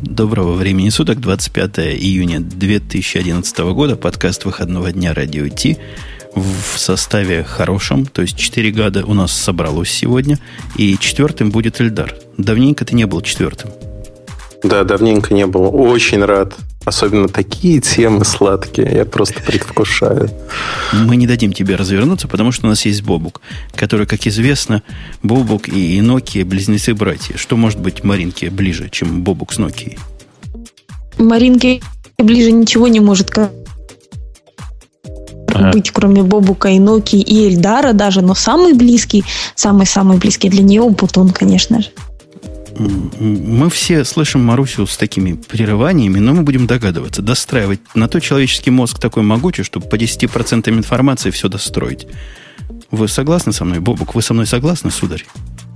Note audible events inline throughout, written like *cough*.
Доброго времени суток, 25 июня 2011 года, подкаст выходного дня Радио Ти в составе хорошем, то есть 4 года у нас собралось сегодня, и четвертым будет Эльдар. Давненько ты не был четвертым. Да, давненько не был. Очень рад. Особенно такие темы сладкие. Я просто предвкушаю. Мы не дадим тебе развернуться, потому что у нас есть Бобук, который, как известно, Бобук и Nokia близнецы-братья. Что может быть Маринке ближе, чем Бобук с Nokia? Маринке ближе ничего не может быть, кроме Бобука и Ноки и Эльдара даже, но самый близкий, самый-самый близкий для нее Бутон, конечно же. Мы все слышим Марусю с такими прерываниями, но мы будем догадываться, достраивать. На то человеческий мозг такой могучий, чтобы по 10% информации все достроить. Вы согласны со мной, Бобук? Вы со мной согласны, сударь?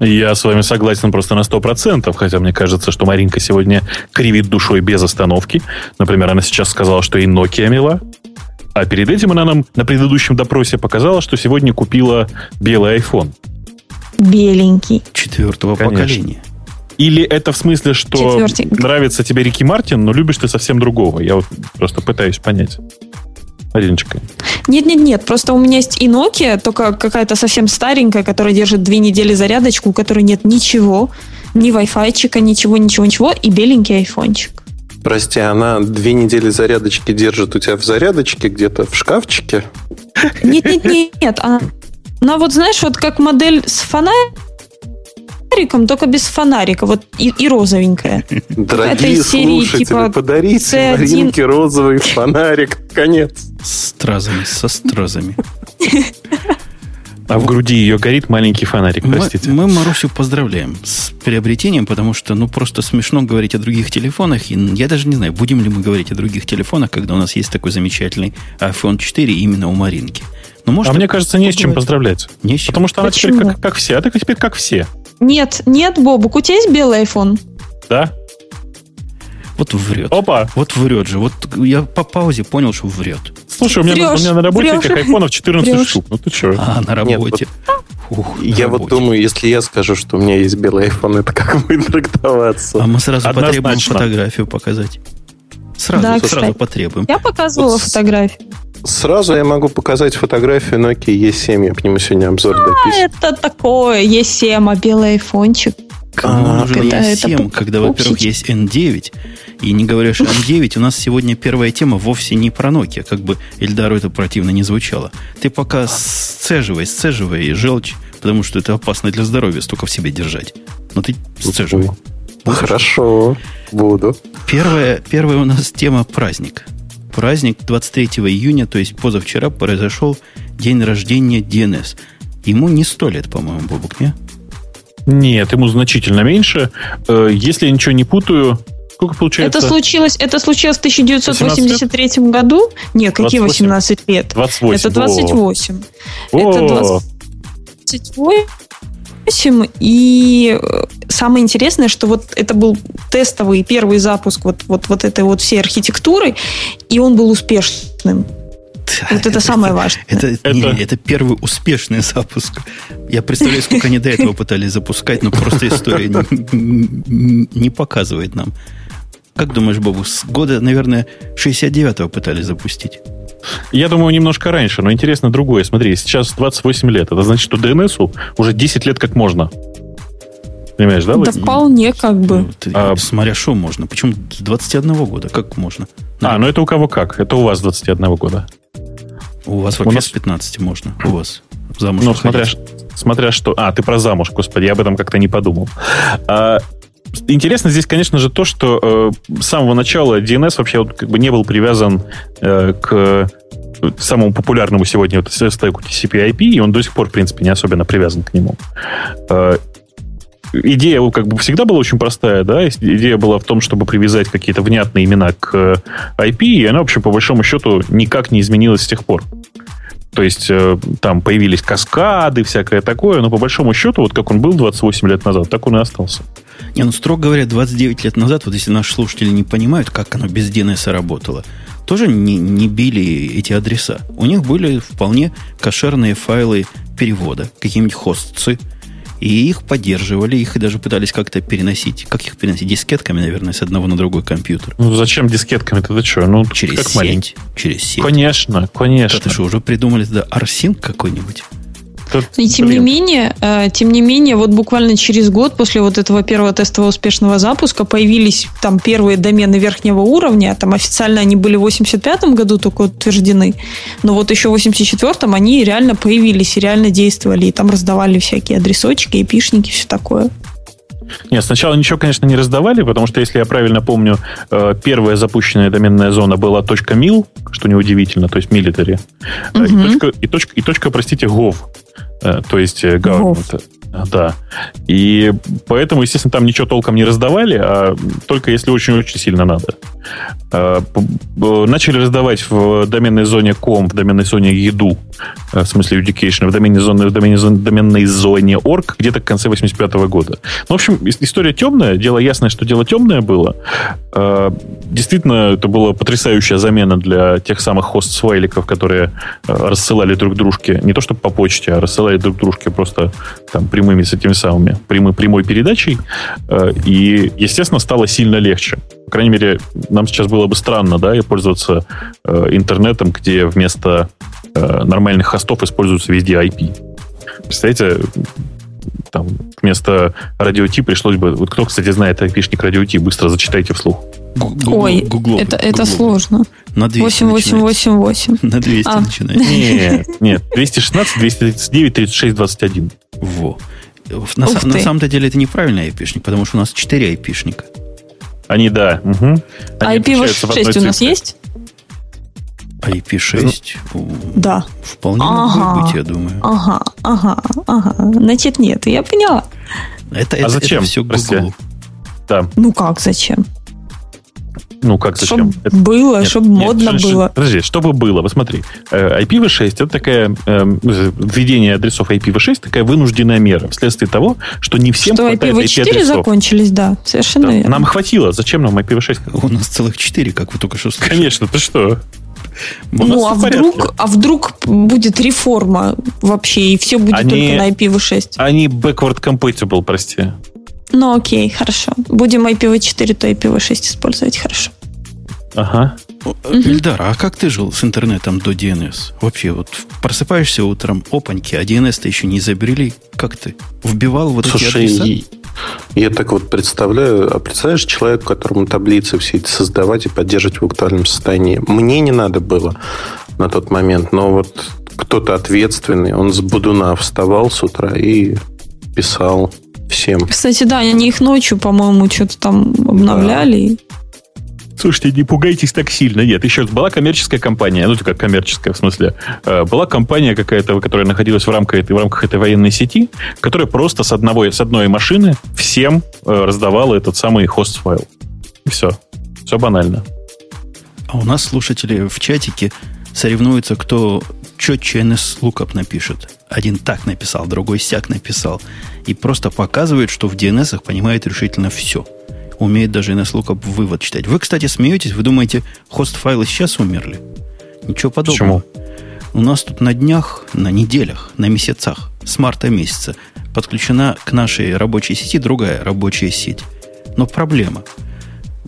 Я с вами согласен просто на 100%, хотя мне кажется, что Маринка сегодня кривит душой без остановки. Например, она сейчас сказала, что и Nokia мила. А перед этим она нам на предыдущем допросе показала, что сегодня купила белый iPhone. Беленький. Четвертого Конечно. поколения. Или это в смысле, что Четвертый. нравится тебе Рики Мартин, но любишь ты совсем другого? Я вот просто пытаюсь понять. Мариночка. Нет-нет-нет, просто у меня есть и Nokia, только какая-то совсем старенькая, которая держит две недели зарядочку, у которой нет ничего, ни Wi-Fi, ничего, ничего, ничего, и беленький айфончик. Прости, она две недели зарядочки держит у тебя в зарядочке где-то в шкафчике? Нет-нет-нет, она, она вот, знаешь, вот как модель с фонариком, фонариком, только без фонарика, вот и, и розовенькая. Дорогие Этой слушатели, типа, подарите C1... Маринке розовый фонарик, конец. Стразами, со стразами. А в груди ее горит маленький фонарик, простите. Мы, мы Марусю поздравляем с приобретением, потому что, ну, просто смешно говорить о других телефонах. И я даже не знаю, будем ли мы говорить о других телефонах, когда у нас есть такой замечательный iPhone 4 именно у Маринки. Но, может, а мне кажется, не с чем поздравлять. Не с чем. Потому что она Почему? теперь как, как все, а ты теперь как все. Нет, нет, Бобук, у тебя есть белый iPhone? Да. Вот врет. Опа! Вот врет же. Вот я по паузе понял, что врет. Слушай, у меня, врешь, у меня на работе врешь. этих айфонов 14 врешь. штук. Ну ты что? А, на работе. Нет, вот, Ух, я на вот думаю, если я скажу, что у меня есть белый iPhone, это как будет трактоваться? А мы сразу Однозначно. потребуем фотографию показать. Сразу, да, сразу потребуем. Я показывала вот фотографию. Сразу я могу показать фотографию Nokia E7. Я по нему сегодня обзор а, дописываю. Это такое E7, а белый айфончик. Кому а, нужен это, E7, это когда, во-первых, есть N9, и не говоря что N9, у нас сегодня первая тема вовсе не про Nokia, как бы Эльдару это противно не звучало. Ты пока сцеживай, сцеживай желчь, потому что это опасно для здоровья, столько в себе держать. Но ты сцеживай. Хорошо, буду. Первая, первая у нас тема праздник праздник 23 июня, то есть позавчера, произошел день рождения DNS. Ему не сто лет, по-моему, Бобук, не? Нет, ему значительно меньше. Э, если я ничего не путаю, сколько получается? Это случилось, это случилось в 1983 лет? году? Нет, какие 28? 18 лет? 28. Это 28. О. Это 28. 8. И э, самое интересное, что вот это был тестовый первый запуск вот, вот, вот этой вот всей архитектуры, и он был успешным. Вот это, это самое важное. Это, это... Не, это первый успешный запуск. Я представляю, сколько они до этого пытались запускать, но просто история не, не показывает нам. Как думаешь, Бобу, с года, наверное, 69-го пытались запустить? Я думаю, немножко раньше, но интересно другое. Смотри, сейчас 28 лет. Это значит, что DNS уже 10 лет как можно. Понимаешь, да? Да вполне как бы. Ну, ты, а, смотря что можно. Почему с 21 года? Как можно? А, ну это у кого как. Это у вас 21 года. У вас вообще у нас... с 15 можно. У вас замуж Ну, смотря, смотря что... А, ты про замуж, господи, я об этом как-то не подумал. А, Интересно здесь, конечно же, то, что э, с самого начала DNS вообще вот, как бы не был привязан э, к самому популярному сегодня вот, стеку TCP/IP, и он до сих пор, в принципе, не особенно привязан к нему. Э, идея как бы всегда была очень простая, да, идея была в том, чтобы привязать какие-то внятные имена к IP, и она вообще, по большому счету, никак не изменилась с тех пор. То есть э, там появились каскады, всякое такое, но по большому счету, вот как он был 28 лет назад, так он и остался. Не, ну, строго говоря, 29 лет назад, вот если наши слушатели не понимают, как оно без DNS работало, тоже не, не били эти адреса. У них были вполне кошерные файлы перевода, какие-нибудь хостцы. И их поддерживали, их даже пытались как-то переносить. Как их переносить? Дискетками, наверное, с одного на другой компьютер. Ну, зачем дискетками? Ты что? Ну, через как сеть. Маленький. Через сеть. Конечно, конечно. Это что, уже придумали да, Арсин какой-нибудь? Тут, и тем блин. не менее, э, тем не менее, вот буквально через год после вот этого первого тестового успешного запуска появились там первые домены верхнего уровня. Там официально они были в 85 году только утверждены. Но вот еще в 84-м они реально появились и реально действовали. И там раздавали всякие адресочки, эпишники, все такое. Нет, сначала ничего, конечно, не раздавали, потому что, если я правильно помню, э, первая запущенная доменная зона была .mil, что неудивительно, то есть military, угу. и, точка, и, точка, и точка, простите, gov, э, то есть government. Gov. Да. И поэтому, естественно, там ничего толком не раздавали, а только если очень-очень сильно надо. А, начали раздавать в доменной зоне com, в доменной зоне еду, э, в смысле education, в доменной зоне, в доменной зоне, доменной зоне org где-то к конце 85 -го года. Ну, в общем, история темная, дело ясное, что дело темное было. А, действительно, это была потрясающая замена для тех самых хост-свайликов, которые э, рассылали друг дружке, не то чтобы по почте, а рассылали друг дружке просто там при прямыми с этими самыми прямой, прямой передачей. Э, и, естественно, стало сильно легче. По крайней мере, нам сейчас было бы странно, да, и пользоваться э, интернетом, где вместо э, нормальных хостов используются везде IP. Представляете, там вместо радио T пришлось бы... Вот кто, кстати, знает айпишник радио быстро зачитайте вслух. Гугл, Ой, Гуглов, это, это сложно. На 200 8888. *laughs* На 200 а. начинается. Нет, нет, 216, 239, 36, 21. Во. На, на самом-то деле это неправильный айпишник, потому что у нас 4 айпишника. Они, да. Угу. Они IP6 у нас есть? IP6? Да. Вполне ага, может быть, я думаю. Ага, ага, ага. Значит, нет, я поняла. Это, а это, зачем? Это все Google. Да. Ну как, зачем? Ну, как зачем? Чтобы это... было, нет, чтобы нет, модно нет, было. Подожди, чтобы было. Посмотри. Э, IPv6 это такая э, введение адресов IPv6 такая вынужденная мера вследствие того, что не всем что хватает IPv4 IP-адресов. закончились, да, совершенно да. верно. Нам хватило. Зачем нам IPv6? У нас целых 4, как вы только что сказали. Конечно, ты что? Ну, а вдруг, а вдруг будет реформа вообще, и все будет они, только на IPv6? Они backward compatible, прости. Ну, окей, хорошо. Будем IPv4, то IPv6 использовать, хорошо. Ага. Ильдар, а как ты жил с интернетом до DNS? Вообще, вот просыпаешься утром, опаньки, а DNS-то еще не изобрели. Как ты? Вбивал вот Слушай, эти адреса? Я так вот представляю, а представляешь человек, которому таблицы все эти создавать и поддерживать в актуальном состоянии? Мне не надо было на тот момент, но вот кто-то ответственный, он с будуна вставал с утра и писал всем. Кстати, да, они их ночью, по-моему, что-то там обновляли. Да. Слушайте, не пугайтесь так сильно. Нет, еще была коммерческая компания, ну, как коммерческая, в смысле, э, была компания какая-то, которая находилась в рамках, в рамках этой военной сети, которая просто с, одного, с одной машины всем э, раздавала этот самый хост-файл. И все. Все банально. А у нас слушатели в чатике соревнуются, кто четче NS Lookup напишет. Один так написал, другой сяк написал. И просто показывает, что в DNS понимает решительно все – умеет даже NSLookup вывод читать. Вы, кстати, смеетесь, вы думаете, хост-файлы сейчас умерли? Ничего подобного. Почему? У нас тут на днях, на неделях, на месяцах, с марта месяца подключена к нашей рабочей сети другая рабочая сеть. Но проблема.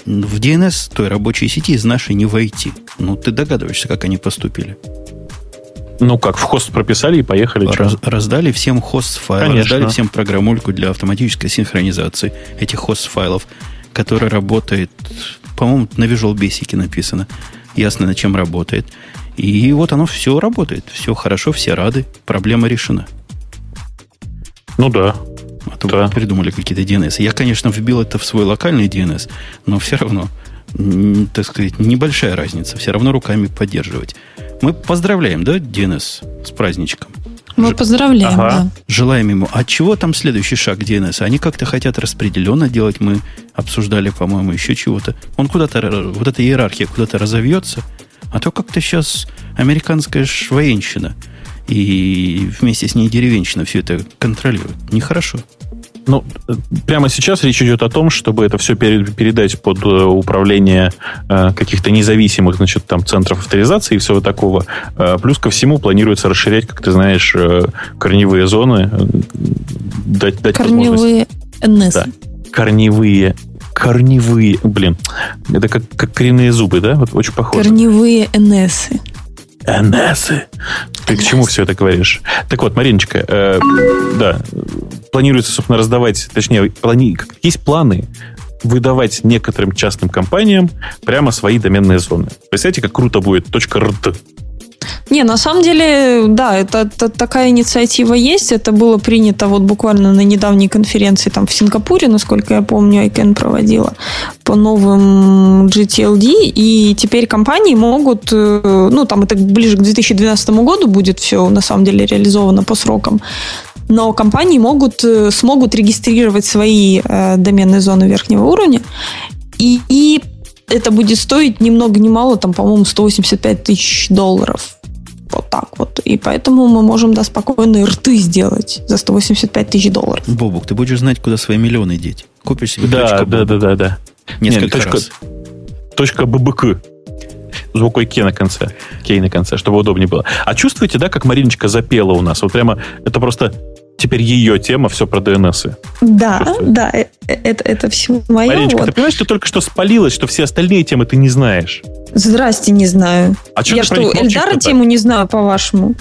В DNS той рабочей сети из нашей не войти. Ну, ты догадываешься, как они поступили. Ну как, в хост прописали и поехали. Раз, раздали всем хост файлы, раздали всем программульку для автоматической синхронизации этих хост файлов который работает, по-моему, на Visual Basic написано. Ясно, на чем работает. И вот оно все работает. Все хорошо, все рады. Проблема решена. Ну да. А то да. придумали какие-то DNS. Я, конечно, вбил это в свой локальный DNS, но все равно, так сказать, небольшая разница. Все равно руками поддерживать. Мы поздравляем, да, DNS с праздничком. Мы Ж... поздравляем, ага. да. Желаем ему. А чего там следующий шаг DNS? Они как-то хотят распределенно делать. Мы обсуждали, по-моему, еще чего-то. Он куда-то, вот эта иерархия куда-то разовьется. А то как-то сейчас американская военщина и вместе с ней деревенщина все это контролирует. Нехорошо. Ну, прямо сейчас речь идет о том, чтобы это все передать под э, управление э, каких-то независимых, значит, там, центров авторизации и всего такого. Э, плюс ко всему планируется расширять, как ты знаешь, корневые зоны дать, дать Корневые НС. Да. Корневые корневые, блин, это как, как коренные зубы, да? Вот очень похоже. Корневые НСы. НСы. Ты к чему все это говоришь? Так вот, Мариночка, э, да, планируется, собственно, раздавать, точнее, плани, есть планы выдавать некоторым частным компаниям прямо свои доменные зоны. Представляете, как круто будет .рт не, на самом деле, да, это, это такая инициатива есть. Это было принято вот буквально на недавней конференции там в Сингапуре, насколько я помню, ICANN проводила по новым GTLD. И теперь компании могут, э, ну, там это ближе к 2012 году будет все на самом деле реализовано по срокам. Но компании могут, э, смогут регистрировать свои э, доменные зоны верхнего уровня. И, и это будет стоить ни много ни мало, там, по-моему, 185 тысяч долларов вот так вот. И поэтому мы можем, да, спокойно рты сделать за 185 тысяч долларов. Бобук, ты будешь знать, куда свои миллионы деть. Купишь себе да, да, да, да, да. Несколько Нет, точка, раз. Точка ББК. С буквой К на конце. Кей на конце, чтобы удобнее было. А чувствуете, да, как Мариночка запела у нас? Вот прямо это просто теперь ее тема, все про DNS. Да, да, э, э, это, это все мое. Мариночка, вот. ты понимаешь, что только что спалилась, что все остальные темы ты не знаешь? Здрасте, не знаю. А Я что, Эльдара тему не знаю, по-вашему?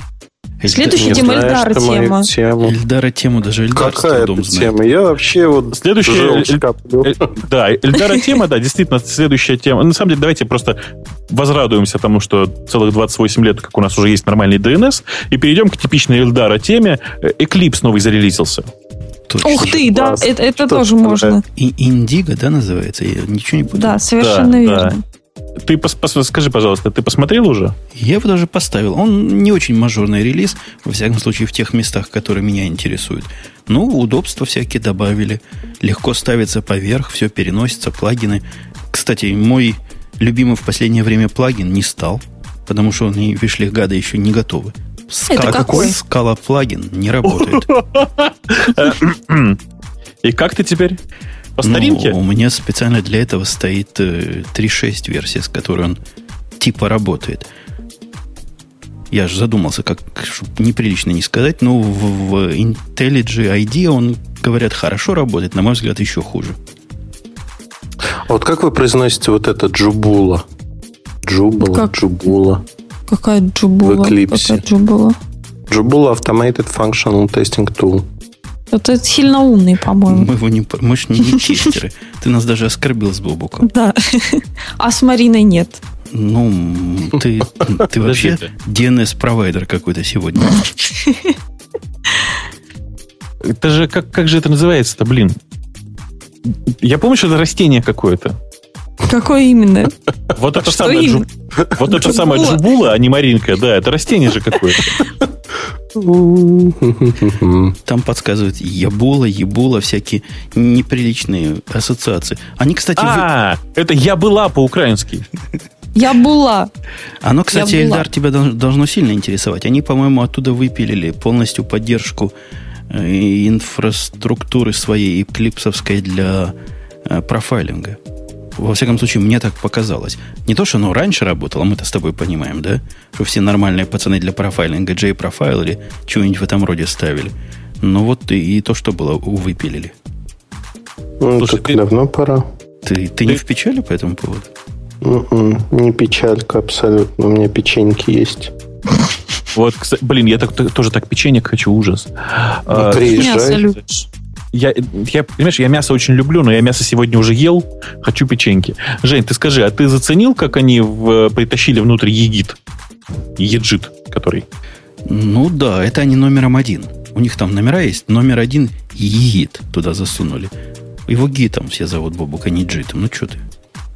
Следующая тема Эльдара тема. Тему. Эльдара тему даже Эльдар Какая это тема? Я вообще вот Следующая... Эль... Да, Эльдара тема, да, действительно, следующая тема. На самом деле, давайте просто возрадуемся тому, что целых 28 лет, как у нас уже есть нормальный DNS, и перейдем к типичной Эльдара теме. Eclipse новый зарелизился. Точно. Ух ты, да, это, это тоже можно. И Индиго, да, называется? Я ничего не буду. Да, совершенно да, верно. Да. Ты пос, пос, скажи, пожалуйста, ты посмотрел уже? Я его даже поставил. Он не очень мажорный релиз, во всяком случае, в тех местах, которые меня интересуют. Ну, удобства всякие добавили. Легко ставится поверх, все переносится, плагины. Кстати, мой любимый в последнее время плагин не стал, потому что он и вишлихгада еще не готовы. Скала, Это какой? Скала плагин не работает. *laughs* *clears throat* И как ты теперь? По старинке? Ну, у меня специально для этого стоит 3.6 э, версия, с которой он типа работает. Я же задумался, как неприлично не сказать, но в, в IntelliJ ID он, говорят, хорошо работает, на мой взгляд, еще хуже. А вот как вы произносите вот это джубула? Джубула, как? джубула. Какая джубула? В Eclipse. Какая джубула? Джубула Automated Functional Testing Tool. Это сильно умный, по-моему. Мы, его не, мы же не, не чистеры. Ты нас даже оскорбил с Бобуком. *laughs* Да. А с Мариной нет. Ну, ты, ты вообще DNS-провайдер какой-то сегодня. Это же, как, как же это называется-то, блин? Я помню, что это растение какое-то. Какое именно? Вот это самое джу... Вот это самое джубула, а не Маринка, да, это растение же какое-то. Там подсказывают ябула, ебула, всякие неприличные ассоциации. Они, кстати... А, вы... это я была по-украински. Я была. Оно, кстати, я Эльдар, тебя должно сильно интересовать. Они, по-моему, оттуда выпилили полностью поддержку э, инфраструктуры своей клипсовской для э, профайлинга. Во всяком случае, мне так показалось. Не то, что оно раньше работало, мы-то с тобой понимаем, да? Что все нормальные пацаны для профайлинга J-профайл или чего-нибудь в этом роде ставили. Но вот и, и то, что было, выпилили. Ну, Слушай, так ты... давно пора. Ты, ты, ты не в печали по этому поводу? Mm-mm, м-м, не печалька абсолютно. У меня печеньки есть. Вот, блин, я так, тоже так печенек хочу, ужас. Ну, а, приезжай я, я, понимаешь, я мясо очень люблю, но я мясо сегодня уже ел, хочу печеньки. Жень, ты скажи, а ты заценил, как они в, притащили внутрь егит? Еджит, который. Ну да, это они номером один. У них там номера есть. Номер один егит туда засунули. Его гитом все зовут Бобука, не джитом. Ну что ты?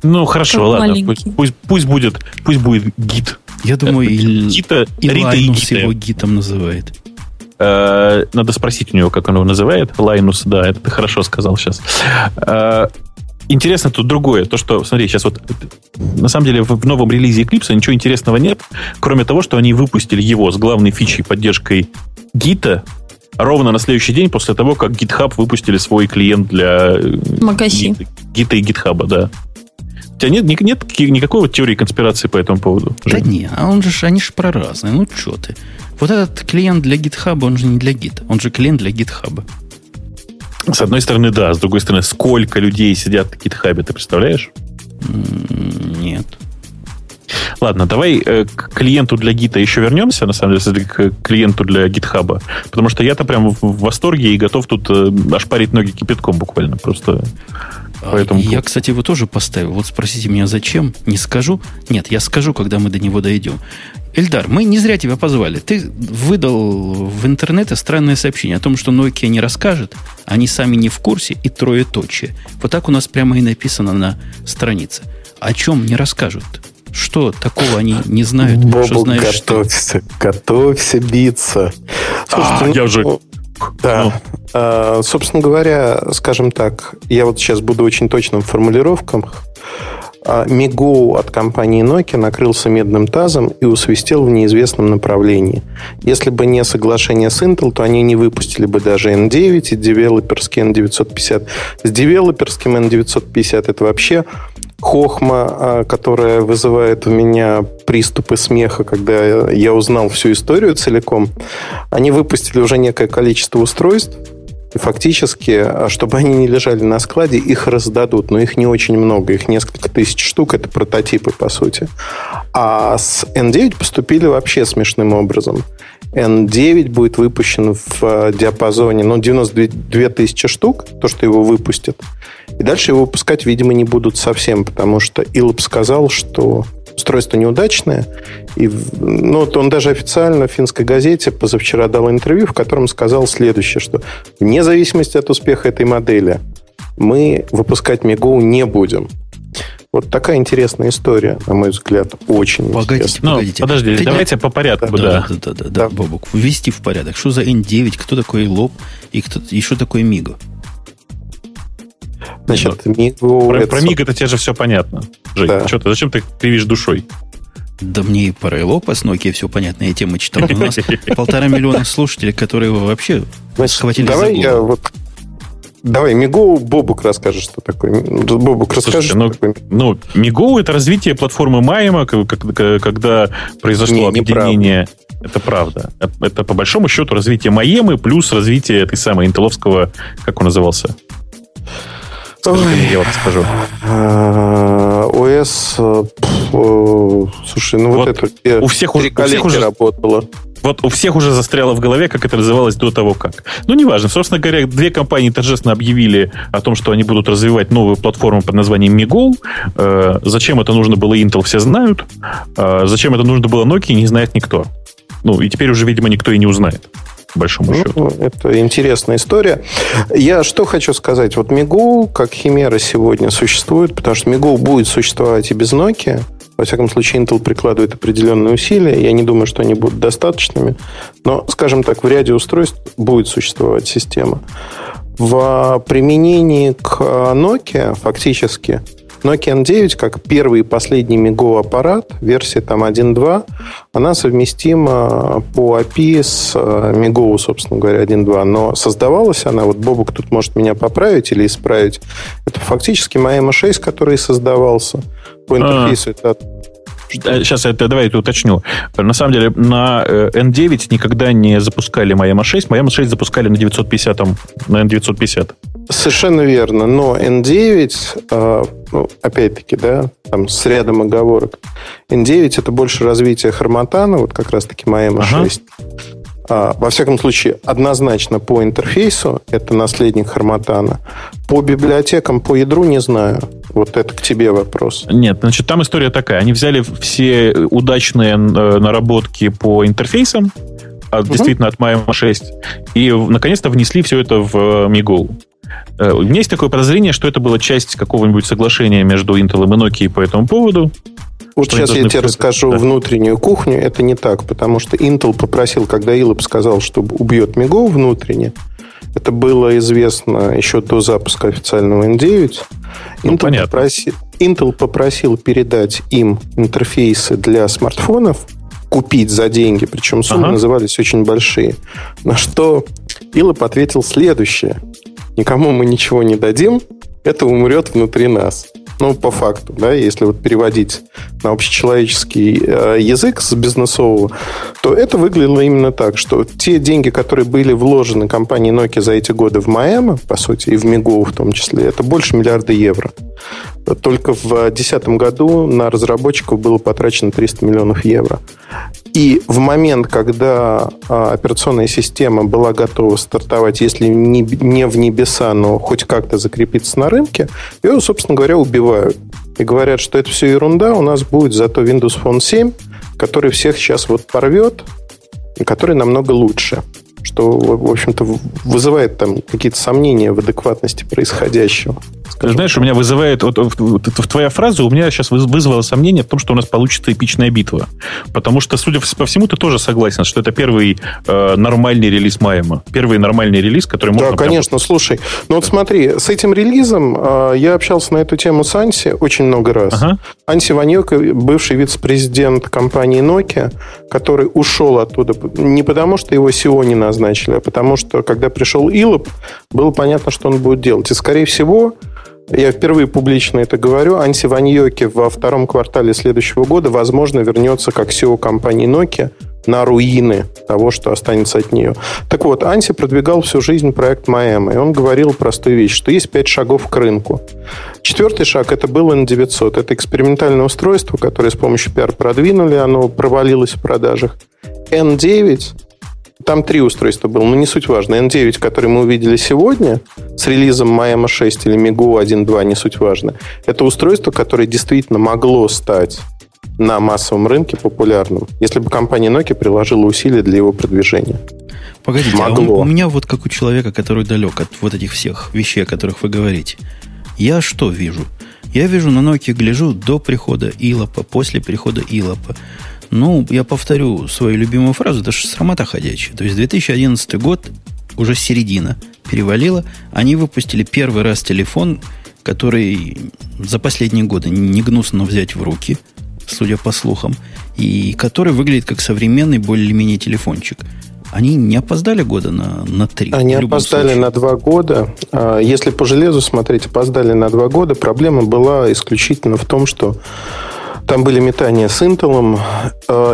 Ну хорошо, как ладно. Пусть, пусть, пусть будет, пусть будет гид. Я думаю, и, Гита, и Рита и его гитом называет. Э, надо спросить у него, как он его называет. Лайнус, да, это ты хорошо сказал сейчас. Э, интересно тут другое. То, что, смотри, сейчас вот на самом деле в новом релизе Eclipse ничего интересного нет, кроме того, что они выпустили его с главной фичей поддержкой гита ровно на следующий день после того, как GitHub выпустили свой клиент для э, Магаси. гита и гитхаба, да. У тебя нет, нет, нет никакой вот теории конспирации по этому поводу? Да не, а он же, они же про разные. Ну, что ты. Вот этот клиент для GitHub, он же не для Git. Он же клиент для GitHub. С одной стороны, да. С другой стороны, сколько людей сидят на GitHub, ты представляешь? Нет. Ладно, давай э, к клиенту для гита еще вернемся, на самом деле, к клиенту для гитхаба. Потому что я-то прям в восторге и готов тут э, ошпарить ноги кипятком буквально. Просто а, Поэтому... Я, кстати, его тоже поставил. Вот спросите меня, зачем? Не скажу. Нет, я скажу, когда мы до него дойдем. Эльдар, мы не зря тебя позвали. Ты выдал в интернете странное сообщение о том, что Nokia не расскажет, они сами не в курсе и троеточие. Вот так у нас прямо и написано на странице. О чем не расскажут? Что такого они не знают? Бобу, что знаешь готовься, что? готовься биться. Слушайте, а, ну, я уже... Да. Ну. А, собственно говоря, скажем так, я вот сейчас буду очень точным в формулировках. Мигу от компании Nokia накрылся медным тазом и усвистел в неизвестном направлении. Если бы не соглашение с Intel, то они не выпустили бы даже N9 и девелоперский N950. С девелоперским N950 это вообще хохма, а, которая вызывает у меня приступы смеха, когда я узнал всю историю целиком. Они выпустили уже некое количество устройств, фактически, а, чтобы они не лежали на складе, их раздадут, но их не очень много, их несколько тысяч штук, это прототипы, по сути. А с N9 поступили вообще смешным образом. N9 будет выпущен в а, диапазоне ну, 92 тысячи штук, то, что его выпустят. И дальше его выпускать, видимо, не будут совсем, потому что Илоп сказал, что устройство неудачное. И, ну, вот он даже официально в финской газете позавчера дал интервью, в котором сказал следующее, что вне зависимости от успеха этой модели мы выпускать Мигоу не будем. Вот такая интересная история, на мой взгляд, очень погодите, интересная. Погодите, ну, подожди, Ты давайте не... по порядку, да. Да, да, да, да, да, да. Бобок, ввести в порядок. Что за N9, кто такой Лоб и, кто, и что такое Миго? Значит, Мигу... Про, это... про Миг это тебе же все понятно. Жень, да. что ты, зачем ты кривишь душой? Да мне и про Элопа с Nokia все понятные темы читал. У нас *laughs* полтора миллиона слушателей, которые вообще схватили давай за я вот Давай, Мигоу, Бобук расскажет, что такое. Бобук, расскажи, ну, что такое. Ну, Мигоу — это развитие платформы Майма, когда произошло не, объединение. Это правда. Это, по большому счету, развитие Майемы плюс развитие этой самой интеловского, как он назывался? Ой. Я вот скажу. ОС, слушай, ну вот, вот это у всех, уже, у всех уже работало. Вот у всех уже застряло в голове, как это называлось до того, как. Ну, неважно. Собственно говоря, две компании торжественно объявили о том, что они будут развивать новую платформу под названием. Э, зачем это нужно было Intel, все знают. Э, зачем это нужно было Nokia, не знает никто. Ну, и теперь уже, видимо, никто и не узнает большому ну, счету. Это интересная история. Я что хочу сказать. Вот Мигу, как химера сегодня существует, потому что Мигу будет существовать и без Nokia. Во всяком случае, Intel прикладывает определенные усилия. Я не думаю, что они будут достаточными. Но, скажем так, в ряде устройств будет существовать система. В применении к Nokia фактически Nokia N9, как первый и последний Migo аппарат, версия там 1.2, она совместима по API с Migo, э, собственно говоря, 1.2. Но создавалась она, вот Бобук тут может меня поправить или исправить, это фактически моя M6, который создавался. По а. интерфейсу а. это Сейчас я давай это уточню. На самом деле на N9 э, никогда не запускали Майама 6. Майама 6 запускали на 950, на N950. Совершенно верно. Но N9, э, ну, опять-таки, да, там с рядом оговорок. N9 это больше развитие Харматана, вот как раз-таки Майама ага. 6. А, во всяком случае, однозначно по интерфейсу это наследник Харматана. По библиотекам, по ядру не знаю. Вот это к тебе вопрос. Нет, значит, там история такая. Они взяли все удачные э, наработки по интерфейсам, угу. действительно от Maya 6, и наконец-то внесли все это в Migol. Э, у меня есть такое подозрение, что это была часть какого-нибудь соглашения между Intel и Nokia по этому поводу. Вот сейчас я тебе расскажу да. внутреннюю кухню. Это не так, потому что Intel попросил, когда Илоп сказал, что убьет Миго внутренне, это было известно еще до запуска официального N9. Ну, Intel, понятно. попросил, Intel попросил передать им интерфейсы для смартфонов, купить за деньги, причем суммы ага. назывались очень большие. На что Илоп ответил следующее. Никому мы ничего не дадим, это умрет внутри нас. Ну, по факту, да, если вот переводить на общечеловеческий э, язык с бизнесового, то это выглядело именно так, что те деньги, которые были вложены компанией Nokia за эти годы в Майами, по сути, и в Мигу в том числе, это больше миллиарда евро. Только в 2010 году на разработчиков было потрачено 300 миллионов евро. И в момент, когда а, операционная система была готова стартовать, если не, не в небеса, но хоть как-то закрепиться на рынке, ее, собственно говоря, убивают. И говорят, что это все ерунда, у нас будет зато Windows Phone 7, который всех сейчас вот порвет, и который намного лучше что, в общем-то, вызывает там какие-то сомнения в адекватности происходящего. Скажем. Знаешь, у меня вызывает... Вот, твоя фраза у меня сейчас вызвала сомнение в том, что у нас получится эпичная битва. Потому что, судя по всему, ты тоже согласен, что это первый э, нормальный релиз Майема. Первый нормальный релиз, который можно... Да, конечно, прям... слушай. Ну вот смотри, с этим релизом э, я общался на эту тему с Анси очень много раз. Ага. Анси Ваньок, бывший вице-президент компании Nokia, который ушел оттуда не потому, что его SEO не назначили, а потому что, когда пришел Илоп, было понятно, что он будет делать. И, скорее всего, я впервые публично это говорю, Анси Ваньоки во втором квартале следующего года, возможно, вернется как SEO компании Nokia на руины того, что останется от нее. Так вот, Анси продвигал всю жизнь проект Майами, и он говорил простую вещь, что есть пять шагов к рынку. Четвертый шаг – это был N900. Это экспериментальное устройство, которое с помощью PR продвинули, оно провалилось в продажах. N9 там три устройства было, но не суть важно. N9, который мы увидели сегодня, с релизом Майама 6 или Migo 1.2, не суть важно. Это устройство, которое действительно могло стать на массовом рынке популярным, если бы компания Nokia приложила усилия для его продвижения. Погодите, Могло. а у, у меня вот как у человека, который далек от вот этих всех вещей, о которых вы говорите, я что вижу? Я вижу на Nokia, гляжу до прихода Илопа, после прихода Илопа. Ну, я повторю свою любимую фразу, это же срамота ходячая. То есть 2011 год, уже середина перевалила, они выпустили первый раз телефон, который за последние годы не гнусно взять в руки, судя по слухам, и который выглядит как современный более-менее телефончик. Они не опоздали года на, на три? Они опоздали случае. на два года. А, если по железу смотреть, опоздали на два года. Проблема была исключительно в том, что там были метания с Intel.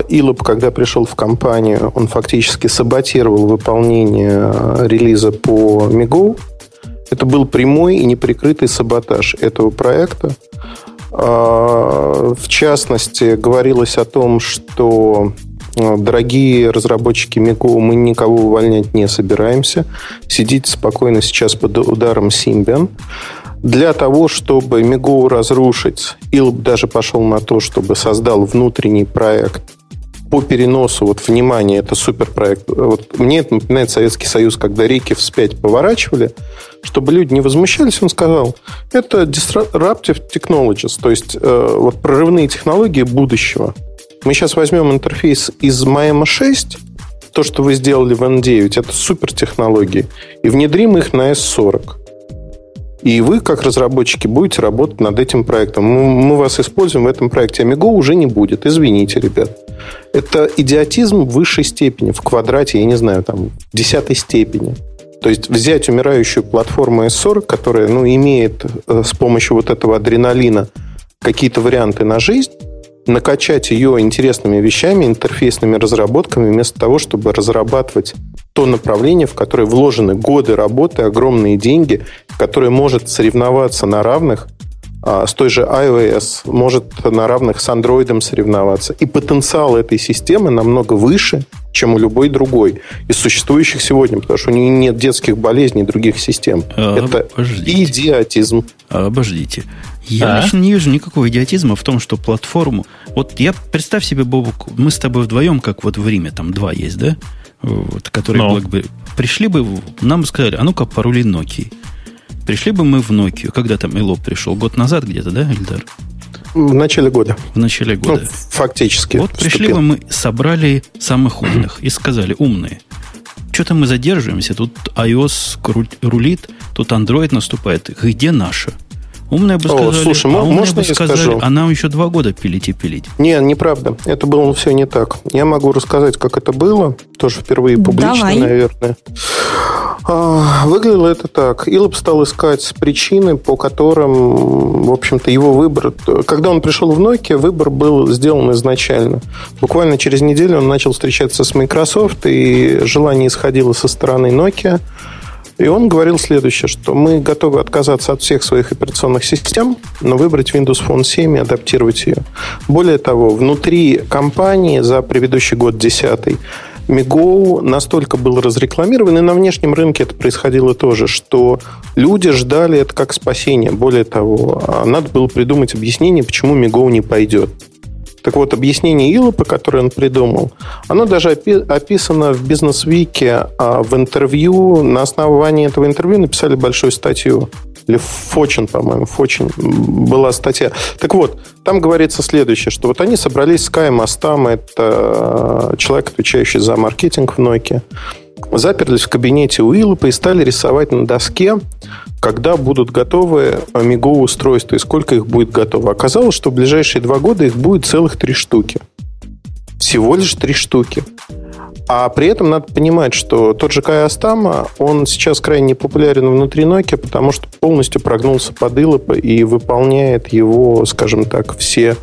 Илоп, когда пришел в компанию, он фактически саботировал выполнение э, релиза по Migo. Это был прямой и неприкрытый саботаж этого проекта. А, в частности, говорилось о том, что э, дорогие разработчики Migo, мы никого увольнять не собираемся. Сидите спокойно сейчас под ударом Symbian. Для того, чтобы Мигоу разрушить, Илб даже пошел на то, чтобы создал внутренний проект по переносу, вот, внимание, это суперпроект. Вот мне это напоминает Советский Союз, когда реки вспять поворачивали, чтобы люди не возмущались, он сказал, это disruptive technologies, то есть э, вот прорывные технологии будущего. Мы сейчас возьмем интерфейс из Майама 6, то, что вы сделали в N9, это супертехнологии, и внедрим их на S40. И вы, как разработчики, будете работать над этим проектом. Мы, вас используем в этом проекте. Amigo уже не будет. Извините, ребят. Это идиотизм высшей степени, в квадрате, я не знаю, там, десятой степени. То есть взять умирающую платформу S40, которая ну, имеет э, с помощью вот этого адреналина какие-то варианты на жизнь, накачать ее интересными вещами, интерфейсными разработками, вместо того, чтобы разрабатывать то направление, в которое вложены годы работы, огромные деньги, которое может соревноваться на равных а, с той же iOS, может на равных с Android соревноваться. И потенциал этой системы намного выше, чем у любой другой из существующих сегодня, потому что у нее нет детских болезней других систем. А, Это обождите. идиотизм. А, обождите. Я а? лично не вижу никакого идиотизма в том, что платформу... Вот я, представь себе, Бобук, мы с тобой вдвоем, как вот в Риме, там два есть, да? Вот, которые Но. BlackBerry. Пришли бы, нам бы сказали, а ну-ка порули Nokia. Пришли бы мы в Nokia. Когда там Элоп пришел? Год назад где-то, да, Эльдар? В начале года. В начале года. Ну, фактически. Вот вступил. пришли бы мы, собрали самых умных и сказали, умные, что-то мы задерживаемся, тут iOS рулит, тут Android наступает. Где наша? Умные бы сказали, О, слушай, а можно бы сказали, скажу? а нам еще два года пилить и пилить. Не, неправда. Это было все не так. Я могу рассказать, как это было. Тоже впервые публично, Давай. наверное. А, выглядело это так. Илоп стал искать причины, по которым, в общем-то, его выбор... Когда он пришел в Nokia, выбор был сделан изначально. Буквально через неделю он начал встречаться с Microsoft, и желание исходило со стороны Nokia. И он говорил следующее, что мы готовы отказаться от всех своих операционных систем, но выбрать Windows Phone 7 и адаптировать ее. Более того, внутри компании за предыдущий год 10 Мигоу настолько был разрекламирован, и на внешнем рынке это происходило тоже, что люди ждали это как спасение. Более того, а надо было придумать объяснение, почему Мигоу не пойдет. Так вот, объяснение Илопа, которое он придумал, оно даже описано в бизнес-вике, а в интервью. На основании этого интервью написали большую статью. Или Фочин, по-моему, Фочин была статья. Так вот, там говорится следующее, что вот они собрались с Каем Астам, это э, человек, отвечающий за маркетинг в Nokia, заперлись в кабинете у Илопа и стали рисовать на доске когда будут готовы Amigo устройства и сколько их будет готово. Оказалось, что в ближайшие два года их будет целых три штуки. Всего лишь три штуки. А при этом надо понимать, что тот же Кай Астама, он сейчас крайне популярен внутри Nokia, потому что полностью прогнулся под Илопа и выполняет его, скажем так, все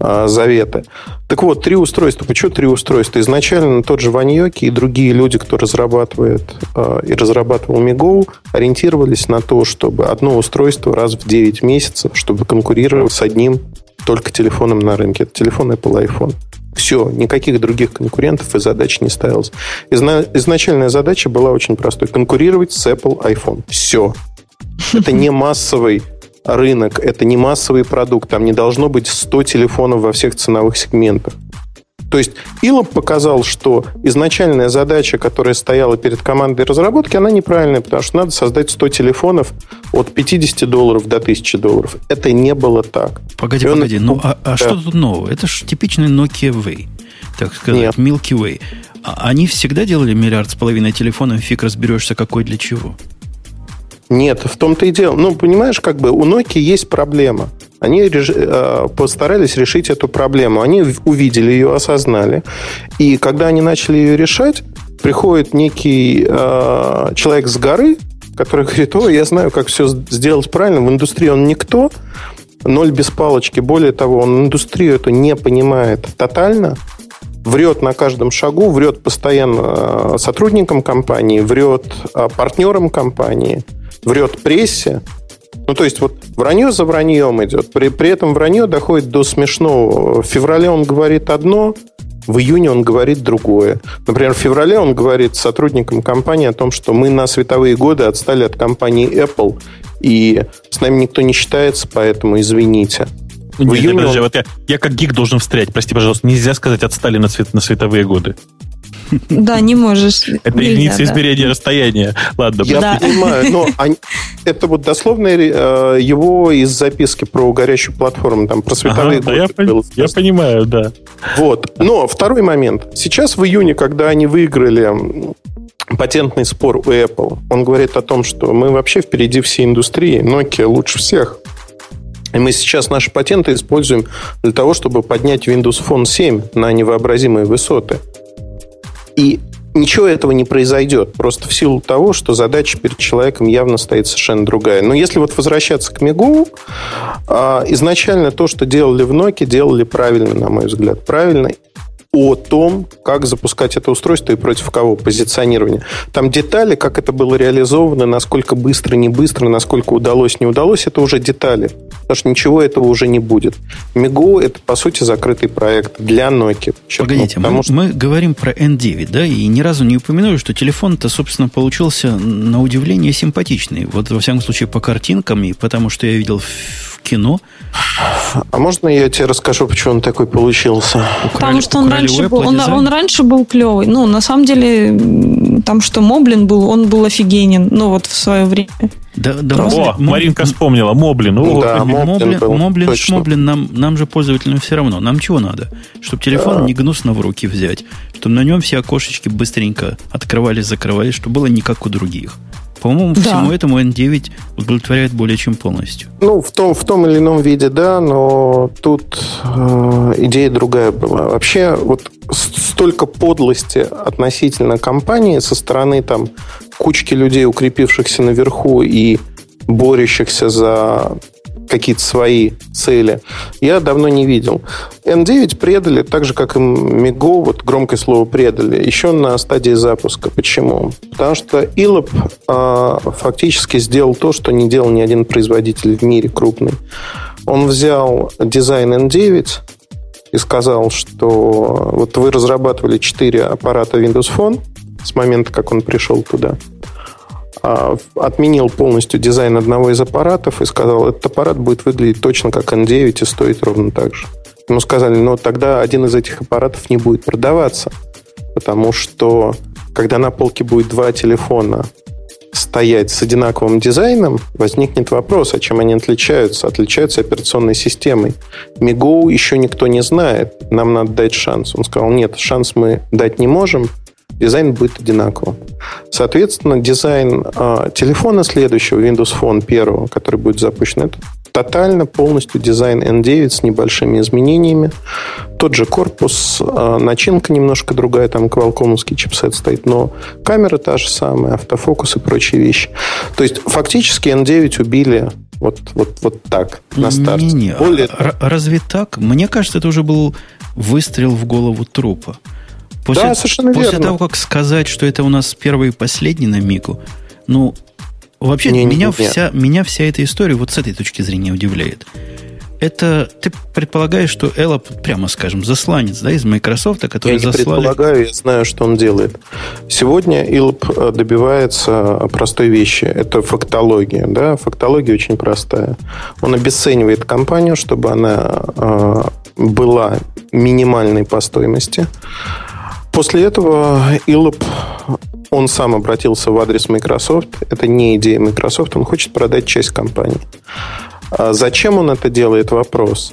заветы. Так вот, три устройства. Почему три устройства? Изначально тот же Ваньоки и другие люди, кто разрабатывает э, и разрабатывал Мигоу, ориентировались на то, чтобы одно устройство раз в 9 месяцев, чтобы конкурировать с одним только телефоном на рынке. Это телефон Apple iPhone. Все, никаких других конкурентов и задач не ставилось. Изна- изначальная задача была очень простой. Конкурировать с Apple iPhone. Все. Это не массовый рынок, это не массовый продукт, там не должно быть 100 телефонов во всех ценовых сегментах. То есть Илоп показал, что изначальная задача, которая стояла перед командой разработки, она неправильная, потому что надо создать 100 телефонов от 50 долларов до 1000 долларов. Это не было так. Погоди, он... погоди, ну а, а да. что тут нового? Это же типичный Nokia Way, так сказать, Нет. Milky Way. А они всегда делали миллиард с половиной телефонов, фиг разберешься, какой для чего. Нет, в том-то и дело. Ну, понимаешь, как бы у Nokia есть проблема. Они. Э, постарались решить эту проблему. Они увидели ее, осознали. И когда они начали ее решать, приходит некий э, человек с горы, который говорит, о, я знаю, как все сделать правильно. В индустрии он никто, ноль без палочки. Более того, он индустрию эту не понимает тотально, врет на каждом шагу, врет постоянно э, сотрудникам компании, врет э, партнерам компании – врет прессе, ну, то есть, вот вранье за враньем идет. При, при этом вранье доходит до смешного. В феврале он говорит одно, в июне он говорит другое. Например, в феврале он говорит сотрудникам компании о том, что мы на световые годы отстали от компании Apple, и с нами никто не считается, поэтому извините. Нет, в июне подожди, он... вот я, я как гик должен встрять. Прости, пожалуйста, нельзя сказать отстали на, свет, на световые годы. Да, не можешь. Это единица измерения расстояния. Ладно. Я понимаю, но *laughs* это вот дословно э, его из записки про горящую платформу, там, про световые годы. Я понимаю, да. Вот. Но второй момент. Сейчас в июне, когда они выиграли патентный спор у Apple, он говорит о том, что мы вообще впереди всей индустрии, Nokia лучше всех. И мы сейчас наши патенты используем для того, чтобы поднять Windows Phone 7 на невообразимые высоты. И ничего этого не произойдет. Просто в силу того, что задача перед человеком явно стоит совершенно другая. Но если вот возвращаться к Мигу, а, изначально то, что делали в Nokia, делали правильно, на мой взгляд. Правильно о том, как запускать это устройство и против кого позиционирование. Там детали, как это было реализовано, насколько быстро, не быстро, насколько удалось, не удалось, это уже детали. Потому что ничего этого уже не будет. Миго это, по сути, закрытый проект для Nokia. Погодите, мы, что... мы говорим про N9, да, и ни разу не упомянули, что телефон-то, собственно, получился на удивление симпатичный. Вот, во всяком случае, по картинкам и потому, что я видел в кино. А можно я тебе расскажу, почему он такой получился? Потому что он раньше, был, он, он раньше был клевый. Ну, на самом деле, там что Моблин был, он был офигенен. Ну, вот в свое время. Да, да, Просто... О, Моблин, Маринка вспомнила. Моблин. О, да, Моблин, был, Моблин, Шмоблин нам, нам же пользователям все равно. Нам чего надо? Чтобы телефон да. не гнусно в руки взять. Чтобы на нем все окошечки быстренько открывались, закрывались, чтобы было не как у других. По-моему, да. всему этому N9 удовлетворяет более чем полностью. Ну, в том, в том или ином виде, да, но тут э, идея другая была. Вообще, вот столько подлости относительно компании со стороны там кучки людей, укрепившихся наверху и борющихся за какие-то свои цели, я давно не видел. N9 предали, так же, как и Migo, вот громкое слово предали, еще на стадии запуска. Почему? Потому что Ilop э, фактически сделал то, что не делал ни один производитель в мире крупный. Он взял дизайн N9 и сказал, что вот вы разрабатывали 4 аппарата Windows Phone с момента, как он пришел туда – отменил полностью дизайн одного из аппаратов и сказал, этот аппарат будет выглядеть точно как N9 и стоить ровно так же. Ему сказали, ну тогда один из этих аппаратов не будет продаваться, потому что когда на полке будет два телефона стоять с одинаковым дизайном, возникнет вопрос, а чем они отличаются? Отличаются операционной системой. MeeGo еще никто не знает, нам надо дать шанс. Он сказал, нет, шанс мы дать не можем – дизайн будет одинаковым. Соответственно, дизайн э, телефона следующего, Windows Phone первого, который будет запущен, это тотально полностью дизайн N9 с небольшими изменениями. Тот же корпус, э, начинка немножко другая, там квалкомовский чипсет стоит, но камера та же самая, автофокус и прочие вещи. То есть фактически N9 убили вот, вот, вот так, на старте. Не, не, Более... разве так? Мне кажется, это уже был выстрел в голову трупа. После, да, совершенно после верно. того, как сказать, что это у нас первый и последний на Мику, ну, вообще не, меня, не, не. Вся, меня вся эта история вот с этой точки зрения удивляет. Это ты предполагаешь, что Элла, прямо скажем, засланец да, из Microsoft, который я не предполагаю, я знаю, что он делает. Сегодня Илп э, добивается простой вещи. Это фактология. Да? Фактология очень простая. Он обесценивает компанию, чтобы она э, была минимальной по стоимости. После этого Илоп, он сам обратился в адрес Microsoft. Это не идея Microsoft, он хочет продать часть компании. А зачем он это делает? Вопрос.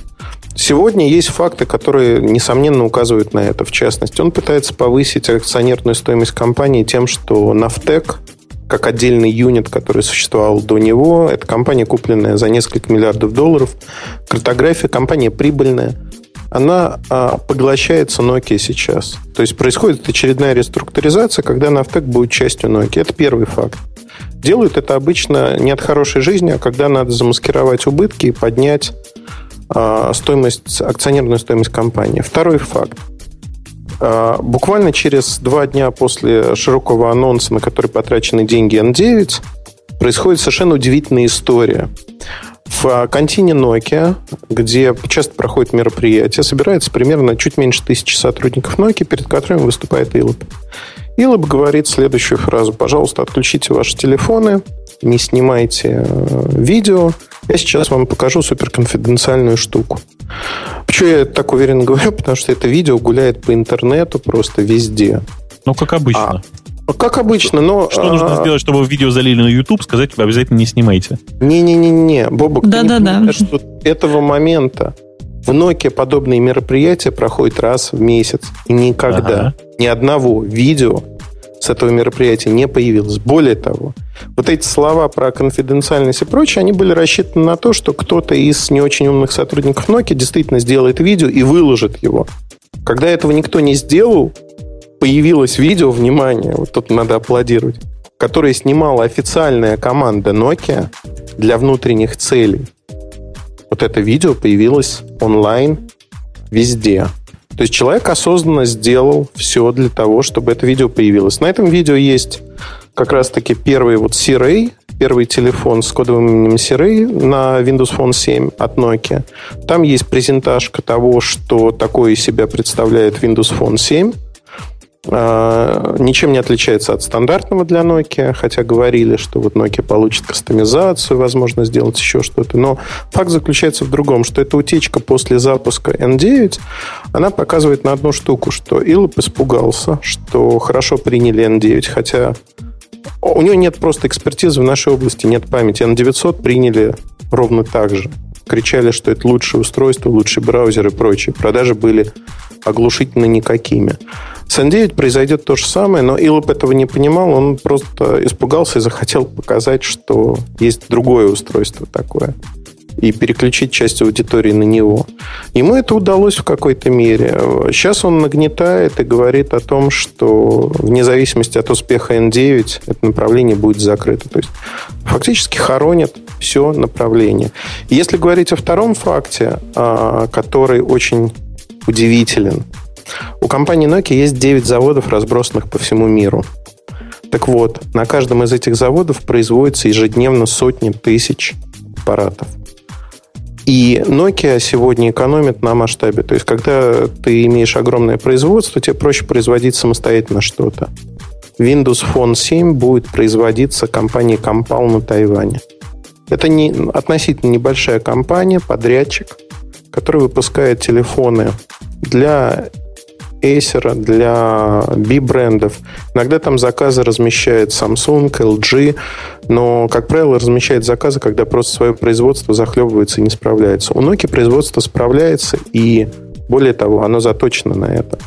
Сегодня есть факты, которые, несомненно, указывают на это. В частности, он пытается повысить акционерную стоимость компании тем, что Нафтек, как отдельный юнит, который существовал до него, это компания, купленная за несколько миллиардов долларов. Картография, компания прибыльная – она а, поглощается Nokia сейчас. То есть происходит очередная реструктуризация, когда Нафтек будет частью Nokia. Это первый факт. Делают это обычно не от хорошей жизни, а когда надо замаскировать убытки и поднять а, стоимость, акционерную стоимость компании. Второй факт. А, буквально через два дня после широкого анонса, на который потрачены деньги N9, происходит совершенно удивительная история. В контине Nokia, где часто проходят мероприятия, собирается примерно чуть меньше тысячи сотрудников Nokia, перед которыми выступает Илоп. Илоп говорит следующую фразу. Пожалуйста, отключите ваши телефоны, не снимайте э, видео. Я сейчас вам покажу суперконфиденциальную штуку. Почему я так уверенно *laughs* говорю? Потому что это видео гуляет по интернету просто везде. Ну, как обычно. А, как обычно, но... Что нужно а, сделать, чтобы видео залили на YouTube? Сказать, обязательно не снимайте. Не-не-не-не, Бобок, да, ты да, не да. что этого момента в Nokia подобные мероприятия проходят раз в месяц. И никогда ага. ни одного видео с этого мероприятия не появилось. Более того, вот эти слова про конфиденциальность и прочее, они были рассчитаны на то, что кто-то из не очень умных сотрудников Nokia действительно сделает видео и выложит его. Когда этого никто не сделал, появилось видео, внимание, вот тут надо аплодировать, которое снимала официальная команда Nokia для внутренних целей. Вот это видео появилось онлайн везде. То есть человек осознанно сделал все для того, чтобы это видео появилось. На этом видео есть как раз-таки первый вот C-Ray, первый телефон с кодовым именем C-Ray на Windows Phone 7 от Nokia. Там есть презентажка того, что такое из себя представляет Windows Phone 7 – а, ничем не отличается от стандартного для Nokia, хотя говорили, что вот Nokia получит кастомизацию, возможно, сделать еще что-то. Но факт заключается в другом, что эта утечка после запуска N9, она показывает на одну штуку, что Илоп испугался, что хорошо приняли N9, хотя у него нет просто экспертизы в нашей области, нет памяти. N900 приняли ровно так же. Кричали, что это лучшее устройство, лучший браузер и прочее. Продажи были оглушительно никакими. С N9 произойдет то же самое, но Илоп этого не понимал, он просто испугался и захотел показать, что есть другое устройство такое и переключить часть аудитории на него. Ему это удалось в какой-то мере. Сейчас он нагнетает и говорит о том, что вне зависимости от успеха N9 это направление будет закрыто. То есть фактически хоронит все направление. Если говорить о втором факте, а, который очень удивителен, у компании Nokia есть 9 заводов, разбросанных по всему миру. Так вот, на каждом из этих заводов производится ежедневно сотни тысяч аппаратов. И Nokia сегодня экономит на масштабе. То есть, когда ты имеешь огромное производство, тебе проще производить самостоятельно что-то. Windows Phone 7 будет производиться компанией Compal на Тайване. Это не, относительно небольшая компания, подрядчик, который выпускает телефоны для Acer, для B-брендов. Иногда там заказы размещает Samsung, LG, но, как правило, размещает заказы, когда просто свое производство захлебывается и не справляется. У Nokia производство справляется, и более того, оно заточено на это.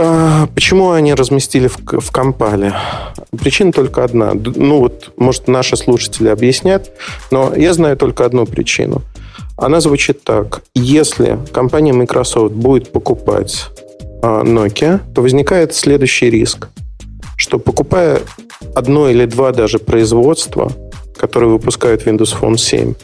А, почему они разместили в, в Компале? Причина только одна. Ну вот, может, наши слушатели объяснят, но я знаю только одну причину. Она звучит так. Если компания Microsoft будет покупать Nokia, то возникает следующий риск, что покупая одно или два даже производства, которые выпускают Windows Phone 7,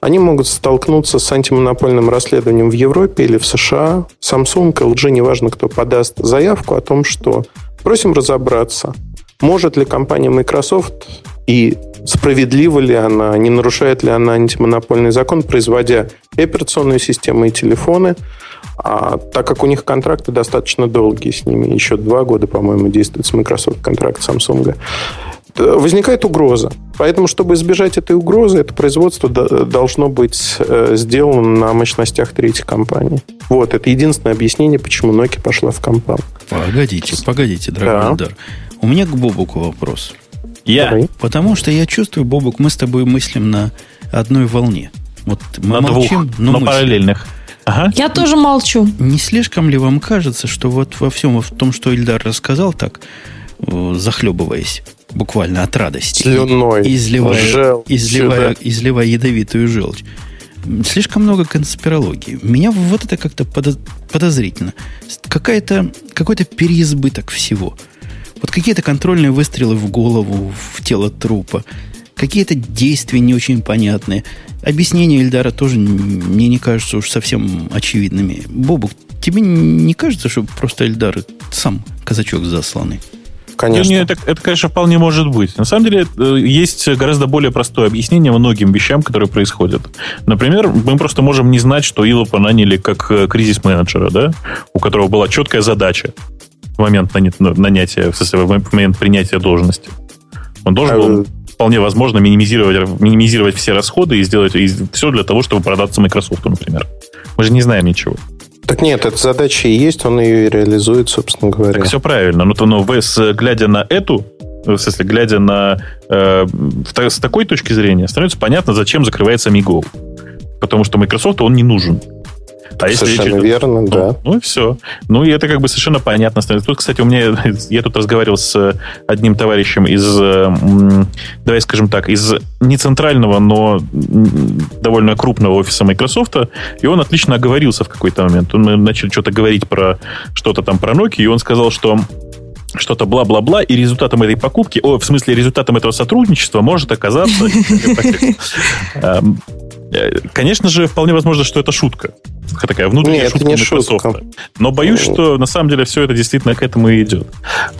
они могут столкнуться с антимонопольным расследованием в Европе или в США. Samsung, LG, неважно кто, подаст заявку о том, что просим разобраться, может ли компания Microsoft и справедлива ли она, не нарушает ли она антимонопольный закон, производя и операционные системы, и телефоны, а так как у них контракты достаточно долгие с ними, еще два года, по-моему, действует с Microsoft контракт Samsung, возникает угроза. Поэтому, чтобы избежать этой угрозы, это производство должно быть э, сделано на мощностях третьей компании. Вот, это единственное объяснение, почему Nokia пошла в компанию. Погодите, погодите, дорогой да. У меня к Бобуку вопрос. Я. Давай. Потому что я чувствую, Бобук, мы с тобой мыслим на одной волне. Вот мы на молчим, двух, но, но параллельных. Ага. Я тоже молчу. Не слишком ли вам кажется, что вот во всем в том, что Ильдар рассказал, так захлебываясь буквально от радости, Слюной, изливая, жел, изливая, изливая ядовитую желчь, слишком много конспирологии. Меня вот это как-то подозрительно. Какая-то, какой-то переизбыток всего. Вот какие-то контрольные выстрелы в голову, в тело трупа, какие-то действия не очень понятные. Объяснения Эльдара тоже мне не кажутся уж совсем очевидными. Бобук, тебе не кажется, что просто Эльдар сам казачок засланный? Конечно. Нет, это, это, конечно, вполне может быть. На самом деле, э, есть гораздо более простое объяснение многим вещам, которые происходят. Например, мы просто можем не знать, что Илопа наняли как э, кризис-менеджера, да, у которого была четкая задача в момент нанятия, в смысле, в момент принятия должности. Он должен был а, вполне возможно минимизировать, минимизировать все расходы и сделать и все для того, чтобы продаться Microsoft, например. Мы же не знаем ничего. Так нет, эта задача и есть, он ее и реализует, собственно говоря. Так все правильно. Но, то, но вы, глядя на эту, в смысле, глядя на... Э, с такой точки зрения, становится понятно, зачем закрывается Мигол. Потому что Microsoft он не нужен. А совершенно если, верно, ну, да. Ну и все. Ну и это как бы совершенно понятно. Тут, кстати, у меня... *laughs* Я тут разговаривал с одним товарищем из... Давай скажем так, из не центрального, но довольно крупного офиса Microsoft, и он отлично оговорился в какой-то момент. Мы начали что-то говорить про что-то там про Nokia, и он сказал, что что-то бла-бла-бла, и результатом этой покупки, о, в смысле, результатом этого сотрудничества может оказаться... *laughs* *laughs* Э, конечно же, вполне возможно, что это шутка такая внутренняя Нет, шутка не Microsoft. Шутка. Но боюсь, что на самом деле все это действительно к этому и идет.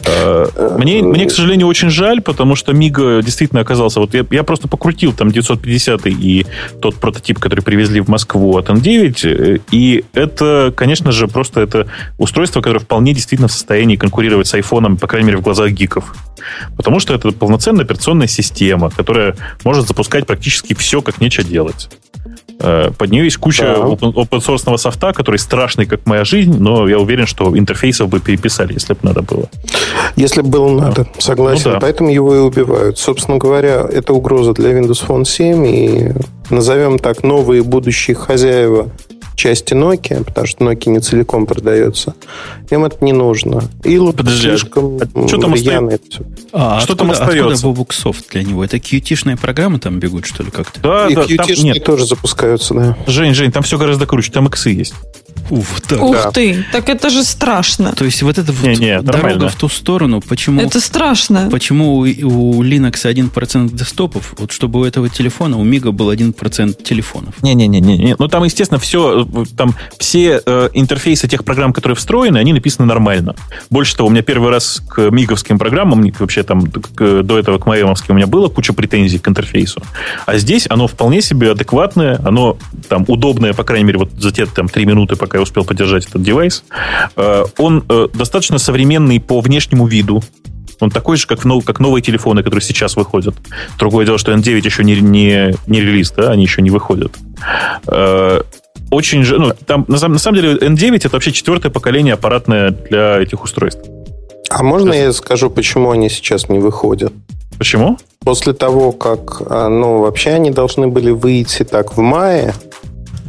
Э, мне, мне, к сожалению, очень жаль, потому что Мига действительно оказался... Вот я, я просто покрутил там 950 и тот прототип, который привезли в Москву от N9, э, и это, конечно же, просто это устройство, которое вполне действительно в состоянии конкурировать с айфоном, по крайней мере, в глазах гиков. Потому что это полноценная операционная система, которая может запускать практически все, как нечего делать. Э, под нее есть куча да. софта, который страшный, как моя жизнь, но я уверен, что интерфейсов бы переписали, если бы надо было. Если бы было надо, согласен. Ну, да. Поэтому его и убивают. Собственно говоря, это угроза для Windows Phone 7, и назовем так, новые будущие хозяева части Nokia, потому что Nokia не целиком продается. Им это не нужно. И Подожди, а слишком а что там остается? А, что откуда, там остается? Откуда Bobuk для него? Это qt программы там бегут, что ли, как-то? Да, И да, qt тоже запускаются, да. Жень, Жень, там все гораздо круче, там иксы есть. Уф, так. Ух да. ты, так это же страшно. То есть вот эта не, не, дорога нормально. в ту сторону, почему... Это страшно. Почему у, у Linux 1% десктопов, вот чтобы у этого телефона, у Мига был 1% телефонов? Не-не-не, не, ну там, естественно, все, там все э, интерфейсы тех программ, которые встроены, они написаны нормально. Больше того, у меня первый раз к миговским программам, вообще там к, до этого к маемовским у меня было куча претензий к интерфейсу. А здесь оно вполне себе адекватное, оно там удобное, по крайней мере, вот за те там три минуты, пока я успел поддержать этот девайс. Э, он э, достаточно современный по внешнему виду. Он такой же, как, нов, как новые телефоны, которые сейчас выходят. Другое дело, что N9 еще не, не, не релиз, да, они еще не выходят. Э, очень же, ну, там, на, самом, на самом деле, N9 это вообще четвертое поколение аппаратное для этих устройств. А можно я скажу, почему они сейчас не выходят? Почему? После того, как, ну, вообще они должны были выйти так в мае,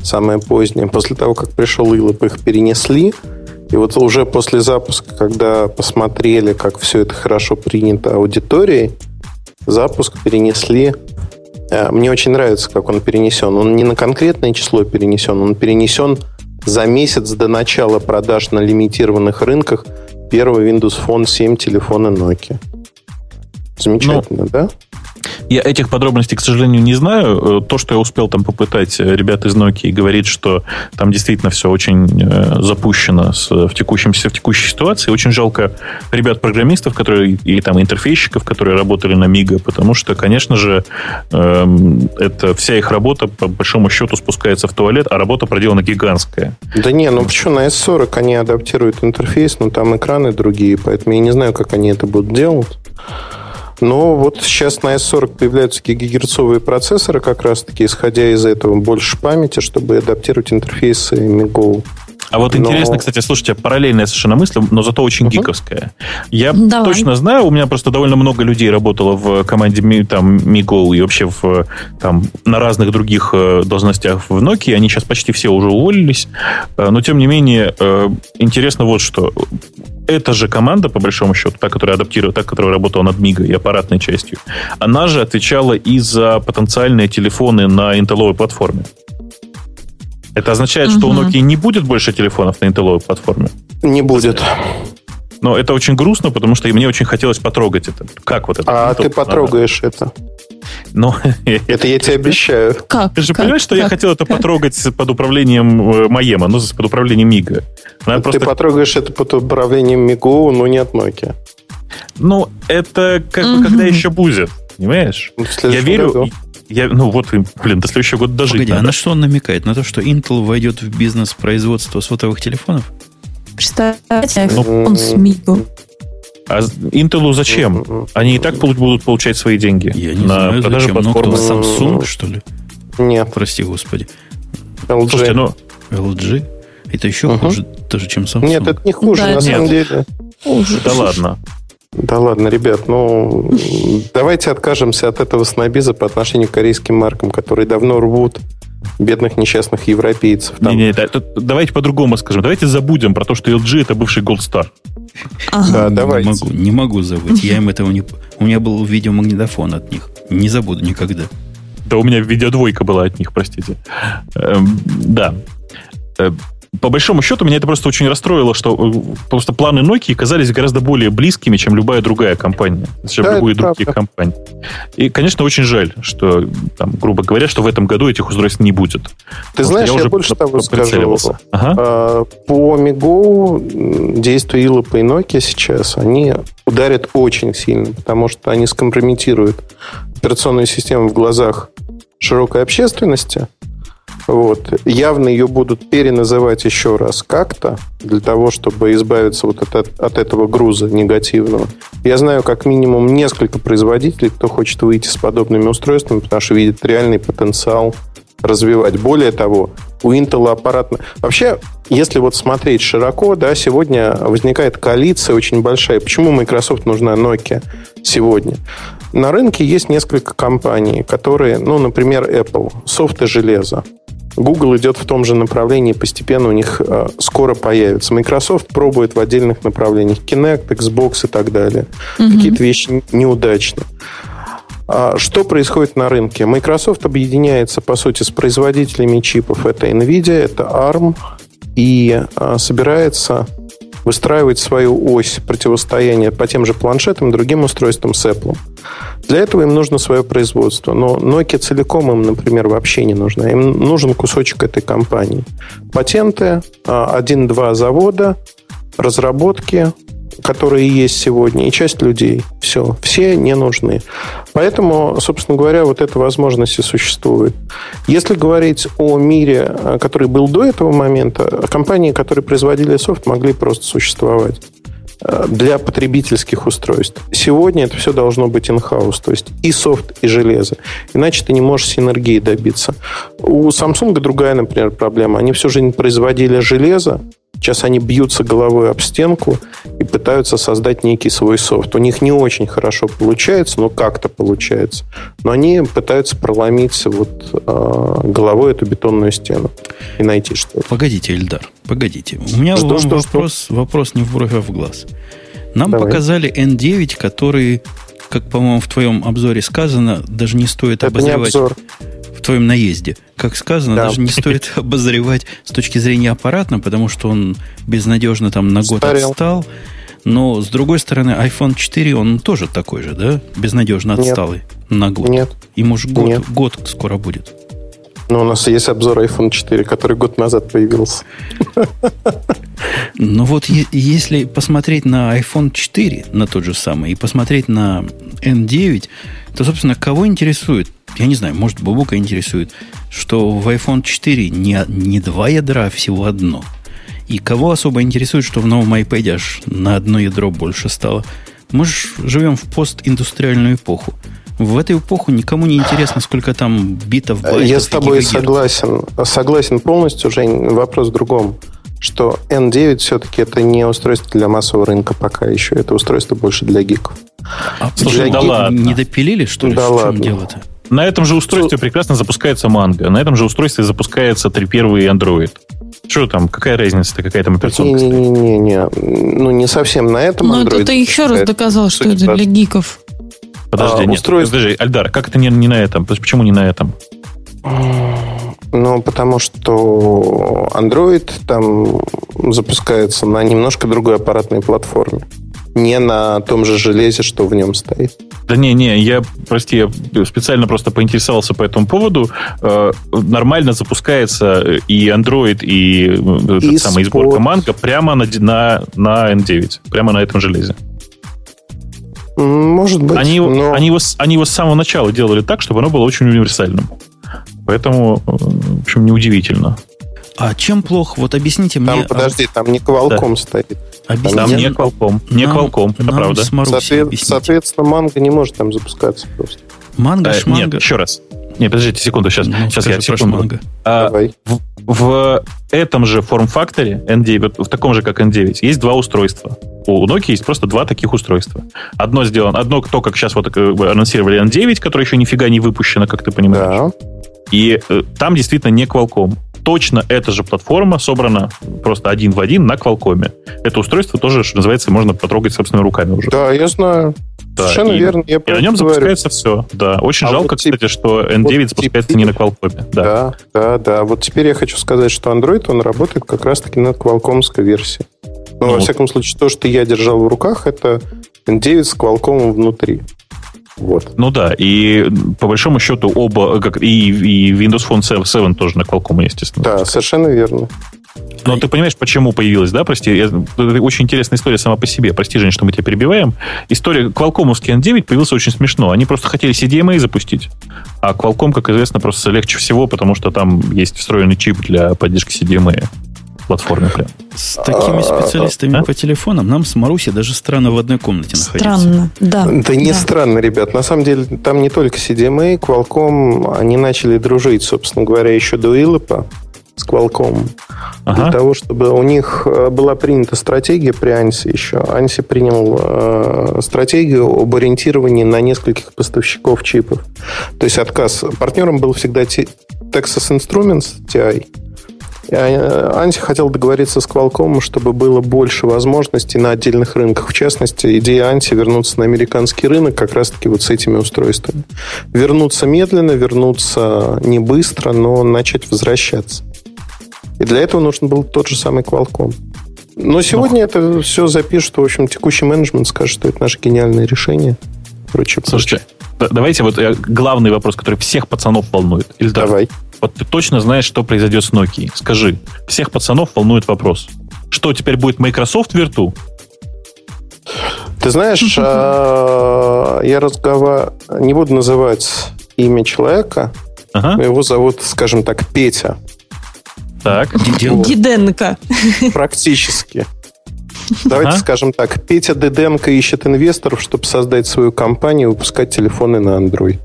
самое позднее. После того, как пришел Илоп, их перенесли. И вот уже после запуска, когда посмотрели, как все это хорошо принято аудиторией, запуск перенесли. Э, мне очень нравится, как он перенесен. Он не на конкретное число перенесен, он перенесен за месяц до начала продаж на лимитированных рынках первого Windows Phone 7 телефона Nokia. Замечательно, ну, да? Я этих подробностей, к сожалению, не знаю. Э, то, что я успел там попытать э, ребят из Nokia, говорит, что там действительно все очень э, запущено в, текущем, в текущей ситуации. Очень жалко ребят-программистов, которые или там интерфейщиков, которые работали на Мига, потому что, конечно же, эм, это вся их работа, по большому счету, спускается в туалет, а работа проделана гигантская. Да не, ну почему на S40 они адаптируют интерфейс, но там экраны другие, поэтому я не знаю, как они это будут делать. Но вот сейчас на S40 появляются гигагерцовые процессоры, как раз-таки исходя из этого больше памяти, чтобы адаптировать интерфейсы MiGo. А вот но... интересно, кстати, слушайте, параллельная совершенно мысль, но зато очень uh-huh. гиковская. Я Давай. точно знаю, у меня просто довольно много людей работало в команде там, MiGo и вообще в, там, на разных других э, должностях в Nokia. Они сейчас почти все уже уволились. Э, но, тем не менее, э, интересно вот что. Эта же команда, по большому счету, та, которая адаптировала, та, которая работала над Миго и аппаратной частью, она же отвечала и за потенциальные телефоны на интелловой платформе. Это означает, угу. что у Nokia не будет больше телефонов на интелловой платформе? Не будет. Но это очень грустно, потому что мне очень хотелось потрогать это. Как вот это? А ты потрогаешь а, это. Но... *laughs* Это я тебе обещаю. Как? Ты же как? понимаешь, что как? я хотел это потрогать под управлением э, Маема, ну, под управлением Мига. Ты просто... потрогаешь это под управлением Мигу, но не от Nokia. Ну, это как бы когда еще будет, понимаешь? Я верю, году. Я, ну вот, блин, до следующего года дожить Погоди, надо. а на что он намекает? На то, что Intel войдет в бизнес производства сотовых телефонов? Представьте, ну, он с Мигу. А Intel зачем? Они и так будут получать свои деньги. Я не на знаю, зачем. Платформы. Ну, Samsung, что ли? Нет. Прости, господи. LG. Слушайте, ну... LG? Это еще угу. хуже даже, чем Samsung. Нет, это не хуже, да, на нет. самом деле. Хуже. Да ладно. Да ладно, ребят, ну давайте откажемся от этого снобиза по отношению к корейским маркам, которые давно рвут бедных несчастных европейцев. Там. Не, не, да, давайте по-другому скажем. Давайте забудем про то, что LG это бывший Gold Star. Ага. Да, давайте. Не могу, не могу забыть. Я им этого не... У меня был видеомагнитофон от них. Не забуду никогда. Да у меня видеодвойка была от них, простите. Эм, да. Э, по большому счету, меня это просто очень расстроило, что э, просто планы Nokia казались гораздо более близкими, чем любая другая компания, чем да, любые другие правда. компании. И, конечно, очень жаль, что, там, грубо говоря, что в этом году этих устройств не будет. Ты знаешь, я, я уже больше того скажу. Ага. А, по MiGo действия Илопа и Nokia сейчас, они ударят очень сильно, потому что они скомпрометируют операционную систему в глазах широкой общественности, вот. Явно ее будут переназывать еще раз как-то, для того, чтобы избавиться вот от, от этого груза негативного. Я знаю как минимум несколько производителей, кто хочет выйти с подобными устройствами, потому что видит реальный потенциал развивать. Более того, у Intel аппаратно... Вообще, если вот смотреть широко, да, сегодня возникает коалиция очень большая. Почему Microsoft нужна Nokia сегодня? На рынке есть несколько компаний, которые, ну, например, Apple, софт и железо. Google идет в том же направлении, постепенно у них э, скоро появится. Microsoft пробует в отдельных направлениях. Kinect, Xbox и так далее. Угу. Какие-то вещи неудачны. А что происходит на рынке? Microsoft объединяется, по сути, с производителями чипов. Это NVIDIA, это ARM. И а, собирается выстраивать свою ось противостояния по тем же планшетам, другим устройствам с Apple. Для этого им нужно свое производство. Но Nokia целиком им, например, вообще не нужна. Им нужен кусочек этой компании. Патенты, а, один-два завода, разработки, которые есть сегодня, и часть людей. Все. Все не нужны. Поэтому, собственно говоря, вот эта возможность и существует. Если говорить о мире, э, который был до этого момента, компании, которые производили софт, могли просто существовать э, для потребительских устройств. Сегодня это все должно быть in-house, то есть и софт, и железо. Иначе ты не можешь синергии добиться. У Samsung другая, например, проблема. Они всю жизнь производили железо, Сейчас они бьются головой об стенку и пытаются создать некий свой софт. У них не очень хорошо получается, но как-то получается. Но они пытаются проломить вот э, головой эту бетонную стену и найти что-то. Погодите, Эльдар, погодите. У меня что, что, вопрос, что? вопрос не в бровь, а в глаз. Нам Давай. показали N9, который, как, по-моему, в твоем обзоре сказано, даже не стоит Это обозревать. Не обзор в твоем наезде. Как сказано, да. даже не стоит *laughs* обозревать с точки зрения аппаратно, потому что он безнадежно там на год Старел. отстал. Но, с другой стороны, iPhone 4, он тоже такой же, да? Безнадежно отсталый Нет. на год. Нет. Ему же год, Нет. год скоро будет. Ну, у нас есть обзор iPhone 4, который год назад появился. Ну вот, если посмотреть на iPhone 4, на тот же самый, и посмотреть на N9, то, собственно, кого интересует? Я не знаю, может, Бабука интересует, что в iPhone 4 не, не два ядра, а всего одно. И кого особо интересует, что в новом iPad аж на одно ядро больше стало? Мы же живем в постиндустриальную эпоху. В эту эпоху никому не интересно, сколько там битов, байтов Я с тобой согласен. Согласен полностью, Жень. Вопрос в другом что N9 все-таки это не устройство для массового рынка пока еще. Это устройство больше для гиков. А, слушай, да ладно. Не допилили, что ли? Да в ладно. чем дело-то? На этом же устройстве прекрасно запускается манго. На этом же устройстве запускается первый Android. Что там? Какая разница-то? Какая там операционка Не-не-не. Ну, не совсем на этом Но это ты еще раз доказал, что это для гиков. Подожди, а, нет, устройство... подожди, Альдар, как это не, не на этом? Почему не на этом? Ну, потому что Android там запускается на немножко другой аппаратной платформе. Не на том же железе, что в нем стоит. Да не, не, я, прости, я специально просто поинтересовался по этому поводу. Э, нормально запускается и Android, и, и этот самый сборка Манго прямо на, на, на N9, прямо на этом железе. Может быть. Они, но... они, его, они его с самого начала делали так, чтобы оно было очень универсальным. Поэтому, э, в общем, неудивительно. А чем плохо? Вот объясните там, мне. А подожди, там не Qualcomm да. стоит. Объясните. Там не Qualcomm. Не нам, Qualcomm, это нам правда. Соответ, соответственно, манго не может там запускаться просто. Манго, а, шманго. Нет, еще раз. Нет, подождите секунду, сейчас, ну, сейчас я секунду. А, Давай. В, в этом же форм-факторе N9, в таком же, как N9, есть два устройства. У Nokia есть просто два таких устройства. Одно сделано, одно то, как сейчас вот э, анонсировали N9, которое еще нифига не выпущено, как ты понимаешь. Да. И э, там действительно не Qualcomm. Точно эта же платформа собрана просто один в один на Qualcomm. Это устройство тоже, что называется, можно потрогать собственными руками уже. Да, я знаю. Да, Совершенно и, верно. Я и на нем говорю. запускается все. Да, очень а жалко, вот кстати, что N9 вот запускается теперь... не на Qualcomm. Да. да, да, да. Вот теперь я хочу сказать, что Android, он работает как раз-таки на Qualcommской версии. Но, ну, во всяком случае, то, что я держал в руках, это N9 с Qualcomm внутри. Вот. Ну да, и по большому счету оба, как и, и Windows Phone 7, 7 тоже на Qualcomm, естественно. Да, совершенно верно. Но ты понимаешь, почему появилась, да? Прости, я, это очень интересная история сама по себе. Прости, Жень, что мы тебя перебиваем. История Qualcomm'овский N9 появился очень смешно. Они просто хотели CDMA запустить, а Qualcomm, как известно, просто легче всего, потому что там есть встроенный чип для поддержки CDMA платформе прям. С такими специалистами а? по телефонам нам с Маруси даже странно в одной комнате находиться. Странно, да. Да не да. странно, ребят. На самом деле там не только CDMA, Qualcomm, они начали дружить, собственно говоря, еще до Илопа с Qualcomm. Ага. Для того, чтобы у них э, была принята стратегия при Ансе еще. Анси принял э, стратегию об ориентировании на нескольких поставщиков чипов. То есть отказ. Партнером был всегда Texas Instruments TI. Анти хотел договориться с Qualcomm, чтобы было больше возможностей на отдельных рынках. В частности, идея Анти вернуться на американский рынок как раз-таки вот с этими устройствами. Вернуться медленно, вернуться не быстро, но начать возвращаться. И для этого нужен был тот же самый Qualcomm. Но сегодня Ох. это все запишут. В общем, текущий менеджмент скажет, что это наше гениальное решение. Прочее, Слушайте, прочее. давайте вот э, главный вопрос, который всех пацанов волнует. Ильдар, Давай. Вот ты точно знаешь, что произойдет с Nokia. Скажи, всех пацанов волнует вопрос. Что, теперь будет Microsoft Virtu? Ты знаешь, *laughs* а, я разговариваю... Не буду называть имя человека. Его зовут, скажем так, Петя. Так. Диденко. *laughs* Практически. Давайте ага. скажем так. Петя Диденко ищет инвесторов, чтобы создать свою компанию и выпускать телефоны на Android.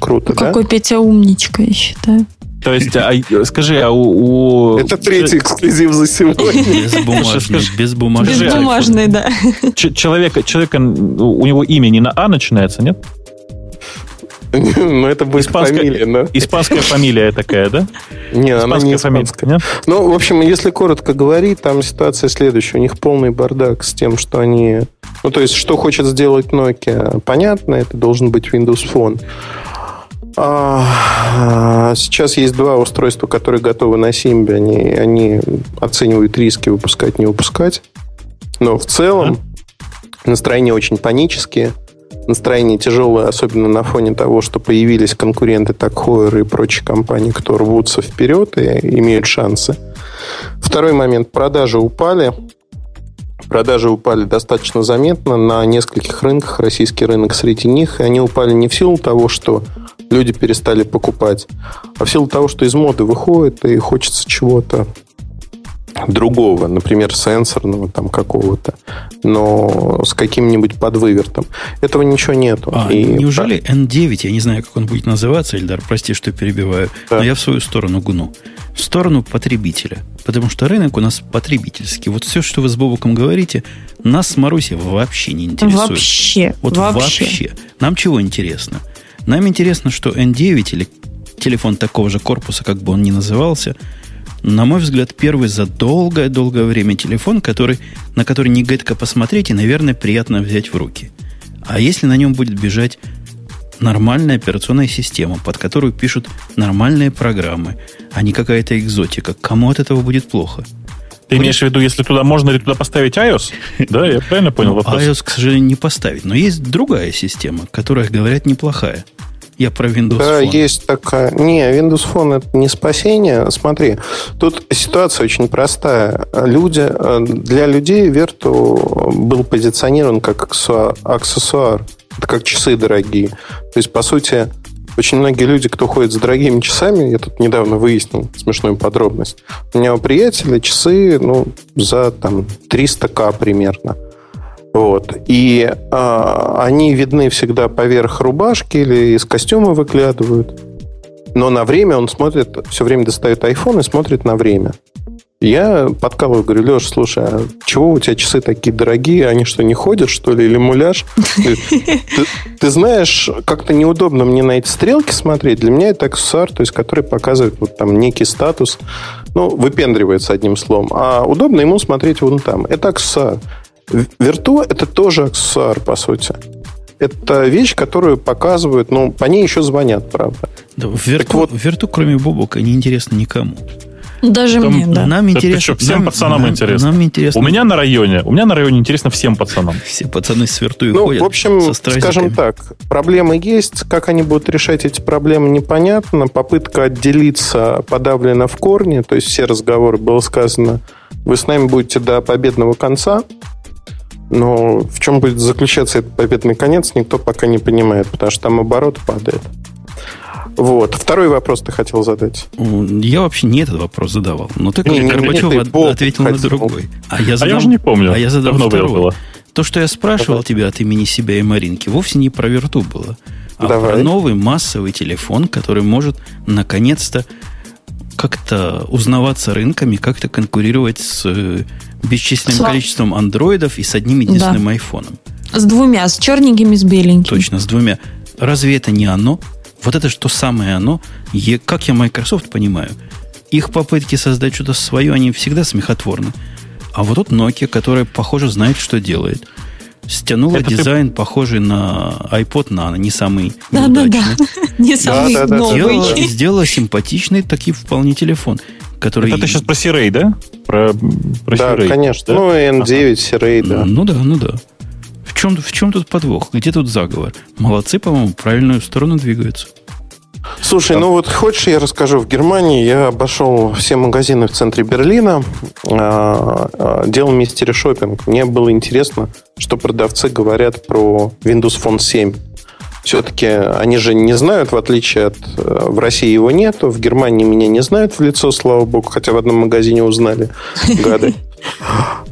Круто, ну, да? Какой Петя умничка, я считаю. То есть, а, скажи, а у, у... Это третий эксклюзив за сегодня. Безбумажный. Безбумажный, Безбумажный да. Человека, человека, у него имя не на А начинается, нет? Ну, это будет испанская, фамилия, да? Испанская фамилия такая, да? Не, она не испанская. Нет? Ну, в общем, если коротко говорить, там ситуация следующая. У них полный бардак с тем, что они... Ну, то есть, что хочет сделать Nokia, понятно, это должен быть Windows Phone. А, сейчас есть два устройства, которые готовы на Symbian. Они, они оценивают риски выпускать, не выпускать. Но в целом настроения очень панические. Настроение тяжелое, особенно на фоне того, что появились конкуренты Такхойер и прочие компании, кто рвутся вперед и имеют шансы. Второй момент. Продажи упали. Продажи упали достаточно заметно на нескольких рынках. Российский рынок среди них. И они упали не в силу того, что люди перестали покупать, а в силу того, что из моды выходит и хочется чего-то другого, например, сенсорного там какого-то, но с каким-нибудь подвывертом. Этого ничего нету. А, и неужели N9, я не знаю, как он будет называться, Эльдар, прости, что перебиваю, да. но я в свою сторону гну. В сторону потребителя. Потому что рынок у нас потребительский. Вот все, что вы с Бобуком говорите, нас с Марусей вообще не интересует. Вообще. Вот вообще. вообще. Нам чего интересно? Нам интересно, что N9 или телефон такого же корпуса, как бы он ни назывался, на мой взгляд, первый за долгое-долгое время телефон, который, на который не гадко посмотреть и, наверное, приятно взять в руки. А если на нем будет бежать нормальная операционная система, под которую пишут нормальные программы, а не какая-то экзотика, кому от этого будет плохо? Ты имеешь в виду, если туда можно ли туда поставить iOS? *laughs* Да, я правильно понял ну, вопрос? iOS, к сожалению, не поставить. Но есть другая система, которая, говорят, неплохая. Я про Windows да, Phone. есть такая. Не, Windows Phone это не спасение. Смотри, тут ситуация очень простая. Люди, э, для людей Верту был позиционирован как аксессуар. Это как часы дорогие. То есть, по сути, очень многие люди, кто ходит с дорогими часами, я тут недавно выяснил смешную подробность. У меня у приятеля часы ну, за там, 300к примерно. Вот. И а, они видны всегда поверх рубашки или из костюма выглядывают. Но на время он смотрит, все время достает iPhone и смотрит на время. Я подкалываю, говорю, Леш, слушай, а чего у тебя часы такие дорогие? Они что, не ходят, что ли, или муляж? Ты, ты, знаешь, как-то неудобно мне на эти стрелки смотреть. Для меня это аксессуар, то есть, который показывает вот там некий статус, ну, выпендривается одним словом. А удобно ему смотреть вон там. Это аксессуар. Вирту – это тоже аксессуар, по сути. Это вещь, которую показывают, ну, по ней еще звонят, правда. Да, в Вирту, вот, в Вирту кроме Бобука, не интересно никому. Даже Там, мне, да. Нам интересно. Что, всем нам, пацанам нам, интересно. Нам интересно. У меня на районе, у меня на районе интересно всем пацанам. Все пацаны с верту ну, ходят. В общем, скажем так, проблемы есть. Как они будут решать эти проблемы, непонятно. Попытка отделиться подавлена в корне. То есть все разговоры было сказано, вы с нами будете до победного конца. Но в чем будет заключаться этот победный конец, никто пока не понимает, потому что там оборот падает. Вот. Второй вопрос ты хотел задать. Я вообще не этот вопрос задавал. Но ты, не, Горбачев, не, ты ответил на другой. А я, задам, а я уже не помню. А я задал Давно второй. Было. То, что я спрашивал Давай. тебя от имени себя и Маринки, вовсе не про верту было, а Давай. про новый массовый телефон, который может наконец-то как-то узнаваться рынками, как-то конкурировать с э, бесчисленным Слав... количеством андроидов и с одним единственным да. айфоном. С двумя, с черненькими, с беленькими. Точно, с двумя. Разве это не оно? Вот это что самое оно. Как я Microsoft понимаю, их попытки создать что-то свое, они всегда смехотворны. А вот тут Nokia, которая, похоже, знает, что делает. Стянула это дизайн, ты... похожий на iPod Nano, не самый да, неудачный. Да, да. Не самый да, да, *laughs* новый. Сделала, *laughs* сделала симпатичный таки вполне телефон. Который... Это ты сейчас про Сирей, да? Про, про да, Сирей, конечно. Да? Ну, N9 ага. Сирей, да. Ну да, ну да. В чем, в чем тут подвох? Где тут заговор? Молодцы, по-моему, в правильную сторону двигаются. Слушай, да. ну вот хочешь, я расскажу. В Германии я обошел все магазины в центре Берлина, а, а, делал мистери шопинг. Мне было интересно, что продавцы говорят про Windows Phone 7. Все-таки они же не знают, в отличие от... Э, в России его нету, в Германии меня не знают в лицо, слава богу, хотя в одном магазине узнали, гады. *laughs*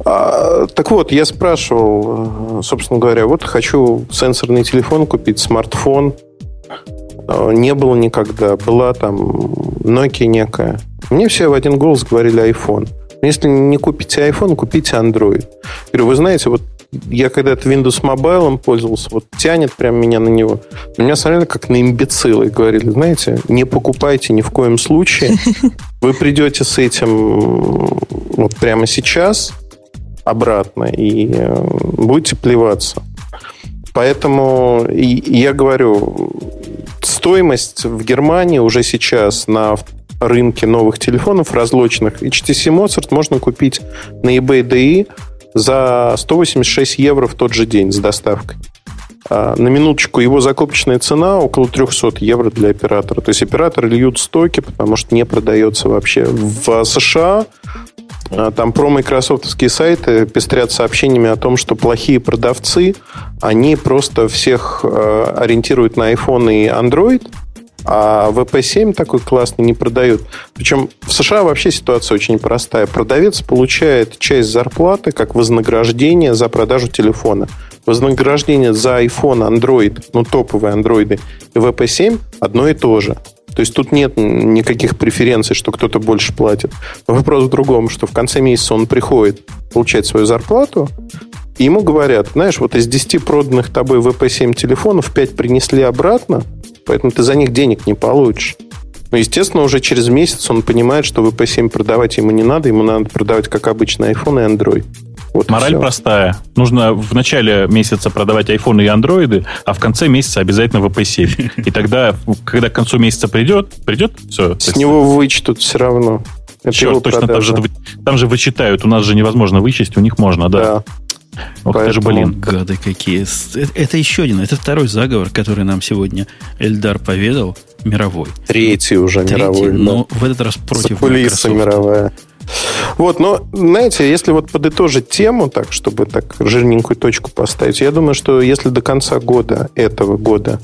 А, так вот, я спрашивал, э, собственно говоря, вот хочу сенсорный телефон купить, смартфон, не было никогда. Была там Nokia некая. Мне все в один голос говорили iPhone. Если не купите iPhone, купите Android. Говорю, вы знаете, вот я когда-то Windows Mobile пользовался, вот тянет прям меня на него. На меня смотрели как на имбецила и говорили, знаете, не покупайте ни в коем случае. *laughs* Вы придете с этим вот прямо сейчас обратно и э, будете плеваться. Поэтому и, я говорю, стоимость в Германии уже сейчас на рынке новых телефонов разлоченных HTC Mozart можно купить на eBay DI за 186 евро в тот же день с доставкой. А, на минуточку его закупочная цена около 300 евро для оператора. То есть операторы льют стоки, потому что не продается вообще. В США а, там про майкрософтовские сайты пестрят сообщениями о том, что плохие продавцы, они просто всех э, ориентируют на iPhone и Android, а VP7 такой классный не продают. Причем в США вообще ситуация очень простая. Продавец получает часть зарплаты как вознаграждение за продажу телефона. Вознаграждение за iPhone, Android, ну топовые андроиды и VP7 одно и то же. То есть тут нет никаких преференций, что кто-то больше платит. Но вопрос в другом, что в конце месяца он приходит получать свою зарплату, и ему говорят, знаешь, вот из 10 проданных тобой VP7 телефонов 5 принесли обратно, поэтому ты за них денег не получишь. Но, естественно, уже через месяц он понимает, что VP7 продавать ему не надо, ему надо продавать, как обычно, iPhone и Android. Вот Мораль простая. Нужно в начале месяца продавать айфоны и андроиды, а в конце месяца обязательно VP7. И тогда, когда к концу месяца придет, придет, все. С него вычтут все равно. Это Черт, точно, там же, там же вычитают. У нас же невозможно вычесть, у них можно, да. Да. Ох Поэтому... ты же, блин. Гады какие. Это, это еще один, это второй заговор, который нам сегодня Эльдар поведал, мировой. Третий уже Третий, мировой. Но да. в этот раз против Мicrosoft. мировая. Вот, но, знаете, если вот подытожить тему, так, чтобы так жирненькую точку поставить, я думаю, что если до конца года, этого года,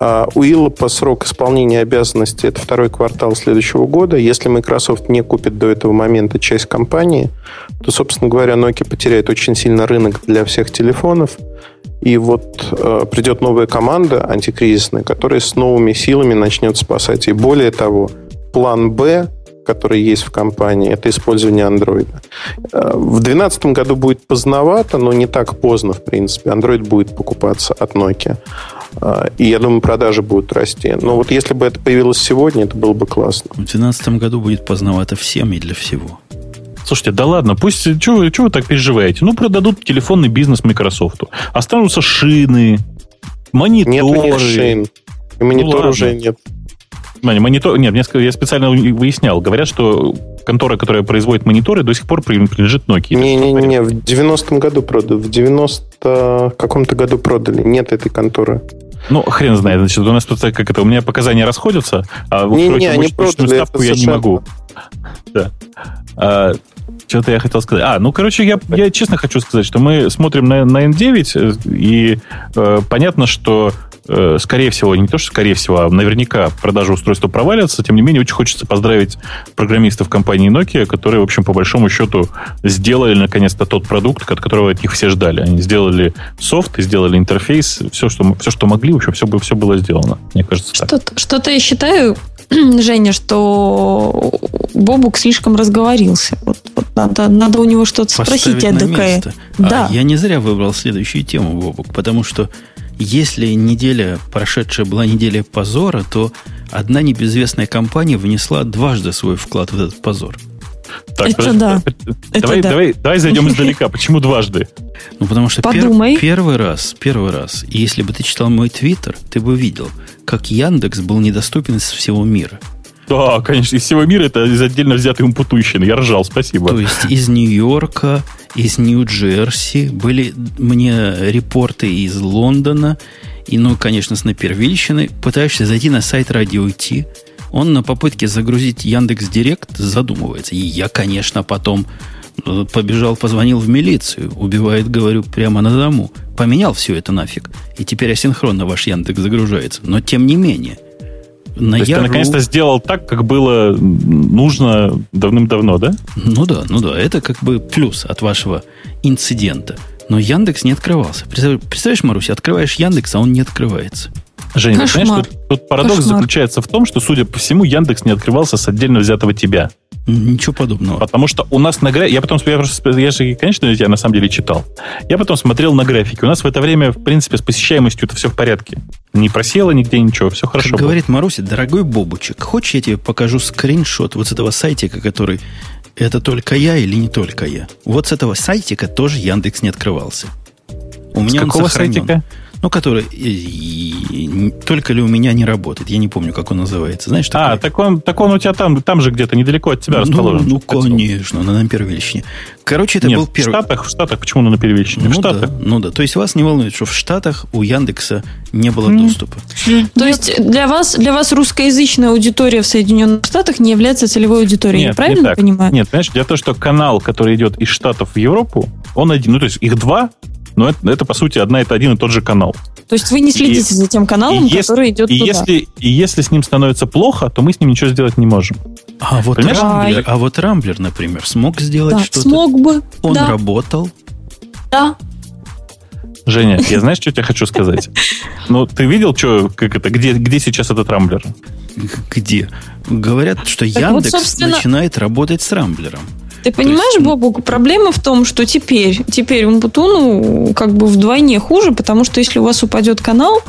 а у Иллопа срок исполнения обязанностей это второй квартал следующего года. Если Microsoft не купит до этого момента часть компании, то, собственно говоря, Nokia потеряет очень сильно рынок для всех телефонов. И вот э, придет новая команда антикризисная, которая с новыми силами начнет спасать. И более того, план Б который есть в компании, это использование Android. Э, в 2012 году будет поздновато, но не так поздно, в принципе. Android будет покупаться от Nokia. Э, и я думаю, продажи будут расти. Но вот если бы это появилось сегодня, это было бы классно. В 2012 году будет поздновато всем и для всего. Слушайте, да ладно, пусть... Чего вы, вы так переживаете? Ну, продадут телефонный бизнес Microsoft. Останутся шины, мониторы. Нет шин. И монитор ну, уже нет. Монитор, нет, я специально выяснял. Говорят, что контора, которая производит мониторы, до сих пор принадлежит Nokia. Не-не-не, в 90-м году продали. В 90 каком-то году продали. Нет этой конторы. Ну, хрен знает. Значит, у нас тут как это, у меня показания расходятся, а не, не, они продали, ставку я не могу. Да. А, что-то я хотел сказать. А, ну, короче, я, я честно хочу сказать, что мы смотрим на, на N9, э, и э, понятно, что Э, скорее всего, не то, что скорее всего, а наверняка продажа устройства провалится. Тем не менее, очень хочется поздравить программистов компании Nokia, которые, в общем, по большому счету сделали наконец-то тот продукт, от которого от них все ждали. Они сделали софт, сделали интерфейс, все, что, все, что могли, в общем, все, все было сделано, мне кажется. Что-то, что-то я считаю, *clears throat* Женя, что Бобук слишком разговорился. Вот, вот надо, надо у него что-то спросить о ДК. Да. А я не зря выбрал следующую тему, Бобук, потому что Если неделя, прошедшая была неделя позора, то одна небезвестная компания внесла дважды свой вклад в этот позор. Так, это да. Давай, это давай, да. давай зайдем *laughs* издалека. Почему дважды? Ну, потому что пер, первый раз, первый раз, если бы ты читал мой твиттер, ты бы видел, как Яндекс был недоступен из всего мира. Да, конечно, из всего мира это из отдельно взятой умпутущины. Я ржал, спасибо. То есть из Нью-Йорка, из Нью-Джерси были мне репорты из Лондона, и, ну, конечно, с напервильщины. Пытаешься зайти на сайт Радио Ти, он на попытке загрузить Яндекс Директ задумывается. И я, конечно, потом э, побежал, позвонил в милицию. Убивает, говорю, прямо на дому. Поменял все это нафиг. И теперь асинхронно ваш Яндекс загружается. Но тем не менее. На То есть Яру... ты наконец-то сделал так, как было нужно давным-давно, да? Ну да, ну да. Это как бы плюс от вашего инцидента. Но Яндекс не открывался. Представляешь, Маруся, открываешь Яндекс, а он не открывается. Женя, Кошмар. понимаешь, тут, тут парадокс Кошмар. заключается в том, что, судя по всему, Яндекс не открывался с отдельно взятого тебя. Ничего подобного. Потому что у нас на графике... Я потом... Я, просто, я же, конечно, я на самом деле читал. Я потом смотрел на графике. У нас в это время, в принципе, с посещаемостью это все в порядке. Не просело нигде ничего, все хорошо. Как было. говорит Маруся, дорогой Бобучек, хочешь я тебе покажу скриншот вот с этого сайтика, который это только я или не только я? Вот с этого сайтика тоже Яндекс не открывался. У меня с какого он сохранен. сайтика? Ну, который и, и, только ли у меня не работает. Я не помню, как он называется. Знаешь, такой... А, так он, так он у тебя там, там же где-то недалеко от тебя ну, расположен. Ну, конечно, на, на первичне. Короче, это Нет, был первый... в Штатах, в Штатах, почему на первичне? Ну, в Штатах. Да, ну да, то есть вас не волнует, что в Штатах у Яндекса не было mm. доступа. То есть для вас, для вас русскоязычная аудитория в Соединенных Штатах не является целевой аудиторией, Нет, правильно не так. понимаю? Нет, понимаешь, в том, что канал, который идет из Штатов в Европу, он один, ну то есть их два, но это, это по сути одна это один и тот же канал. То есть вы не следите и, за тем каналом, и который идет и туда. Если, и если с ним становится плохо, то мы с ним ничего сделать не можем. А вот, Рамблер, а вот Рамблер, например, смог сделать да, что-то? смог бы. Он да. работал? Да. Женя, *laughs* я знаешь, что я хочу сказать? Ну, ты видел, что, как это, где, где сейчас этот Рамблер? Где? Говорят, что Яндекс вот, собственно... начинает работать с Рамблером. Ты понимаешь, есть... Бобук, проблема в том, что теперь, теперь Умпутуну как бы вдвойне хуже, потому что если у вас упадет канал,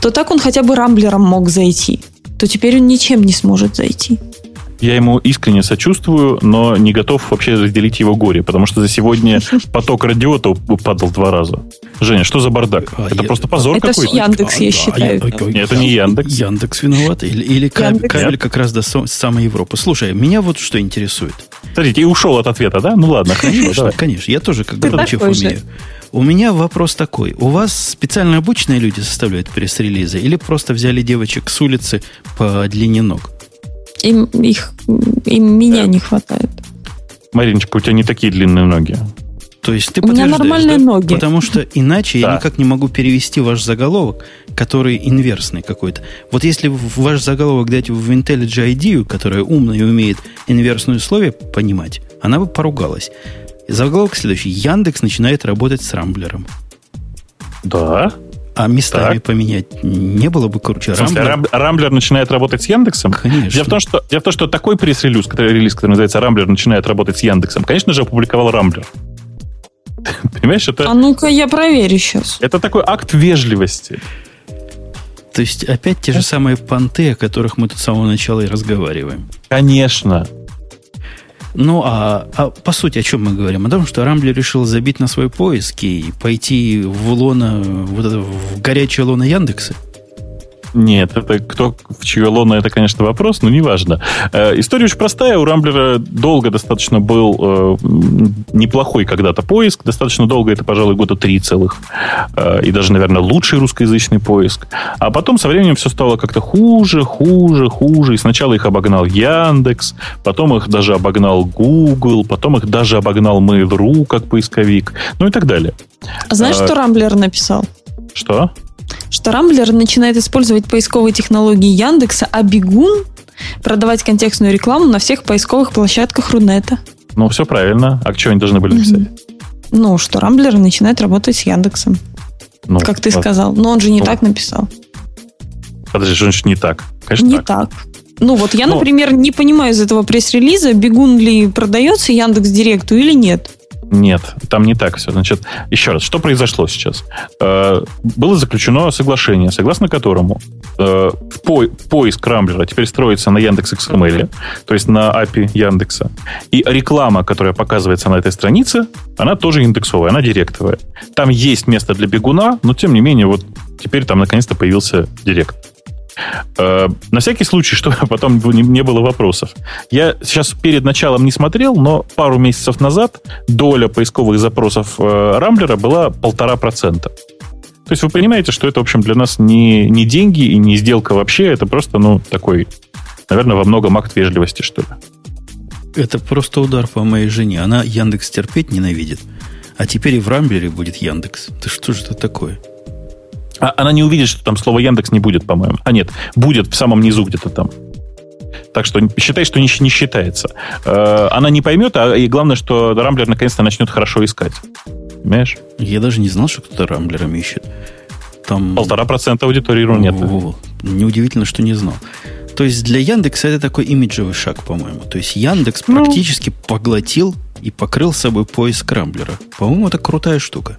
то так он хотя бы рамблером мог зайти. То теперь он ничем не сможет зайти. Я ему искренне сочувствую, но не готов вообще разделить его горе, потому что за сегодня *laughs* поток радиота упадал два раза. Женя, что за бардак? А, это просто позор это какой-то. Это Яндекс, я считаю. А, а, это не Яндекс. Яндекс виноват. Или, или кабель, кабель как раз до самой Европы. Слушай, меня вот что интересует. Смотрите, и ушел от ответа, да? Ну ладно. Конечно, конечно. Я тоже как бы Горбачев умею. У меня вопрос такой. У вас специально обученные люди составляют пресс-релизы или просто взяли девочек с улицы по длине ног? Им, их, им меня не хватает. Мариночка, у тебя не такие длинные ноги. То есть ты У меня нормальные да? ноги. Потому что иначе да. я никак не могу перевести ваш заголовок, который инверсный какой-то. Вот если ваш заголовок дать в IntelliJ IDEA, которая умно и умеет инверсные условия понимать, она бы поругалась. Заголовок следующий. Яндекс начинает работать с Рамблером. Да. А местами так. поменять не было бы круче. Рамблер... Рамблер начинает работать с Яндексом? Конечно. Дело в том, что, дело в том, что такой пресс-релиз, который, релиз, который называется «Рамблер начинает работать с Яндексом», конечно же, опубликовал Рамблер. *laughs* Понимаешь, это... А ну-ка я проверю сейчас. Это такой акт вежливости. То есть опять те же самые понты, о которых мы тут с самого начала и разговариваем. Конечно. Ну, а, а по сути, о чем мы говорим? О том, что Рамблер решил забить на свой поиск и пойти в лоно, вот это, в горячее лоно Яндекса? Нет, это кто в чье лоно, это, конечно, вопрос, но неважно. Э, история очень простая. У Рамблера долго достаточно был э, неплохой когда-то поиск. Достаточно долго, это, пожалуй, года три целых. Э, и даже, наверное, лучший русскоязычный поиск. А потом со временем все стало как-то хуже, хуже, хуже. И сначала их обогнал Яндекс, потом их даже обогнал Google, потом их даже обогнал Mail.ru как поисковик, ну и так далее. А знаешь, а, что Рамблер написал? Что? Что Рамблер начинает использовать поисковые технологии Яндекса, а Бегун продавать контекстную рекламу на всех поисковых площадках Рунета. Ну, все правильно. А что они должны были написать? Ну, что Рамблер начинает работать с Яндексом. Ну, как ты вот. сказал. Но он же не ну. так написал. Подожди, что значит не так? Конечно, не так. так. Ну вот я, ну, например, не понимаю из этого пресс-релиза, бегун ли продается Яндекс Директу или нет. Нет, там не так все. Значит, еще раз, что произошло сейчас? Э, было заключено соглашение, согласно которому э, по, поиск Рамблера теперь строится на Яндекс XML, то есть на API Яндекса. И реклама, которая показывается на этой странице, она тоже индексовая, она директовая. Там есть место для бегуна, но тем не менее, вот теперь там наконец-то появился директ. Э, на всякий случай, чтобы *laughs* потом не было вопросов. Я сейчас перед началом не смотрел, но пару месяцев назад доля поисковых запросов э, Рамблера была полтора процента. То есть вы понимаете, что это, в общем, для нас не, не деньги и не сделка вообще, это просто, ну, такой, наверное, во многом акт вежливости, что ли. Это просто удар по моей жене. Она Яндекс терпеть ненавидит. А теперь и в Рамблере будет Яндекс. Да что же это такое? А, она не увидит, что там слово Яндекс не будет, по-моему. А нет, будет в самом низу где-то там. Так что считай, что не, не считается. Э, она не поймет, а и главное, что Рамблер наконец-то начнет хорошо искать. Понимаешь? Я даже не знал, что кто-то Рамблером ищет. Там... Полтора процента аудитории нет. Неудивительно, что не знал. То есть для Яндекса это такой имиджевый шаг, по-моему. То есть Яндекс ну... практически поглотил и покрыл собой поиск Рамблера. По-моему, это крутая штука.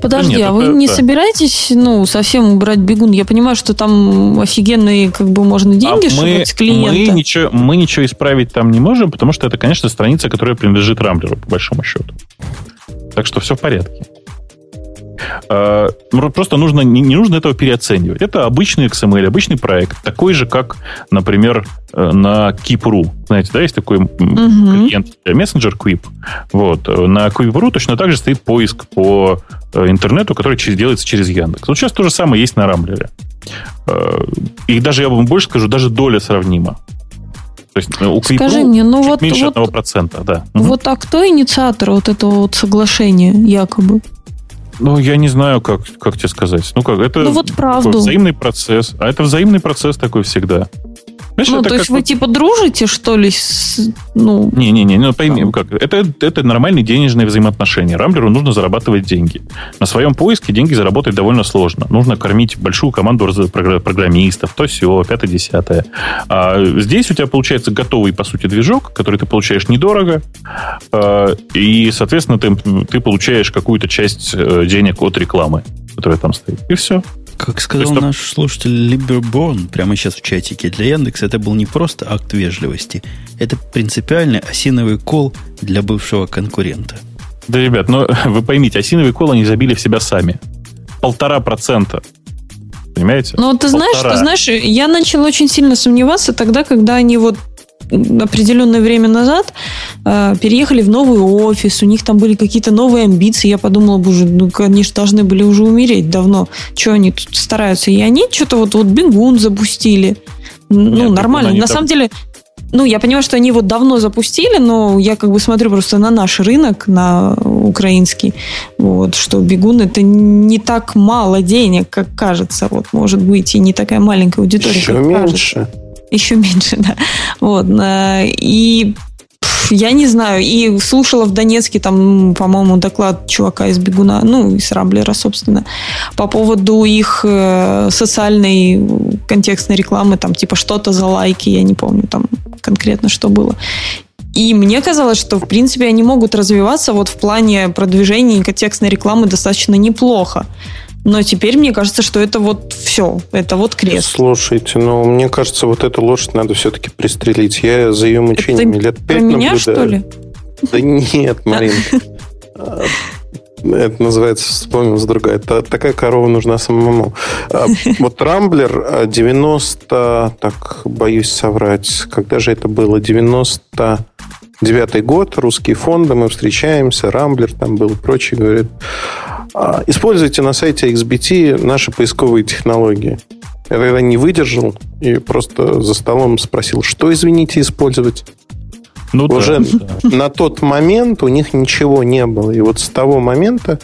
Подожди, Нет, а вы это, не да. собираетесь, ну, совсем убрать бегун? Я понимаю, что там офигенные, как бы, можно деньги а мы, с клиента. Мы ничего, мы ничего исправить там не можем, потому что это, конечно, страница, которая принадлежит Рамблеру, по большому счету. Так что все в порядке. А, ну, просто нужно, не, не нужно этого переоценивать. Это обычный XML, обычный проект, такой же, как, например, э, на Keep.ru. Знаете, да, есть такой угу. клиент, мессенджер Quip. Вот. Э, на Quip.ru точно так же стоит поиск по э, интернету, который делается через Яндекс. Вот сейчас то же самое есть на Рамблере. И даже, я вам больше скажу, даже доля сравнима. То есть у Скажи мне, ну вот, меньше вот, 1%, да. Вот а кто инициатор вот этого вот соглашения, якобы? Ну, я не знаю, как, как тебе сказать. Ну, как, это ну, вот правду. взаимный процесс. А это взаимный процесс такой всегда. Знаешь, ну, то есть вы типа дружите, что ли? С, ну... Не-не-не, ну пойми, да. как. Это, это нормальные денежные взаимоотношения. Рамблеру нужно зарабатывать деньги. На своем поиске деньги заработать довольно сложно. Нужно кормить большую команду программистов, то все, пятое, десятое. А здесь у тебя получается готовый, по сути, движок, который ты получаешь недорого, а, и, соответственно, ты, ты получаешь какую-то часть э, денег от рекламы, которая там стоит. И все. Как сказал есть, наш слушатель Либерборн прямо сейчас в чатике, для Яндекса это был не просто акт вежливости, это принципиальный осиновый кол для бывшего конкурента. Да, ребят, но *laughs* вы поймите, осиновый кол они забили в себя сами. Полтора процента. Понимаете? Ну, ты знаешь, ты знаешь, я начала очень сильно сомневаться тогда, когда они вот определенное время назад э, переехали в новый офис, у них там были какие-то новые амбиции. Я подумала, боже, ну, конечно, должны были уже умереть давно. Что они тут стараются? И они что-то вот, вот Бенгун запустили. Ну, Нет, нормально. На там... самом деле, ну, я понимаю, что они вот давно запустили, но я как бы смотрю просто на наш рынок, на украинский, вот, что бегун это не так мало денег, как кажется, вот, может быть, и не такая маленькая аудитория, Еще как меньше. кажется. Еще меньше, *laughs* да. Вот. Э, и я не знаю. И слушала в Донецке там, по-моему, доклад чувака из Бегуна, ну, из Рамблера, собственно, по поводу их э, социальной контекстной рекламы, там, типа, что-то за лайки, я не помню там конкретно, что было. И мне казалось, что, в принципе, они могут развиваться вот в плане продвижения контекстной рекламы достаточно неплохо. Но теперь мне кажется, что это вот все, это вот крест. Слушайте, ну, мне кажется, вот эту лошадь надо все-таки пристрелить. Я за ее мучениями это лет пять меня, наблюдаю. что ли? Да нет, Марин. Это называется, вспомнил с другая. Это такая корова нужна самому. А, вот Рамблер 90, а, так, боюсь соврать, когда же это было? 90 девятый год, русские фонды, мы встречаемся, Рамблер там был и прочее, говорит, «А, используйте на сайте XBT наши поисковые технологии. Я тогда не выдержал и просто за столом спросил, что, извините, использовать? Ну, Уже да, на тот момент у них ничего не было. И вот с того момента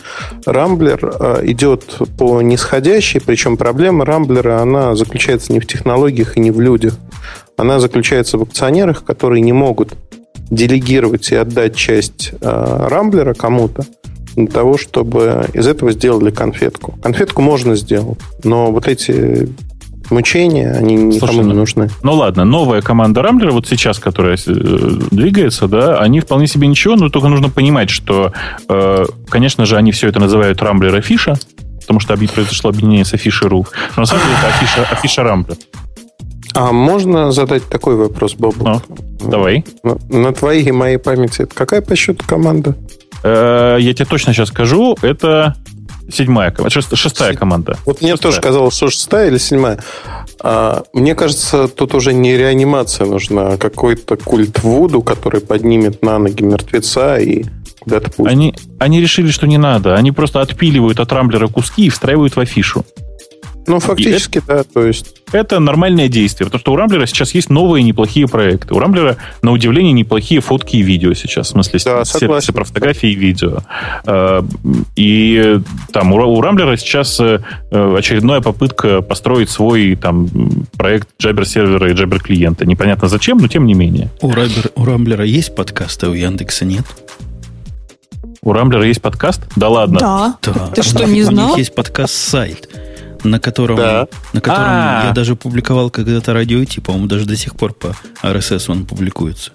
Рамблер а, идет по нисходящей, причем проблема Рамблера, она заключается не в технологиях и не в людях. Она заключается в акционерах, которые не могут делегировать и отдать часть э, рамблера кому-то для того, чтобы из этого сделали конфетку. Конфетку можно сделать, но вот эти мучения, они никому Слушай, не ну, нужны. Ну ладно, новая команда Рамблера, вот сейчас, которая э, двигается, да, они вполне себе ничего, но только нужно понимать, что, э, конечно же, они все это называют Рамблер Афиша, потому что произошло объединение с Афиши.ру. Но на самом деле это Афиша, Афиша Рамблер. А можно задать такой вопрос, Бобу? Ну, давай. На, на твоей и моей памяти это какая по счету команда? Э, я тебе точно сейчас скажу. Это седьмая команда. Шестая команда. Вот мне шестая. тоже казалось, что шестая или седьмая. А, мне кажется, тут уже не реанимация нужна, а какой-то культ Вуду, который поднимет на ноги мертвеца и куда-то пустит. Они, они решили, что не надо. Они просто отпиливают от рамблера куски и встраивают в афишу. Ну, фактически, это, да, то есть... Это нормальное действие, потому что у Рамблера сейчас есть новые неплохие проекты. У Рамблера, на удивление, неплохие фотки и видео сейчас, в смысле, да, сервисы про фотографии и видео. А, и там у Рамблера сейчас э, очередная попытка построить свой там проект Jabber сервера и Jabber клиента. Непонятно зачем, но тем не менее. У, Рамблера, у Рамблера есть подкасты, а у Яндекса нет? У Рамблера есть подкаст? Да ладно. Да. да. Ты что, не знал? У них есть подкаст-сайт на котором, да. на котором А-а-а. я даже публиковал когда-то радио идти, по-моему, даже до сих пор по RSS он публикуется.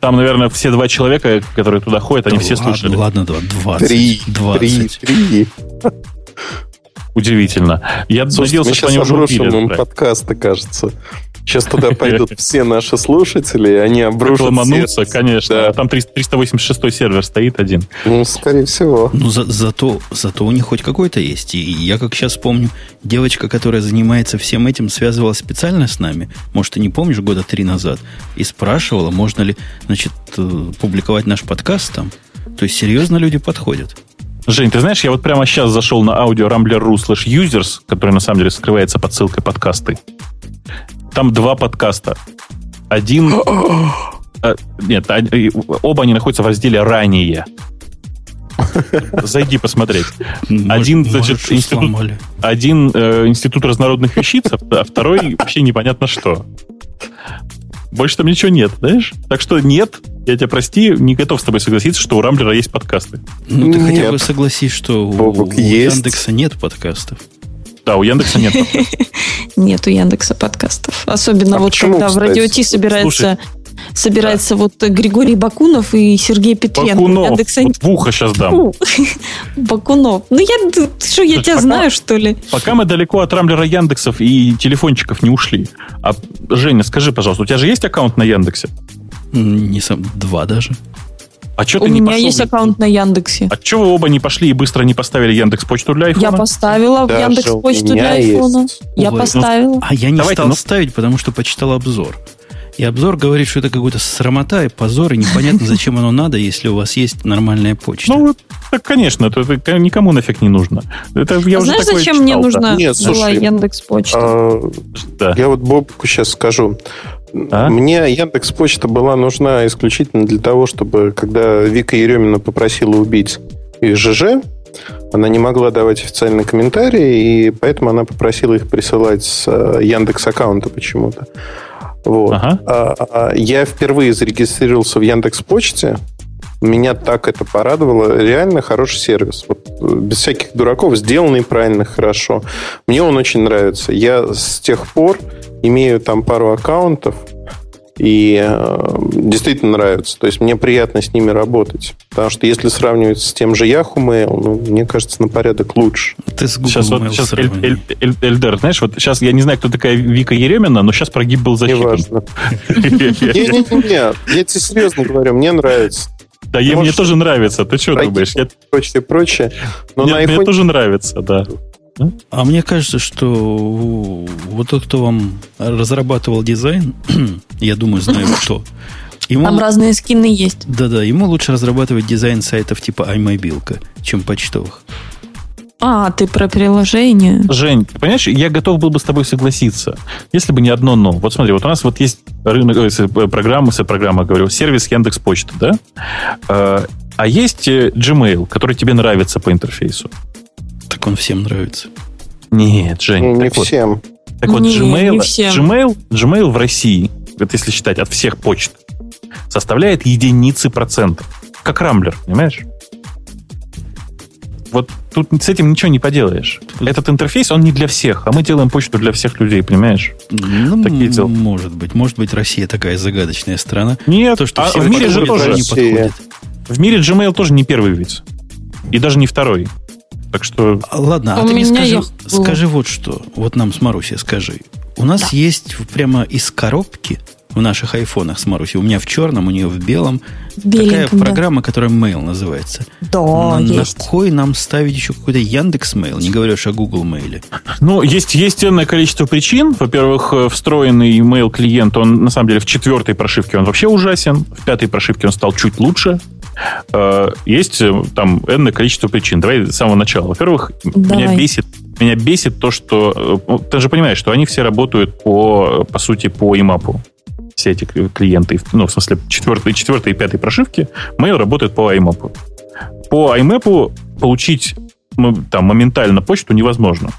Там, наверное, все два человека, которые туда ходят, они да все ладно, слушали. Ладно, два, двадцать. Три, 20. Три, три. Удивительно. Я Слушайте, надеялся, что они уже убили. подкасты, кажется. Сейчас туда *laughs* пойдут все наши слушатели, и они обрушатся. Ломанутся, конечно. Да. Там 386 сервер стоит один. Ну, скорее всего. Ну, за, зато, зато у них хоть какой-то есть. И я, как сейчас помню, девочка, которая занимается всем этим, связывалась специально с нами. Может, ты не помнишь, года три назад. И спрашивала, можно ли, значит, э, публиковать наш подкаст там. То есть, серьезно люди подходят. Жень, ты знаешь, я вот прямо сейчас зашел на аудио rambler.ru slash users, который на самом деле скрывается под ссылкой подкасты. Там два подкаста. Один... э, *gasps* нет, оба они находятся в разделе «Ранее». Зайди посмотреть. Один, значит, институт, один э, институт разнородных вещиц, а второй вообще непонятно что. Больше там ничего нет, знаешь? Так что нет, я тебя прости, не готов с тобой согласиться, что у Рамблера есть подкасты. Ну, ты нет. хотя бы согласись, что у, у Яндекса нет подкастов. Да, у Яндекса нет *laughs* Нет у Яндекса подкастов. Особенно а вот почему, когда кстати? в Радио Ти собирается собирается да. вот Григорий Бакунов и Сергей Петренко. Бакунов. Яндекса... Вот в ухо сейчас дам. *laughs* Бакунов. Ну, я, что, я тебя пока, знаю, что ли? Пока мы далеко от Рамблера Яндексов и телефончиков не ушли. А, Женя, скажи, пожалуйста, у тебя же есть аккаунт на Яндексе? Не сам, два даже. А что У ты не меня есть аккаунт на Яндексе. А что вы оба не пошли и быстро не поставили Яндекс Почту для айфона? Я поставила Даже Яндекс Почту для айфона. Есть. Я Ой, поставила. Ну, а я не Давайте, стал ну... ставить, потому что почитал обзор. И обзор говорит, что это какой-то срамота и позор, и непонятно, *laughs* зачем оно надо, если у вас есть нормальная почта. Ну, так, конечно, это, это никому нафиг не нужно. Это я а уже знаешь, зачем читал, мне нужна? Нет, была Яндекс Почта? А, да. Я вот Бобку сейчас скажу. А? Мне Яндекс Почта была нужна исключительно для того, чтобы, когда Вика Еремина попросила убить из ЖЖ, она не могла давать официальные комментарии, и поэтому она попросила их присылать с э, Яндекс аккаунта почему-то. Вот. Ага. А, а, я впервые зарегистрировался в Яндекс Почте. Меня так это порадовало. Реально хороший сервис. Вот, э, без всяких дураков, сделанный правильно, хорошо. Мне он очень нравится. Я с тех пор имею там пару аккаунтов, и э, действительно нравится. То есть мне приятно с ними работать. Потому что если сравнивать с тем же Yahoo Mail, ну, мне кажется, на порядок лучше. Ты с Google сейчас, вот, сейчас Эль, Эль, Эль, Эльдер, знаешь, вот сейчас я не знаю, кто такая Вика Еремина, но сейчас прогиб был засчитан. *laughs* Не-не-не, я тебе серьезно говорю, мне нравится. Да, мне тоже нравится. Ты что думаешь? Прочее, прочее. Мне тоже нравится, да. А мне кажется, что вот тот, кто вам разрабатывал дизайн, *clears throat* я думаю, знаю кто. Ему... Там разные скины есть. Да-да, ему лучше разрабатывать дизайн сайтов типа iMobile, чем почтовых. А, ты про приложение. Жень, ты понимаешь, я готов был бы с тобой согласиться, если бы не одно но. Вот смотри, вот у нас вот есть рынок, э, э, программа, программа, говорю, сервис Яндекс Почта, да? Э, а есть Gmail, который тебе нравится по интерфейсу. Так он всем нравится. Нет, Жень. Не, не вот, всем. Так вот, не, Gmail, не всем. Gmail, Gmail в России, вот если считать от всех почт, составляет единицы процентов. Как Рамблер, понимаешь? Вот тут с этим ничего не поделаешь. Этот интерфейс, он не для всех, а мы делаем почту для всех людей, понимаешь? Ну, Такие дела. может быть. Может быть, Россия такая загадочная страна. Нет, То, что а в мире же тоже не подходит. В мире Gmail тоже не первый вид. И даже не второй. Так что... Ладно, а, а ты мне скажи, скажи вот что. Вот нам с Марусей скажи. У нас да. есть прямо из коробки в наших айфонах с Марусей. У меня в черном, у нее в белом. Такая да. программа, которая Mail называется. Да, на, есть. На кой нам ставить еще какой-то Яндекс Mail, не говоря уж о Google Mail? Ну, есть, есть энное количество причин. Во-первых, э, встроенный email клиент, он на самом деле в четвертой прошивке он вообще ужасен. В пятой прошивке он стал чуть лучше. Э, есть э, там энное количество причин. Давай с самого начала. Во-первых, меня бесит меня бесит то, что... Ты же понимаешь, что они все работают по, по сути, по имапу все эти клиенты, ну, в смысле, четвертой, четвертой и пятой прошивки, Mail работает по IMAP. По IMAP получить там моментально почту невозможно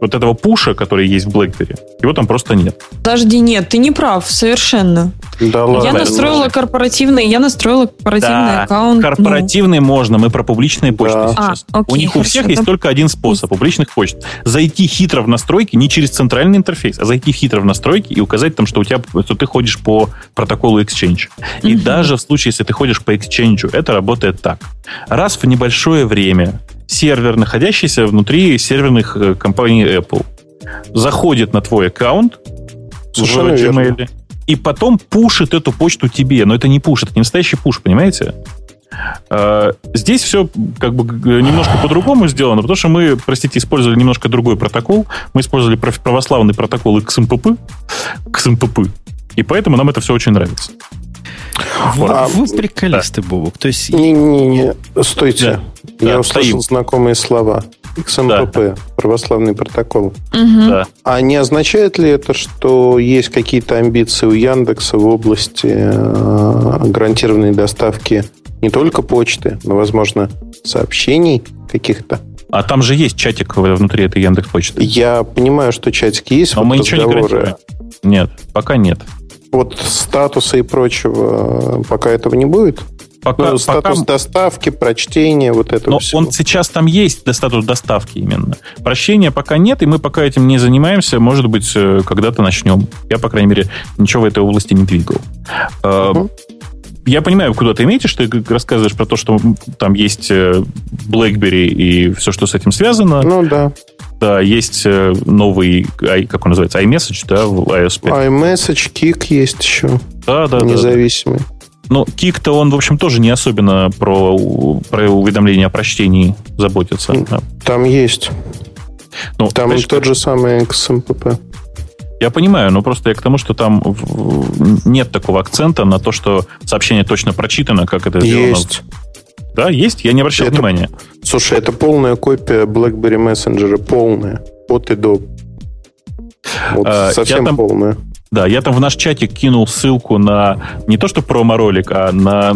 вот этого пуша, который есть в BlackBerry, его там просто нет. Подожди, нет, ты не прав, совершенно. Да ладно. Я настроила корпоративный, я настроила корпоративный да, аккаунт. Ну. Корпоративный ну. можно, мы про публичные почты да. сейчас. А, окей, у них хорошо, у всех да. есть только один способ публичных почт. Зайти хитро в настройки, не через центральный интерфейс, а зайти хитро в настройки и указать там, что у тебя, что ты ходишь по протоколу Exchange. И угу. даже в случае, если ты ходишь по Exchange, это работает так. Раз в небольшое время сервер, находящийся внутри серверных э, компаний Apple, заходит на твой аккаунт Совершенно в Gmail верно. и потом пушит эту почту тебе. Но это не пуш, это не настоящий пуш, понимаете? А, здесь все как бы немножко по-другому сделано, потому что мы, простите, использовали немножко другой протокол. Мы использовали православный протокол XMPP, XMPP, и поэтому нам это все очень нравится. Вы, а, вы приколисты, да. Бобок. То есть... Не-не-не, стойте. Да. Я да, услышал стоим. знакомые слова. XMPP, да. православный протокол. Угу. Да. А не означает ли это, что есть какие-то амбиции у Яндекса в области э, гарантированной доставки не только почты, но, возможно, сообщений каких-то? А там же есть чатик внутри этой Яндекс Почты. Я понимаю, что чатики есть. Но вот мы ничего не гарантируем. Нет, пока нет вот статуса и прочего пока этого не будет? Пока, ну, статус пока... доставки, прочтения, вот это Но всего. он сейчас там есть, статус доставки именно. Прощения пока нет, и мы пока этим не занимаемся. Может быть, э, когда-то начнем. Я, по крайней мере, ничего в этой области не двигал. Угу. Я понимаю, куда ты имеешь, ты рассказываешь про то, что там есть э, BlackBerry и все, что с этим связано. Ну да. Да, есть э, новый, как он называется, iMessage, да, в iOS 5. iMessage, Kik есть еще. Да, да, Независимый. Да, да. Ну, Kik-то он, в общем, тоже не особенно про, про уведомления о прочтении заботится. Там есть. Ну, там конечно, тот же самый XMPP. Я понимаю, но просто я к тому, что там нет такого акцента на то, что сообщение точно прочитано, как это сделано. Есть. Да, есть? Я не обращал это, внимания. Слушай, это полная копия BlackBerry Messenger, полная. От и до. Вот а, совсем там, полная. Да, я там в наш чатик кинул ссылку на не то что промо-ролик, а на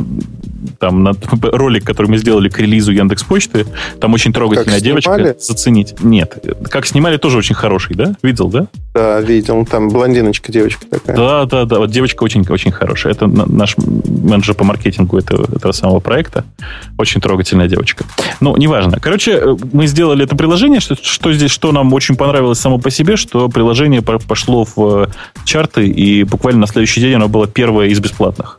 там на ролик, который мы сделали к релизу Яндекс Почты. Там очень трогательная как девочка. Снимали? Заценить. Нет. Как снимали, тоже очень хороший, да? Видел, да? Да, видел. Там блондиночка девочка такая. Да, да, да. Вот девочка очень, очень хорошая. Это наш менеджер по маркетингу этого, этого самого проекта. Очень трогательная девочка. Ну, неважно. Короче, э, мы сделали это приложение. Что, что здесь, что нам очень понравилось само по себе, что приложение пошло в э, чарты, и буквально на следующий день оно было первое из бесплатных.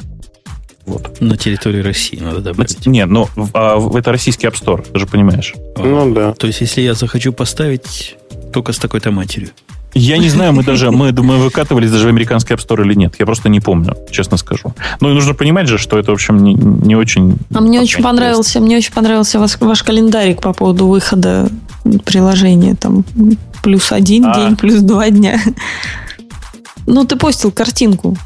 Вот. На территории России надо добавить. Нет, но ну, а, это российский App Store, ты же понимаешь. А, ну да. То есть, если я захочу поставить только с такой-то матерью. Я не знаю, мы даже *laughs* мы, мы выкатывались даже в американский App Store или нет. Я просто не помню, честно скажу. Ну и нужно понимать же, что это, в общем, не, не очень. А мне очень понравился, мне очень понравился ваш, ваш календарик по поводу выхода приложения. Там плюс один а. день, плюс два дня. *laughs* Ну, ты постил картинку.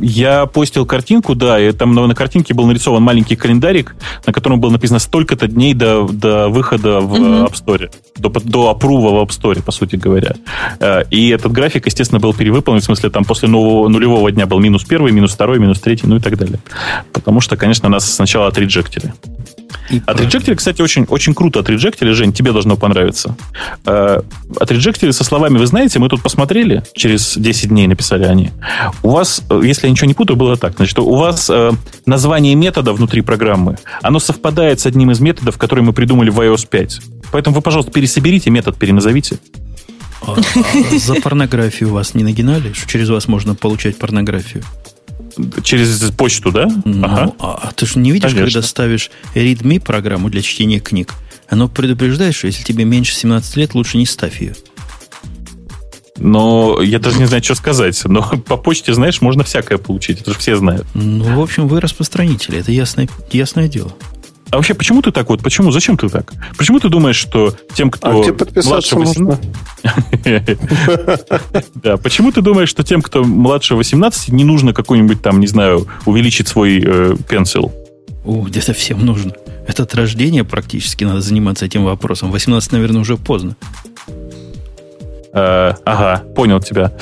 Я постил картинку, да, и там на, картинке был нарисован маленький календарик, на котором было написано столько-то дней до, до выхода в mm-hmm. App Store, до, до апрува в App Store, по сути говоря. Э, и этот график, естественно, был перевыполнен, в смысле, там после нового, нулевого дня был минус первый, минус второй, минус третий, ну и так далее. Потому что, конечно, нас сначала отреджектили. И отреджектили, кстати, очень, очень круто отреджектили, Жень, тебе должно понравиться. Э, отреджектили со словами, вы знаете, мы тут посмотрели, через 10 дней написали они. У вас, э, если я ничего не путаю, было так, значит, у вас э, название метода внутри программы, оно совпадает с одним из методов, который мы придумали в iOS 5. Поэтому вы, пожалуйста, пересоберите метод, переназовите. А, а за порнографию вас не нагинали? Что через вас можно получать порнографию? Через почту, да? Ну, ага. а ты же не видишь, Конечно. когда ставишь readme программу для чтения книг, оно предупреждает, что если тебе меньше 17 лет, лучше не ставь ее. Но я даже не знаю, что сказать. Но *laughs* по почте, знаешь, можно всякое получить. Это же все знают. Ну, в общем, вы распространители. Это ясное, ясное дело. А вообще, почему ты так вот? Почему? Зачем ты так? Почему ты думаешь, что тем, кто... А тебе подписаться младше 18... *laughs* Да, почему ты думаешь, что тем, кто младше 18, не нужно какой-нибудь там, не знаю, увеличить свой э, пенсил? О, где-то всем нужно. Это от рождения практически надо заниматься этим вопросом. 18, наверное, уже поздно. Э, ага, понял тебя.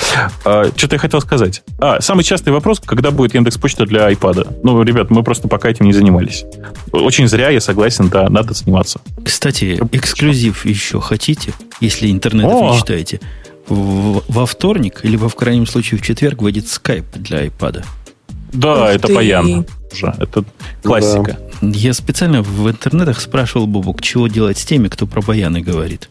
Э, что-то я хотел сказать. А, самый частый вопрос, когда будет Яндекс Почта для iPad? Ну, ребят, мы просто пока этим не занимались. Очень зря, я согласен, да, надо заниматься. Кстати, эксклюзив еще хотите, если интернет не читаете? Во вторник, либо в крайнем случае в четверг выйдет Skype для iPad. Да, Ух это ты. понятно уже. Это классика. Да. Я специально в интернетах спрашивал Бубук, чего делать с теми, кто про баяны говорит.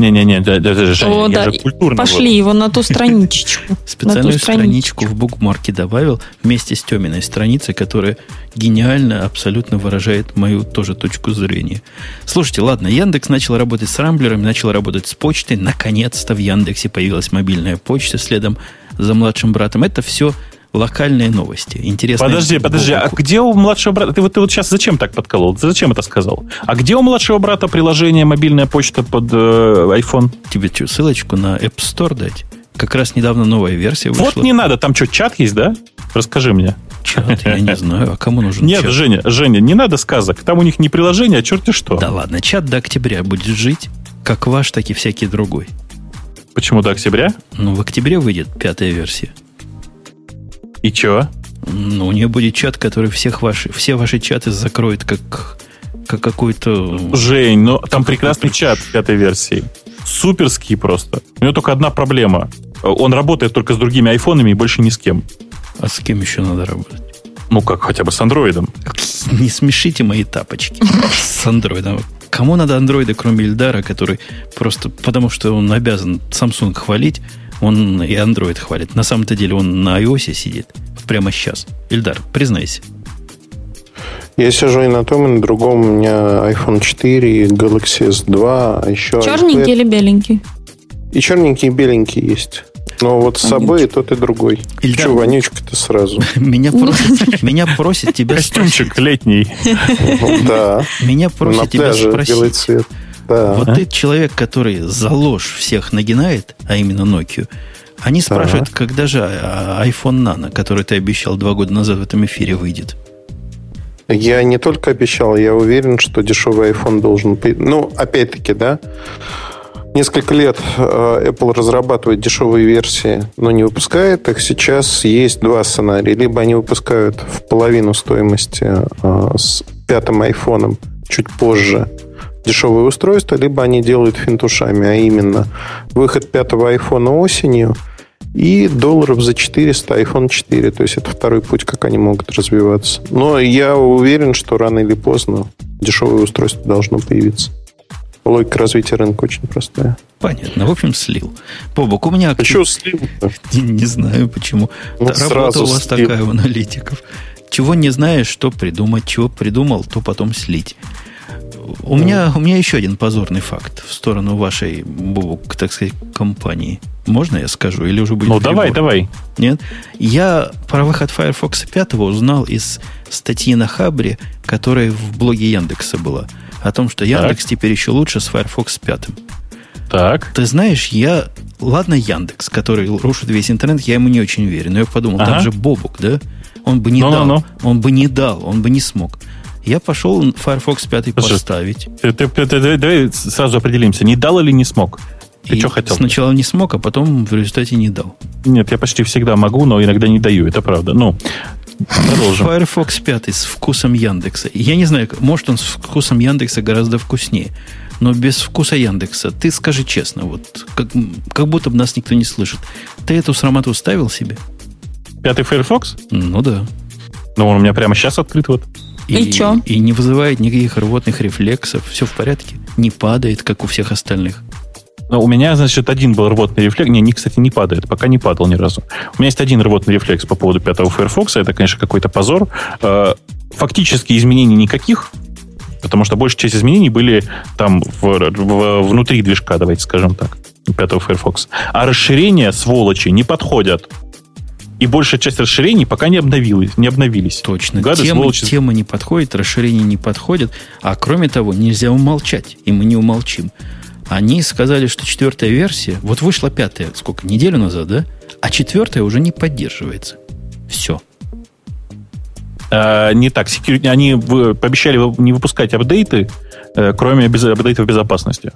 Не-не-не, да, Женя, О, я да. же культурно. Пошли вот. его на ту страничку. Специальную страничку в букмарке добавил вместе с Теминой страницей, которая гениально абсолютно выражает мою тоже точку зрения. Слушайте, ладно, Яндекс начал работать с рамблерами, начал работать с почтой. Наконец-то в Яндексе появилась мобильная почта следом за младшим братом. Это все локальные новости. Интересно. Подожди, подожди, а где у младшего брата... Ты вот, ты вот сейчас зачем так подколол? Ты зачем это сказал? А где у младшего брата приложение мобильная почта под э, iPhone? Тебе что, ссылочку на App Store дать? Как раз недавно новая версия вышла. Вот не надо, там что, чат есть, да? Расскажи мне. Чат, я не *laughs* знаю, а кому нужен Нет, чат? Женя, Женя, не надо сказок. Там у них не приложение, а черти что. Да ладно, чат до октября будет жить, как ваш, так и всякий другой. Почему до октября? Ну, в октябре выйдет пятая версия. И чё? Ну, у нее будет чат, который всех ваши, все ваши чаты закроет как, как какой-то... Жень, ну там прекрасный чат в пятой версии. Суперский просто. У него только одна проблема. Он работает только с другими айфонами и больше ни с кем. А с кем еще надо работать? Ну, как хотя бы с андроидом. Не смешите мои тапочки с андроидом. Кому надо андроиды, кроме Ильдара, который просто потому, что он обязан Samsung хвалить, он и Android хвалит. На самом-то деле он на iOS сидит прямо сейчас. Ильдар, признайся. Я сижу и на том, и на другом. У меня iPhone 4, Galaxy S2, а еще Черненький iPad. или беленький? И черненький, и беленький есть. Но вот с собой и тот, и другой. Ильдар, Че, вонючка-то сразу? *laughs* Меня просит, меня просит тебя Костюмчик летний. Да. Меня просит тебя спросить. Да. Вот а? ты человек, который за ложь всех нагинает, а именно Nokia, они спрашивают, ага. когда же а, iPhone Nano, который ты обещал два года назад в этом эфире, выйдет. Я не только обещал, я уверен, что дешевый iPhone должен... Ну, опять-таки, да, несколько лет э, Apple разрабатывает дешевые версии, но не выпускает их. Сейчас есть два сценария. Либо они выпускают в половину стоимости э, с пятым iPhone чуть позже, дешевые устройства, либо они делают финтушами, а именно выход пятого айфона осенью и долларов за 400 iPhone 4. То есть это второй путь, как они могут развиваться. Но я уверен, что рано или поздно дешевое устройство должно появиться. Логика развития рынка очень простая. Понятно. В общем, слил. Бобок, у меня... А что слил не, не знаю, почему. Ну, Работа у вас слил. такая у аналитиков. Чего не знаешь, что придумать, чего придумал, то потом слить. У, меня, у меня еще один позорный факт в сторону вашей, Бубук, так сказать, компании. Можно я скажу? Или уже будет Ну, перебор? давай, давай. Нет? Я про выход Firefox 5 узнал из статьи на Хабре, которая в блоге Яндекса была. О том, что Яндекс так. теперь еще лучше с Firefox 5. Так. Ты знаешь, я... Ладно, Яндекс, который рушит весь интернет, я ему не очень верю. Но я подумал, ага. там же Бобук, да? Он бы не no, дал. No, no. Он бы не дал, он бы не смог. Я пошел Firefox 5 Слушай, поставить. Ты, ты, ты, ты, давай сразу определимся, не дал или не смог? Ты что хотел? Сначала не смог, а потом в результате не дал. Нет, я почти всегда могу, но иногда не даю, это правда. Ну, Продолжим. Firefox 5 с вкусом Яндекса. Я не знаю, может он с вкусом Яндекса гораздо вкуснее. Но без вкуса Яндекса. Ты скажи честно, вот как, как будто бы нас никто не слышит. Ты эту срамоту ставил себе? Пятый Firefox? Ну да. Ну, он у меня прямо сейчас открыт вот. И, и что? И не вызывает никаких рвотных рефлексов. Все в порядке. Не падает, как у всех остальных. Но у меня, значит, один был рвотный рефлекс. Не, не, кстати, не падает. Пока не падал ни разу. У меня есть один рвотный рефлекс по поводу пятого Firefox. Это, конечно, какой-то позор. Э, фактически изменений никаких. Потому что большая часть изменений были там в, в, внутри движка, давайте скажем так, пятого Firefox. А расширения, сволочи, не подходят. И большая часть расширений пока не обновились. Не обновились. Точно. Гады, тема, сволочи. тема не подходит, расширения не подходят. А кроме того, нельзя умолчать. И мы не умолчим. Они сказали, что четвертая версия, вот вышла пятая, сколько, неделю назад, да? А четвертая уже не поддерживается. Все. А, не так. Они пообещали не выпускать апдейты, э, кроме без, апдейтов безопасности.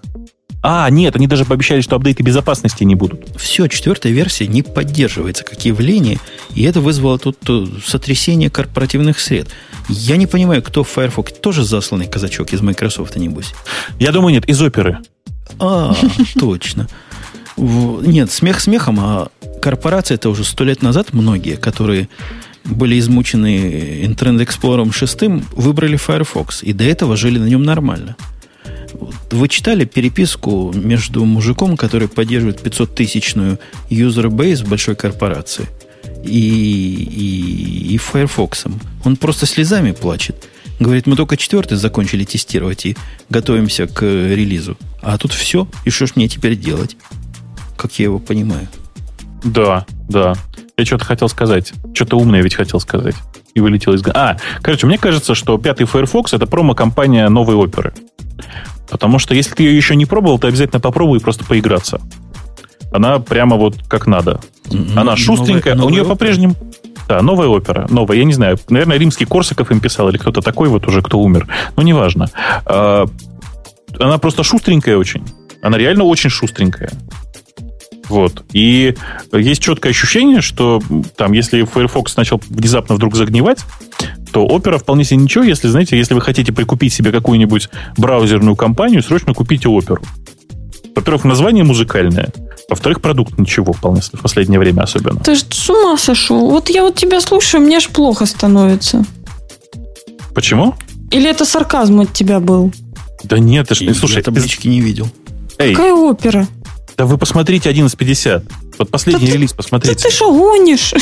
А, нет, они даже пообещали, что апдейты безопасности не будут. Все, четвертая версия не поддерживается как явление, и это вызвало тут э, сотрясение корпоративных сред. Я не понимаю, кто в Firefox тоже засланный казачок из Microsoft, небось? Я думаю, нет, из оперы. А, *laughs* точно. Нет, смех смехом, а корпорации это уже сто лет назад многие, которые были измучены Internet Explorer 6, выбрали Firefox. И до этого жили на нем нормально. Вы читали переписку между мужиком, который поддерживает 500-тысячную user base большой корпорации, и, и, и Firefox. Он просто слезами плачет. Говорит, мы только четвертый закончили тестировать и готовимся к релизу. А тут все. И что ж мне теперь делать? Как я его понимаю. Да, да. Я что-то хотел сказать. Что-то умное ведь хотел сказать. И вылетел из... А, короче, мне кажется, что пятый Firefox это промо-компания новой оперы. Потому что если ты ее еще не пробовал, то обязательно попробуй просто поиграться. Она прямо вот как надо. Она шустренькая, новая, новая у нее по-прежнему... Да, новая опера. Новая, я не знаю. Наверное, римский Корсаков им писал, или кто-то такой вот уже, кто умер. Но неважно. А, она просто шустренькая очень. Она реально очень шустренькая. Вот. И есть четкое ощущение, что там, если Firefox начал внезапно вдруг загнивать, то Opera вполне себе ничего, если, знаете, если вы хотите прикупить себе какую-нибудь браузерную компанию, срочно купите Opera. Во-первых, название музыкальное. Во-вторых, продукт ничего вполне в последнее время особенно. Ты же с ума сошел. Вот я вот тебя слушаю, мне аж плохо становится. Почему? Или это сарказм от тебя был? Да нет, ты ж, слушай, я таблички не видел. Эй, Какая опера? Да вы посмотрите 11.50. Вот последний да релиз посмотрите. Да ты что гонишь?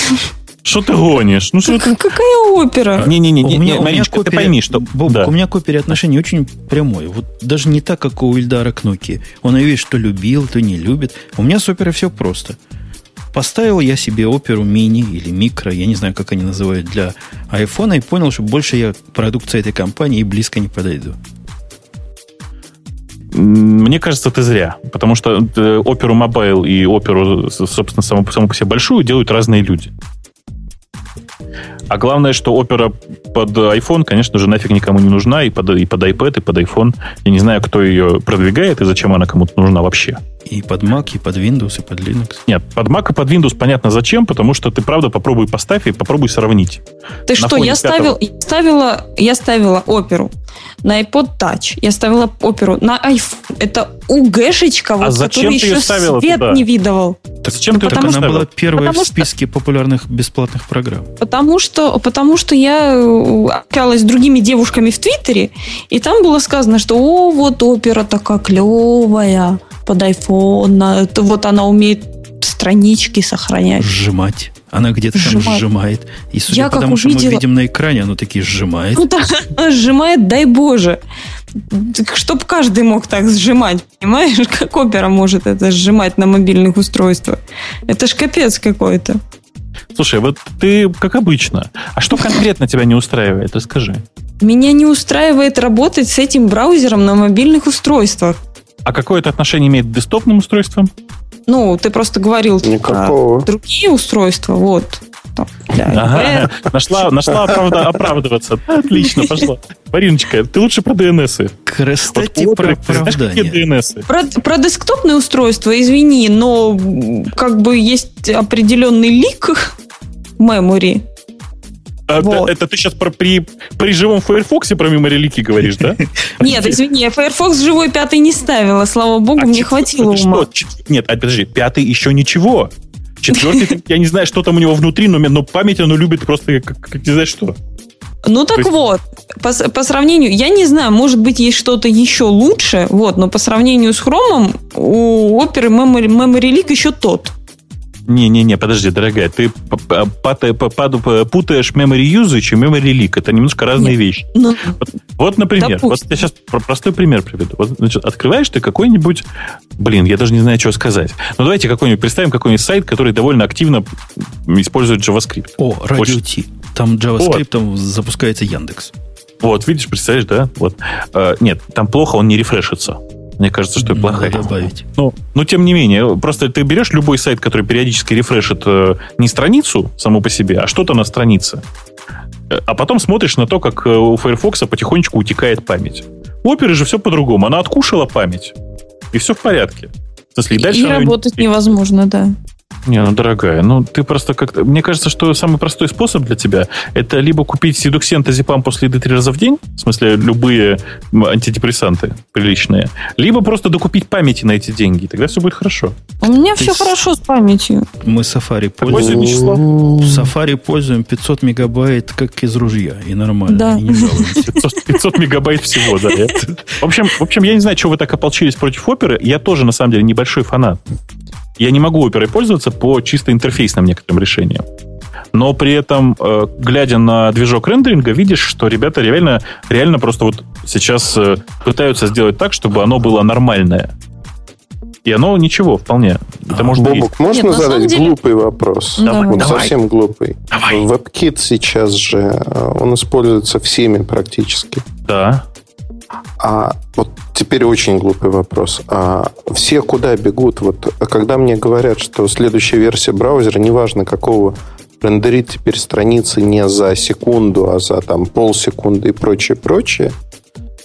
Что ты гонишь? Ну, что ты... Какая опера? Не-не-не, у меня, у меня Маричка, ты пойми, что... Боб, да. у меня копия отношений очень прямой. Вот даже не так, как у Ильдара Кноки. Он видит, что любил, то не любит. У меня с оперой все просто. Поставил я себе оперу мини или микро, я не знаю, как они называют, для айфона, и понял, что больше я продукции этой компании и близко не подойду. Мне кажется, ты зря. Потому что оперу Mobile и оперу, собственно, саму, саму по себе большую делают разные люди. А главное, что опера под iPhone, конечно же, нафиг никому не нужна, и под, и под iPad, и под iPhone. Я не знаю, кто ее продвигает и зачем она кому-то нужна вообще. И под Mac, и под Windows, и под Linux. Нет, под Mac и под Windows понятно зачем, потому что ты, правда, попробуй поставь и попробуй сравнить. Ты На что, я, ставил, я, ставила, я ставила оперу на iPod Touch, я ставила оперу на iPhone. Это УГшечка, вот, а зачем который ты еще ставила свет туда? не видывал. Так зачем ты потому, она была первой потому в списке что... популярных бесплатных программ? Потому что, потому что я э, общалась с другими девушками в Твиттере, и там было сказано, что о, вот опера такая клевая под iPhone, вот она умеет странички сохранять. Сжимать. Она где-то там сжимает. И судя Я по тому, увидела... что мы видим на экране, оно таки сжимает. Ну, да, *laughs* сжимает, дай боже. Чтоб каждый мог так сжимать, понимаешь? *laughs* Как опера может это сжимать на мобильных устройствах. Это ж капец какой-то. Слушай, вот ты как обычно. А что конкретно тебя не устраивает? Расскажи. Меня не устраивает работать с этим браузером на мобильных устройствах. А какое это отношение имеет к десктопным устройствам? Ну, ты просто говорил Никакого. про другие устройства, вот. Там, ага, нашла, нашла оправда, оправдываться. Отлично, пошла. Мариночка, ты лучше про DNS. Кстати, вот, про оправдание. DNS? Про, про десктопные устройства, извини, но как бы есть определенный лик *laughs* memory А, вот. это, это ты сейчас про, при, при живом Firefox про меморелики говоришь, да? *laughs* Нет, извини, я Firefox живой пятый не ставила, слава богу, а мне хватило ума. Нет, а подожди, пятый еще ничего. Четвертый, *laughs* я не знаю, что там у него внутри, но, но память оно любит просто, как, как не знаю что. Ну так есть... вот, по, по сравнению, я не знаю, может быть, есть что-то еще лучше, вот, но по сравнению с хромом у оперы Memory, Memory Leak еще тот. Не-не-не, подожди, дорогая, ты путаешь memory usage и memory leak. Это немножко разные Нет. вещи. Ну, вот, вот, например, допустим. вот я сейчас простой пример приведу. Вот, значит, открываешь ты какой-нибудь... Блин, я даже не знаю, что сказать. Ну, давайте какой-нибудь представим какой-нибудь сайт, который довольно активно использует JavaScript. О, Radio T. Там JavaScript вот. запускается Яндекс. Вот, видишь, представляешь, да? Вот. Uh, нет, там плохо, он не рефрешится. Мне кажется, что это плохая. добавить. Ну, но тем не менее, просто ты берешь любой сайт, который периодически рефрешит э, не страницу саму по себе, а что-то на странице. Э, а потом смотришь на то, как э, у Firefox потихонечку утекает память. У Оперы же все по-другому. Она откушала память. И все в порядке. В смысле, и, и дальше и работать невозможно, да. Не, ну, дорогая, ну, ты просто как-то... Мне кажется, что самый простой способ для тебя это либо купить седуксент азипам после еды три раза в день, в смысле, любые антидепрессанты приличные, либо просто докупить памяти на эти деньги, тогда все будет хорошо. У меня все хорошо с памятью. Мы Safari пользуем. Safari пользуем 500 мегабайт как из ружья, и нормально, да. и не 500, 500 *laughs* мегабайт всего, да. *laughs* В общем, в общем, я не знаю, что вы так ополчились против оперы. Я тоже, на самом деле, небольшой фанат. Я не могу оперой пользоваться по чисто интерфейсным некоторым решениям. Но при этом, э, глядя на движок рендеринга, видишь, что ребята реально, реально просто вот сейчас э, пытаются сделать так, чтобы оно было нормальное. И оно ничего, вполне. Это может Бобок, быть... можно Нет, задать деле... глупый вопрос? Давай. Вот Давай. совсем глупый. Давай. WebKit сейчас же, э, он используется всеми практически. Да. А вот теперь очень глупый вопрос. А все куда бегут? Вот когда мне говорят, что следующая версия браузера, неважно какого, рендерит теперь страницы не за секунду, а за там полсекунды и прочее, прочее,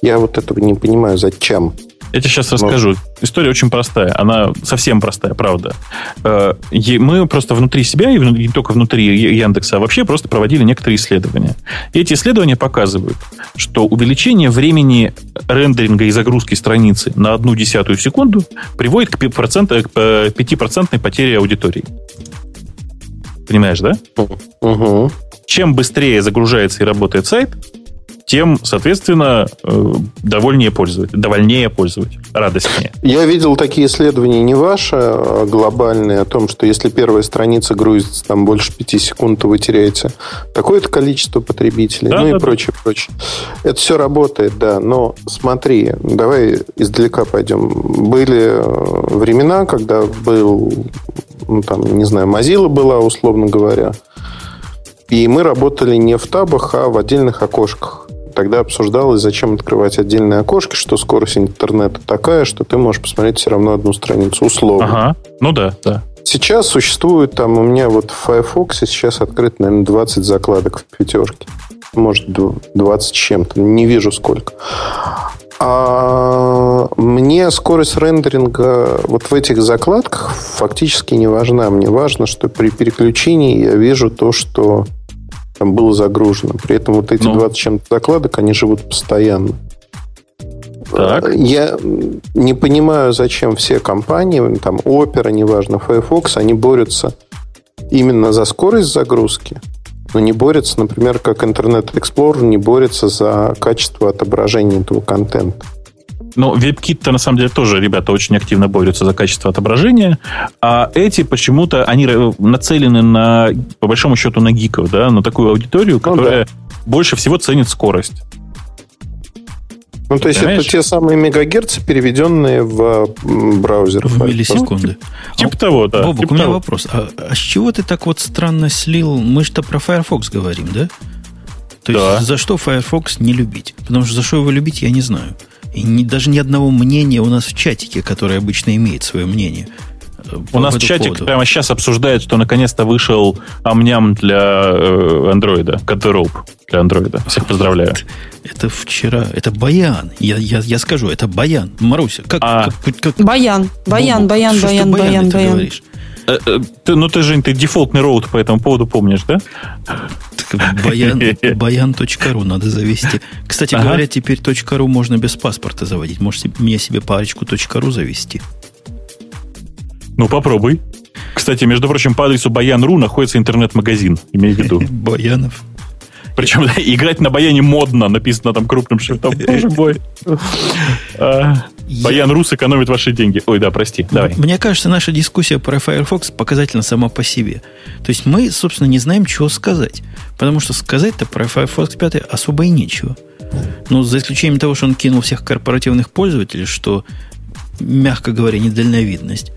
я вот этого не понимаю, зачем. Я тебе сейчас расскажу. Но... История очень простая. Она совсем простая, правда. Э, мы просто внутри себя, и не только внутри Яндекса, а вообще просто проводили некоторые исследования. И эти исследования показывают, что увеличение времени рендеринга и загрузки страницы на одну десятую секунду приводит к 5%, 5% потере аудитории. Понимаешь, да? Угу. Чем быстрее загружается и работает сайт, тем, соответственно, э, довольнее пользователь, довольнее пользователь, радостнее. Я видел такие исследования, не ваши, а глобальные, о том, что если первая страница грузится там больше пяти секунд, то вы теряете такое-то количество потребителей, да, ну да, и прочее, да. прочее. Это все работает, да, но смотри, давай издалека пойдем. Были э, времена, когда был, ну, там, не знаю, Mozilla была, условно говоря, и мы работали не в табах, а в отдельных окошках тогда обсуждалось, зачем открывать отдельные окошки, что скорость интернета такая, что ты можешь посмотреть все равно одну страницу, условно. Ага, ну да, да. Сейчас существует там у меня вот в Firefox сейчас открыт, наверное, 20 закладок в пятерке. Может, 20 чем-то. Не вижу сколько. А мне скорость рендеринга вот в этих закладках фактически не важна. Мне важно, что при переключении я вижу то, что там было загружено. При этом вот эти ну. 20 чем-то закладок, они живут постоянно. Так. Я не понимаю, зачем все компании, там Opera, неважно, Firefox, они борются именно за скорость загрузки, но не борются, например, как Internet Explorer не борется за качество отображения этого контента. Ну, WebKit-то, на самом деле, тоже ребята очень активно борются за качество отображения, а эти почему-то, они нацелены на, по большому счету, на гиков, да, на такую аудиторию, которая ну, да. больше всего ценит скорость. Ну, то есть Понимаешь? это те самые мегагерцы, переведенные в браузер. В миллисекунды. Типа а, того, да. Бобок, типа у меня того. вопрос. А, а с чего ты так вот странно слил? Мы же-то про Firefox говорим, да? То да. есть за что Firefox не любить? Потому что за что его любить, я не знаю. И не, даже ни одного мнения у нас в чатике, которое обычно имеет свое мнение. Э, у нас чатик поводу. прямо сейчас обсуждает, что наконец-то вышел амням для э, андроида, Катероп для андроида. Всех поздравляю. Это вчера, это баян. Я, я, я скажу, это баян. Маруся, как... А... как, как баян, баян, баян, что, баян, что баян, баян. баян. Говоришь? Э, ты, ну ты же ты дефолтный роут по этому поводу помнишь, да? Баян, *laughs* баян.ру надо завести. Кстати ага. говоря, теперь .ру можно без паспорта заводить. Можешь мне себе парочку .ру завести. Ну, попробуй. Кстати, между прочим, по адресу Баян.ру находится интернет-магазин, имей в виду. *laughs* Баянов. Причем *laughs* играть на баяне модно, написано там крупным шрифтом. *laughs* Боже мой. *laughs* А, баян Рус экономит ваши деньги. Ой, да, прости, давай. Мне кажется, наша дискуссия про Firefox показательна сама по себе. То есть мы, собственно, не знаем, чего сказать. Потому что сказать-то про Firefox 5 особо и нечего. Ну, за исключением того, что он кинул всех корпоративных пользователей, что, мягко говоря, недальновидность.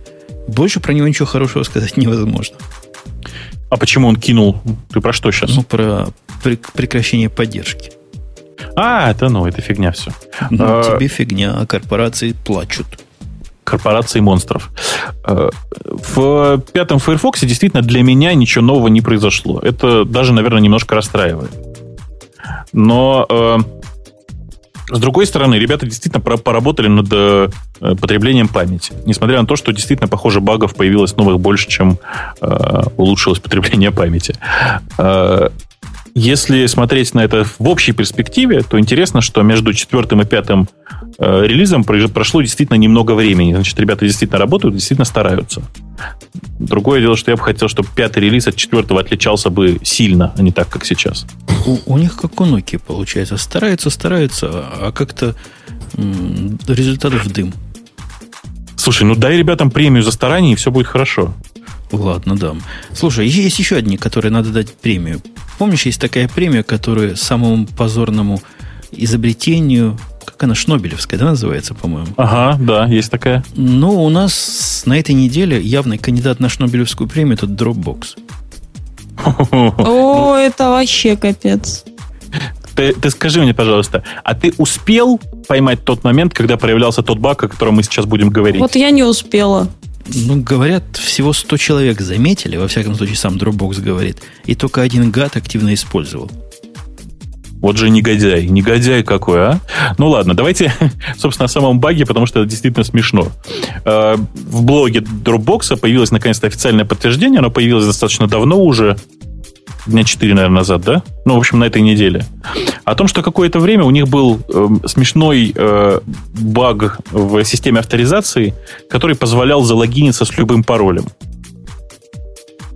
Больше про него ничего хорошего сказать невозможно. А почему он кинул? Ты про что сейчас? Ну, про прекращение поддержки. А, это ну, это фигня все. Ну, а, тебе фигня, а корпорации плачут. Корпорации монстров. А, в пятом Firefox действительно для меня ничего нового не произошло. Это даже, наверное, немножко расстраивает. Но а, с другой стороны, ребята действительно поработали над э, потреблением памяти. Несмотря на то, что действительно, похоже, багов появилось новых больше, чем э, улучшилось потребление памяти. Э, если смотреть на это в общей перспективе, то интересно, что между четвертым и пятым э, релизом прошло действительно немного времени. Значит, ребята действительно работают, действительно стараются. Другое дело, что я бы хотел, чтобы пятый релиз от четвертого отличался бы сильно, а не так, как сейчас. У, у них как у Nokia получается. Стараются, стараются, а как-то результатов дым. Слушай, ну дай ребятам премию за старание, и все будет хорошо. Ладно, дам. Слушай, есть еще одни, которые надо дать премию. Помнишь, есть такая премия, которая самому позорному изобретению, как она, Шнобелевская, да, называется, по-моему? Ага, да, есть такая. Ну, у нас на этой неделе явный кандидат на Шнобелевскую премию это Dropbox. О, это вообще капец. Ты, ты скажи мне, пожалуйста, а ты успел поймать тот момент, когда проявлялся тот баг, о котором мы сейчас будем говорить? Вот я не успела. Ну, говорят, всего 100 человек заметили, во всяком случае, сам Dropbox говорит, и только один гад активно использовал. Вот же негодяй. Негодяй какой, а? Ну ладно, давайте, *laughs* собственно, о самом баге, потому что это действительно смешно. Э, в блоге Dropbox появилось наконец-то официальное подтверждение. Оно появилось достаточно давно уже дня 4, наверное, назад, да? Ну, в общем, на этой неделе. О том, что какое-то время у них был э, смешной э, баг в системе авторизации, который позволял залогиниться с любым паролем.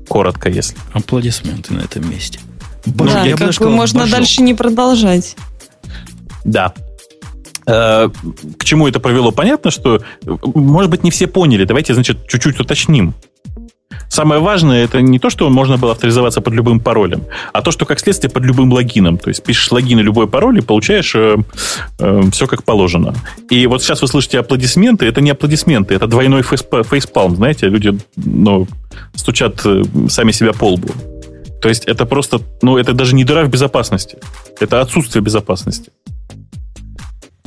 Коротко, если. Аплодисменты на этом месте. Боже, да, я как сказал, можно божок. дальше не продолжать. Да. Э, к чему это провело? Понятно, что, может быть, не все поняли. Давайте, значит, чуть-чуть уточним. Самое важное, это не то, что можно было авторизоваться под любым паролем, а то, что как следствие под любым логином. То есть пишешь логин и любой пароль и получаешь э, э, все как положено. И вот сейчас вы слышите аплодисменты. Это не аплодисменты, это двойной фейспалм. Знаете, люди ну, стучат э, сами себя по лбу. То есть это просто, ну, это даже не дыра в безопасности. Это отсутствие безопасности.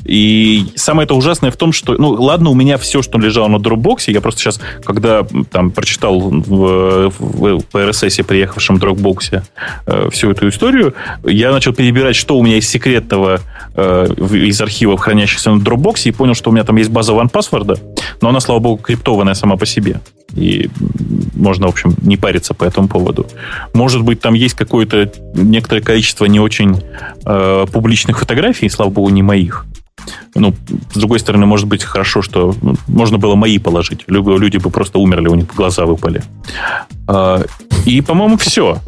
И самое это ужасное в том, что, ну, ладно, у меня все, что лежало на Dropbox, я просто сейчас, когда там прочитал в, в, в RSS, приехавшем Dropbox, э, всю эту историю, я начал перебирать, что у меня из секретного э, из архивов, хранящихся на Dropbox, и понял, что у меня там есть база OnePassword, но она, слава богу, криптованная сама по себе. И можно, в общем, не париться по этому поводу. Может быть, там есть какое-то некоторое количество не очень э, публичных фотографий, слава богу, не моих. Ну, с другой стороны, может быть хорошо, что ну, можно было мои положить. Люди бы просто умерли, у них глаза выпали. А, и, по-моему, все.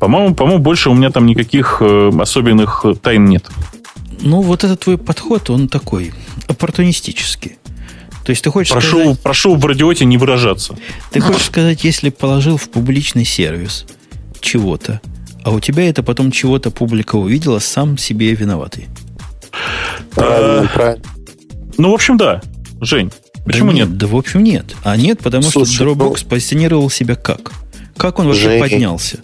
По-моему, по-моему, больше у меня там никаких э, особенных тайн нет. Ну, вот этот твой подход, он такой оппортунистический. То есть ты хочешь прошу, сказать... Прошу в радиоте не выражаться. Ты хочешь сказать, если положил в публичный сервис чего-то, а у тебя это потом чего-то публика увидела, сам себе виноватый. Правильно, правильно. Ну, в общем, да. Жень, почему да нет, нет? Да, в общем, нет. А нет, потому Слушай, что Dropbox ну... позиционировал себя как? Как он вообще Жень. поднялся?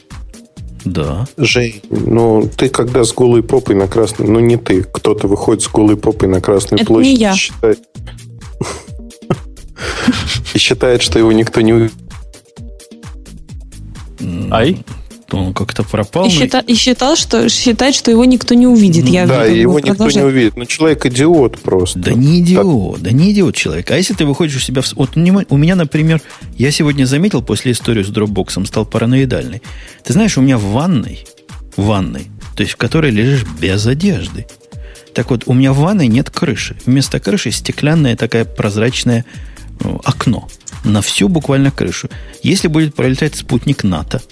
Да. Жень, ну ты когда с голой попой на красной... Ну не ты, кто-то выходит с голой попой на Красную Это площадь. Не я. Считает, *laughs* и считает, что его никто не увидит. Ай? Он как-то пропал. И, но... счита, и считал, что, считает, что его никто не увидит. Я да, его никто не увидит. Ну, человек идиот просто. Да не идиот, так. да не идиот человек. А если ты выходишь у себя... В... Вот у меня, например, я сегодня заметил после истории с дропбоксом, стал параноидальный. Ты знаешь, у меня в ванной, в ванной, то есть в которой лежишь без одежды. Так вот, у меня в ванной нет крыши. Вместо крыши стеклянное такая прозрачное ну, окно на всю буквально крышу. Если будет пролетать спутник НАТО,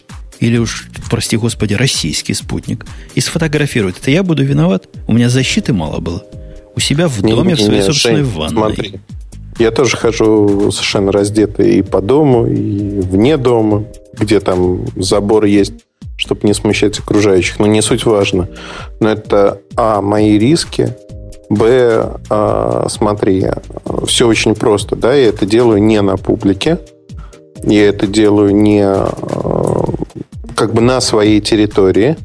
или уж, прости господи, российский спутник, и сфотографирует, это я буду виноват? У меня защиты мало было. У себя в доме, не, в своей не, собственной Жень, ванной. Смотри. Я тоже хожу совершенно раздетый и по дому, и вне дома, где там забор есть, чтобы не смущать окружающих. Но не суть важно. Но это, а, мои риски, б, а, смотри, все очень просто. Да, я это делаю не на публике, я это делаю не а, как бы на своей территории.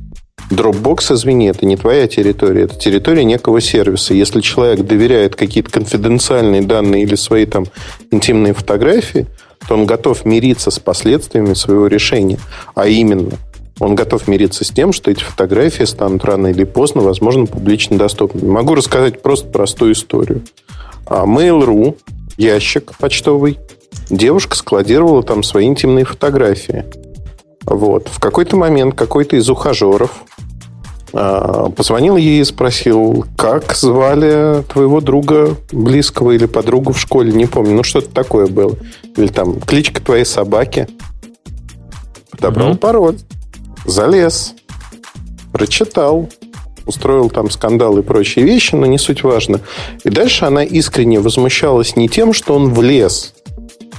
Dropbox, извини, это не твоя территория, это территория некого сервиса. Если человек доверяет какие-то конфиденциальные данные или свои там интимные фотографии, то он готов мириться с последствиями своего решения. А именно, он готов мириться с тем, что эти фотографии станут рано или поздно, возможно, публично доступными. Могу рассказать просто простую историю. А, Mail.ru, ящик почтовый, девушка складировала там свои интимные фотографии – вот. В какой-то момент какой-то из ухажеров а, позвонил ей и спросил, как звали твоего друга близкого или подругу в школе, не помню, ну что-то такое было. Или там кличка твоей собаки. Подобрал mm-hmm. пароль, залез, прочитал, устроил там скандал и прочие вещи, но не суть важно. И дальше она искренне возмущалась не тем, что он влез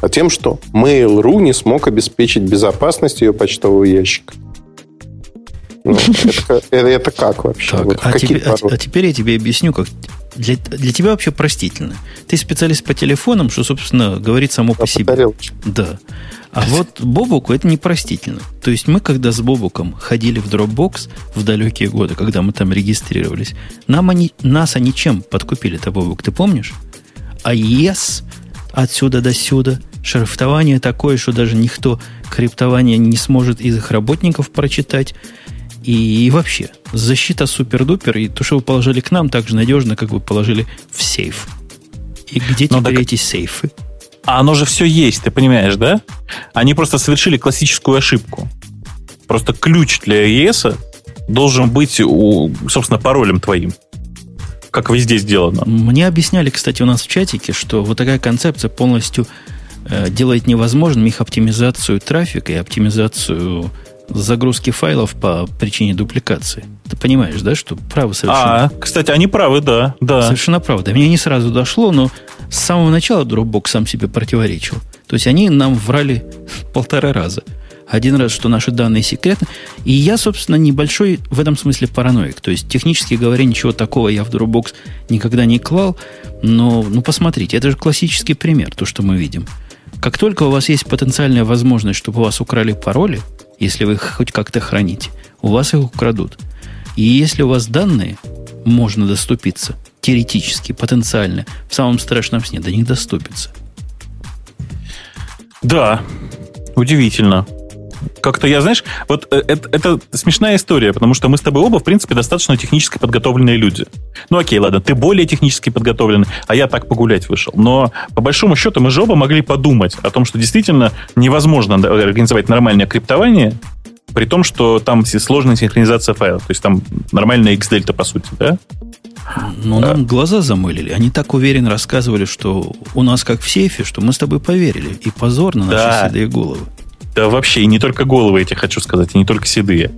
а тем, что Mail.ru не смог обеспечить безопасность ее почтового ящика. Ну, *laughs* это, это, это как вообще? Так, вот а, тебе, а, а теперь я тебе объясню, как для, для тебя вообще простительно. Ты специалист по телефонам, что, собственно, говорит само по себе. Повторил. Да. А вот Бобуку это непростительно. То есть мы, когда с Бобуком ходили в Dropbox в далекие годы, когда мы там регистрировались, нам они, нас они чем подкупили-то, Бобук, ты помнишь? А yes, отсюда до сюда – шрифтование такое, что даже никто криптование не сможет из их работников прочитать. И, и вообще, защита супер-дупер, и то, что вы положили к нам, так же надежно, как вы положили в сейф. И где Но ну, теперь так... эти сейфы? А оно же все есть, ты понимаешь, да? Они просто совершили классическую ошибку. Просто ключ для ES должен быть, у, собственно, паролем твоим как везде сделано. Мне объясняли, кстати, у нас в чатике, что вот такая концепция полностью Э, делает невозможным их оптимизацию трафика и оптимизацию загрузки файлов по причине дупликации. Ты понимаешь, да, что правы совершенно... А, кстати, они правы, да, да. Совершенно правы. Мне не сразу дошло, но с самого начала Dropbox сам себе противоречил. То есть они нам врали *laughs* полтора раза. Один раз, что наши данные секретны. И я, собственно, небольшой в этом смысле параноик. То есть, технически говоря, ничего такого я в Dropbox никогда не клал. Но, ну, посмотрите, это же классический пример, то, что мы видим. Как только у вас есть потенциальная возможность, чтобы у вас украли пароли, если вы их хоть как-то храните, у вас их украдут. И если у вас данные, можно доступиться, теоретически, потенциально, в самом страшном сне до них доступиться. Да, удивительно. Как-то я, знаешь, вот э, это, это смешная история, потому что мы с тобой оба, в принципе, достаточно технически подготовленные люди. Ну окей, ладно, ты более технически подготовленный, а я так погулять вышел. Но по большому счету мы же оба могли подумать о том, что действительно невозможно организовать нормальное криптование, при том, что там сложная синхронизация файлов. То есть там нормальная X-дельта, по сути, да? Ну, нам а. глаза замылили. Они так уверенно рассказывали, что у нас как в сейфе, что мы с тобой поверили. И позор на наши да. седые головы. Да вообще, и не только головы эти, хочу сказать, и не только седые.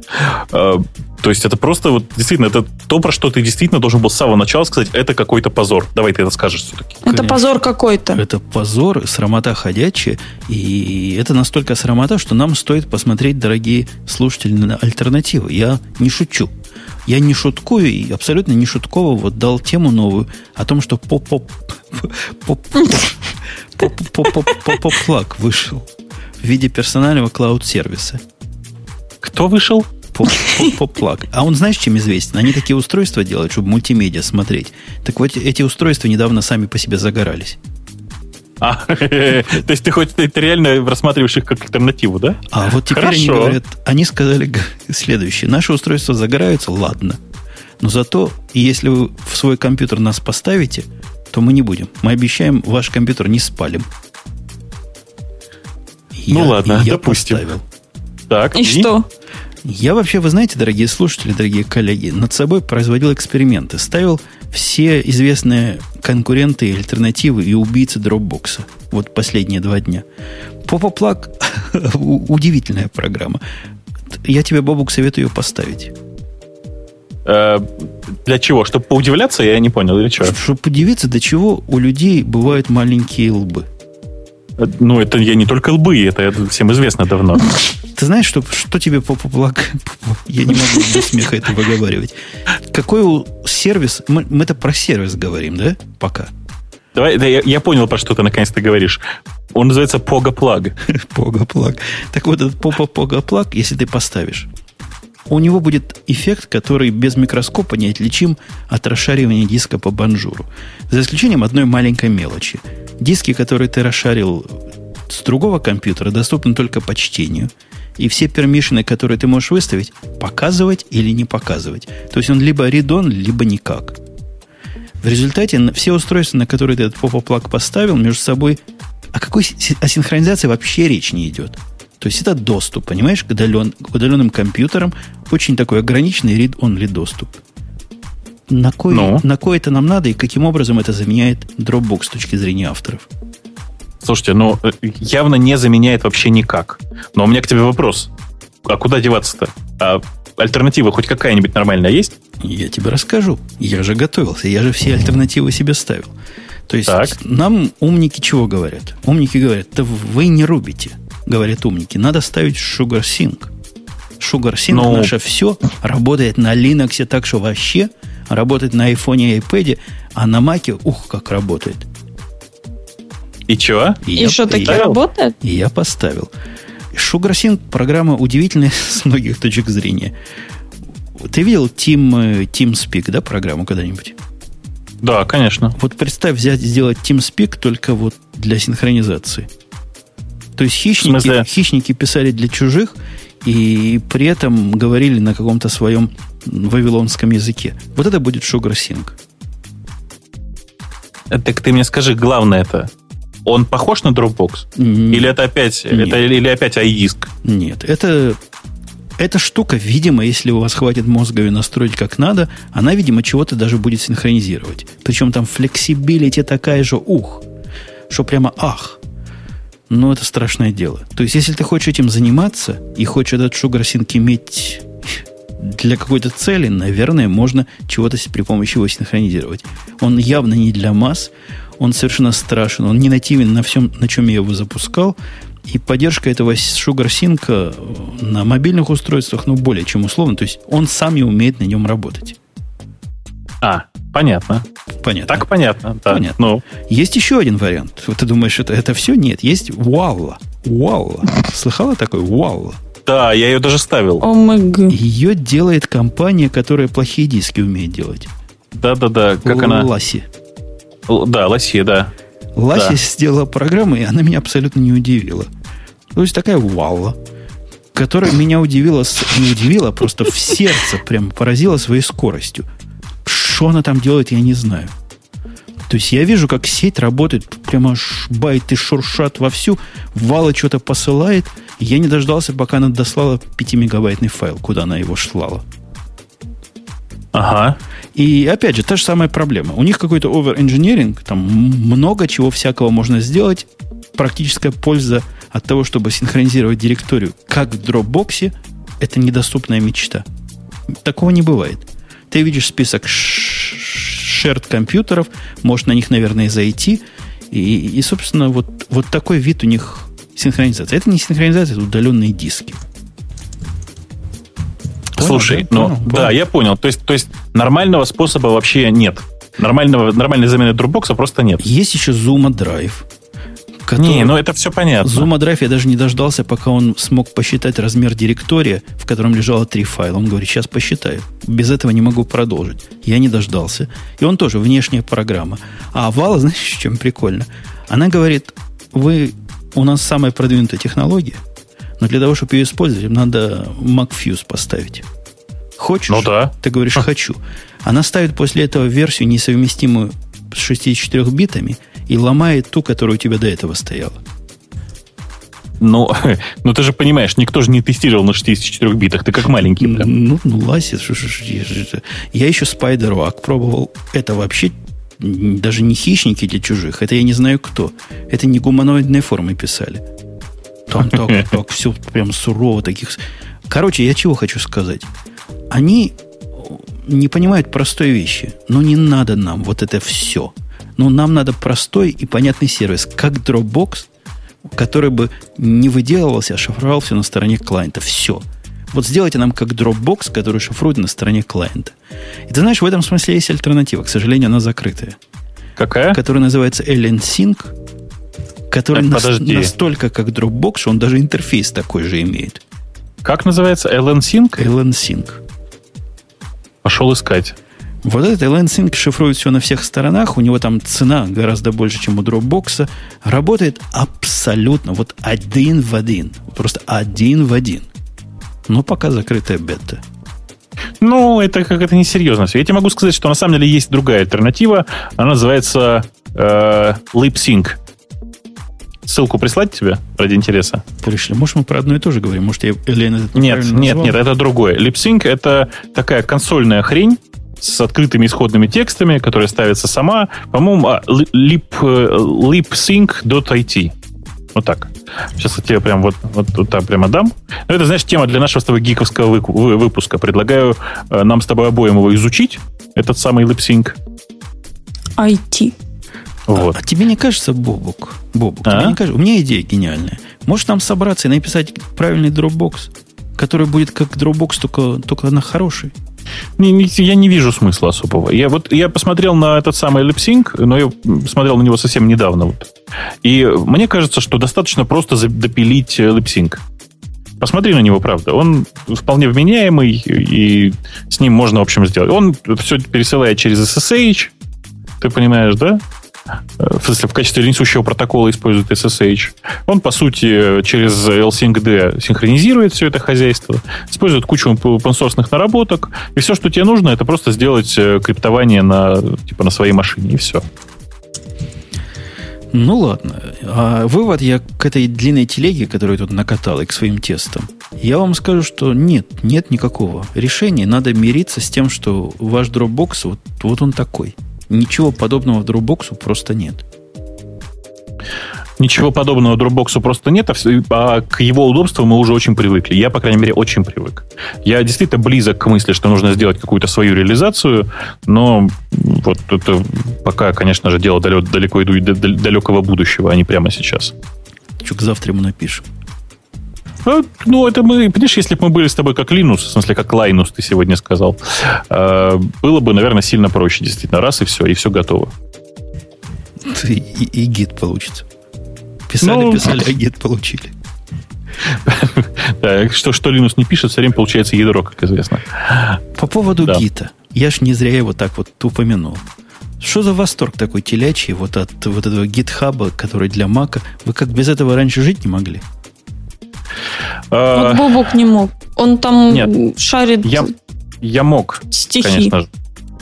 А, то есть это просто вот действительно, это то, про что ты действительно должен был с самого начала сказать, это какой-то позор. Давай ты это скажешь все-таки. Это Конечно. позор какой-то. Это позор, срамота ходячая. И это настолько срамота, что нам стоит посмотреть, дорогие слушатели, на альтернативы. Я не шучу. Я не шуткую и абсолютно не шутково вот дал тему новую о том, что поп-поп *laughs* поп-поп-поп-поп-плаг вышел в виде персонального клауд-сервиса. Кто вышел? Поп-плаг. А он знаешь, чем известен? Они такие устройства делают, чтобы мультимедиа смотреть. Так вот, эти устройства недавно сами по себе загорались. А, *laughs* то есть ты хоть ты реально рассматриваешь их как альтернативу, да? А вот теперь Хорошо. они говорят, они сказали следующее. Наши устройства загораются, ладно. Но зато, если вы в свой компьютер нас поставите, то мы не будем. Мы обещаем, ваш компьютер не спалим. Ну я, ладно, я допустим. Поставил. Так, и, и что? Я вообще, вы знаете, дорогие слушатели, дорогие коллеги, над собой производил эксперименты. Ставил все известные конкуренты, альтернативы и убийцы дропбокса. Вот последние два дня. Попоплаг *laughs* удивительная программа. Я тебе, Бобук, советую ее поставить. Э, для чего? Чтобы поудивляться, я не понял, или что? Чтобы удивиться, до чего у людей бывают маленькие лбы. Ну, это я не только лбы, это всем известно давно. Ты знаешь, что, что тебе поплак... Я не могу без смеха это выговаривать. Какой сервис... Мы, мы это про сервис говорим, да? Пока. Давай, да, я, я понял, про что ты наконец-то говоришь. Он называется Pogoplug. *laughs* Pogoplug. Так вот, этот Pogoplug, если ты поставишь, у него будет эффект, который без микроскопа неотличим от расшаривания диска по банжуру. За исключением одной маленькой мелочи. Диски, которые ты расшарил с другого компьютера, доступны только по чтению. И все пермишины, которые ты можешь выставить, показывать или не показывать. То есть он либо редон, либо никак. В результате все устройства, на которые ты этот поп поставил, между собой... О какой асинхронизации вообще речь не идет? То есть это доступ, понимаешь, к, удален, к удаленным компьютерам. Очень такой ограниченный read-only доступ. На кой, ну? на кой это нам надо и каким образом это заменяет Dropbox с точки зрения авторов? Слушайте, ну э, явно не заменяет вообще никак. Но у меня к тебе вопрос. А куда деваться-то? А альтернатива хоть какая-нибудь нормальная есть? Я тебе расскажу. Я же готовился, я же все альтернативы себе ставил. То есть так. нам умники чего говорят? Умники говорят, да вы не рубите, говорят умники. Надо ставить SugarSync. SugarSync Но... Ну. наше все работает на Linux так, что вообще работает на iPhone и iPad, а на Mac, ух, как работает. И чего? И, и что, таки работает? И я поставил. SugarSync программа удивительная *laughs* с многих точек зрения. Ты видел Team, TeamSpeak, да, программу когда-нибудь? Да, конечно. Вот представь взять, сделать TeamSpeak только вот для синхронизации. То есть хищники, хищники писали для чужих и при этом говорили на каком-то своем вавилонском языке. Вот это будет SugarSync. Так ты мне скажи, главное это, он похож на Dropbox? Нет. Или это опять, Нет. это, или опять iDisk? Нет, это эта штука, видимо, если у вас хватит мозга ее настроить как надо, она, видимо, чего-то даже будет синхронизировать. Причем там flexibility такая же, ух, что прямо ах. Но это страшное дело. То есть, если ты хочешь этим заниматься и хочешь этот SugarSync иметь для какой-то цели, наверное, можно чего-то при помощи его синхронизировать. Он явно не для масс, он совершенно страшен, он не нативен на всем, на чем я его запускал, и поддержка этого SugarSync э, на мобильных устройствах, ну, более чем условно, то есть он сам не умеет на нем работать. А, понятно. Понятно. Так понятно. Да. Понятно. Ну. Есть еще один вариант. Вот ты думаешь, это, это все? Нет. Есть Walla. Walla. Слыхала такой Walla? Да, я ее даже ставил. ОМГ. Ее делает компания, которая плохие диски умеет делать. Да-да-да, как Л- она? Ласи. Да, Ласи, да. Ласи да. сделала программу, и она меня абсолютно не удивила. То есть такая валла, которая меня удивила, не удивила, а просто в сердце прям поразила своей скоростью. Что она там делает, я не знаю. То есть я вижу, как сеть работает, прямо байты шуршат вовсю, Вала что-то посылает. Я не дождался, пока она дослала 5-мегабайтный файл, куда она его шлала. Ага. И опять же, та же самая проблема. У них какой-то over-engineering, там много чего всякого можно сделать. Практическая польза от того, чтобы синхронизировать директорию, как в Dropbox, это недоступная мечта. Такого не бывает. Ты видишь список shared компьютеров, можешь на них, наверное, зайти. И, и собственно, вот, вот такой вид у них синхронизации. Это не синхронизация, это удаленные диски. Слушай, да, ну понял, да, я понял. То есть, то есть нормального способа вообще нет. Нормального, нормальной замены Dropbox просто нет. Есть еще Zuma Drive. Который... Не, ну это все понятно. Zuma Drive я даже не дождался, пока он смог посчитать размер директория, в котором лежало три файла. Он говорит, сейчас посчитаю. Без этого не могу продолжить. Я не дождался. И он тоже внешняя программа. А Вала, *laughs* знаешь, в чем прикольно? Она говорит, вы, у нас самая продвинутая технология, но для того, чтобы ее использовать, надо MacFuse поставить. Хочешь? Ну да. Ты говоришь, хочу. Она ставит после этого версию, несовместимую с 64 битами, и ломает ту, которая у тебя до этого стояла. Ну, *laughs* ну ты же понимаешь, никто же не тестировал на 64 битах, ты как маленький прям. Ну, ну ласит. Я еще Spider пробовал. Это вообще даже не хищники для чужих. Это я не знаю кто. Это не гуманоидные формы писали. Там так, *laughs* так все прям сурово таких. Короче, я чего хочу сказать. Они не понимают простой вещи. Ну, не надо нам вот это все. Ну, нам надо простой и понятный сервис, как Dropbox, который бы не выделывался, а шифровал все на стороне клиента. Все. Вот сделайте нам как Dropbox, который шифрует на стороне клиента. И ты знаешь, в этом смысле есть альтернатива. К сожалению, она закрытая. Какая? Которая называется LN Sync, который так, нас, настолько как Dropbox, что он даже интерфейс такой же имеет. Как называется? LN Sync? LN Sync. Пошел искать. Вот этот LN-Sync шифрует все на всех сторонах, у него там цена гораздо больше, чем у Dropbox. Работает абсолютно, вот один в один. Просто один в один. Но пока закрытая бета. Ну, это как это несерьезно все. Я тебе могу сказать, что на самом деле есть другая альтернатива. Она называется э, LipSync. Ссылку прислать тебе ради интереса? Пришли. Может, мы про одно и то же говорим? Может, я Элена Нет, нет, нет, это другое. LipSync — это такая консольная хрень, с открытыми исходными текстами, которая ставится сама. По-моему, а, lip, э, lipsync.it. Вот так. Сейчас я тебе прям вот, вот, вот так прямо дам. Но это, знаешь, тема для нашего с тобой гиковского выпуска. Предлагаю э, нам с тобой обоим его изучить, этот самый липсинк. IT. Вот. А, а тебе не кажется, Бобук? Бобук, а? тебе не кажется? У меня идея гениальная. Может нам собраться и написать правильный Dropbox, который будет как Dropbox, только, только на хороший? Не, не, я не вижу смысла особого. Я вот я посмотрел на этот самый липсинг, но я смотрел на него совсем недавно. Вот. И мне кажется, что достаточно просто допилить липсинг. Посмотри на него, правда. Он вполне вменяемый, и с ним можно, в общем, сделать. Он все пересылает через SSH, ты понимаешь, да? В смысле, в качестве несущего протокола использует SSH. Он, по сути, через LSync-D синхронизирует все это хозяйство, использует кучу open наработок, и все, что тебе нужно, это просто сделать э, криптование на, типа, на своей машине, и все. Ну ладно. А вывод я к этой длинной телеге, которую тут накатал, и к своим тестам. Я вам скажу, что нет, нет никакого решения. Надо мириться с тем, что ваш Dropbox, вот, вот он такой – Ничего подобного в Dropbox просто нет. Ничего подобного Dropbox просто нет, а, а к его удобству мы уже очень привыкли. Я, по крайней мере, очень привык. Я действительно близок к мысли, что нужно сделать какую-то свою реализацию, но вот это пока, конечно же, дело далеко далекого будущего, а не прямо сейчас. Чук, завтра ему напишем. А, ну, это мы, понимаешь, если бы мы были с тобой как Linux, в смысле, как Linux, ты сегодня сказал, а, было бы, наверное, сильно проще, действительно. Раз и все, и все готово. И, и, и гид получится. Писали, ну, писали, а гид получили. *laughs* Да, что, что Linux не пишет, все время получается ядро, как известно. По поводу да. гита. Я ж не зря его так вот упомянул. Что за восторг такой телячий вот от вот этого гитхаба, который для Мака? Вы как без этого раньше жить не могли? Вот Бобок не мог. Он там Нет, шарит я, я мог, стихи. конечно же.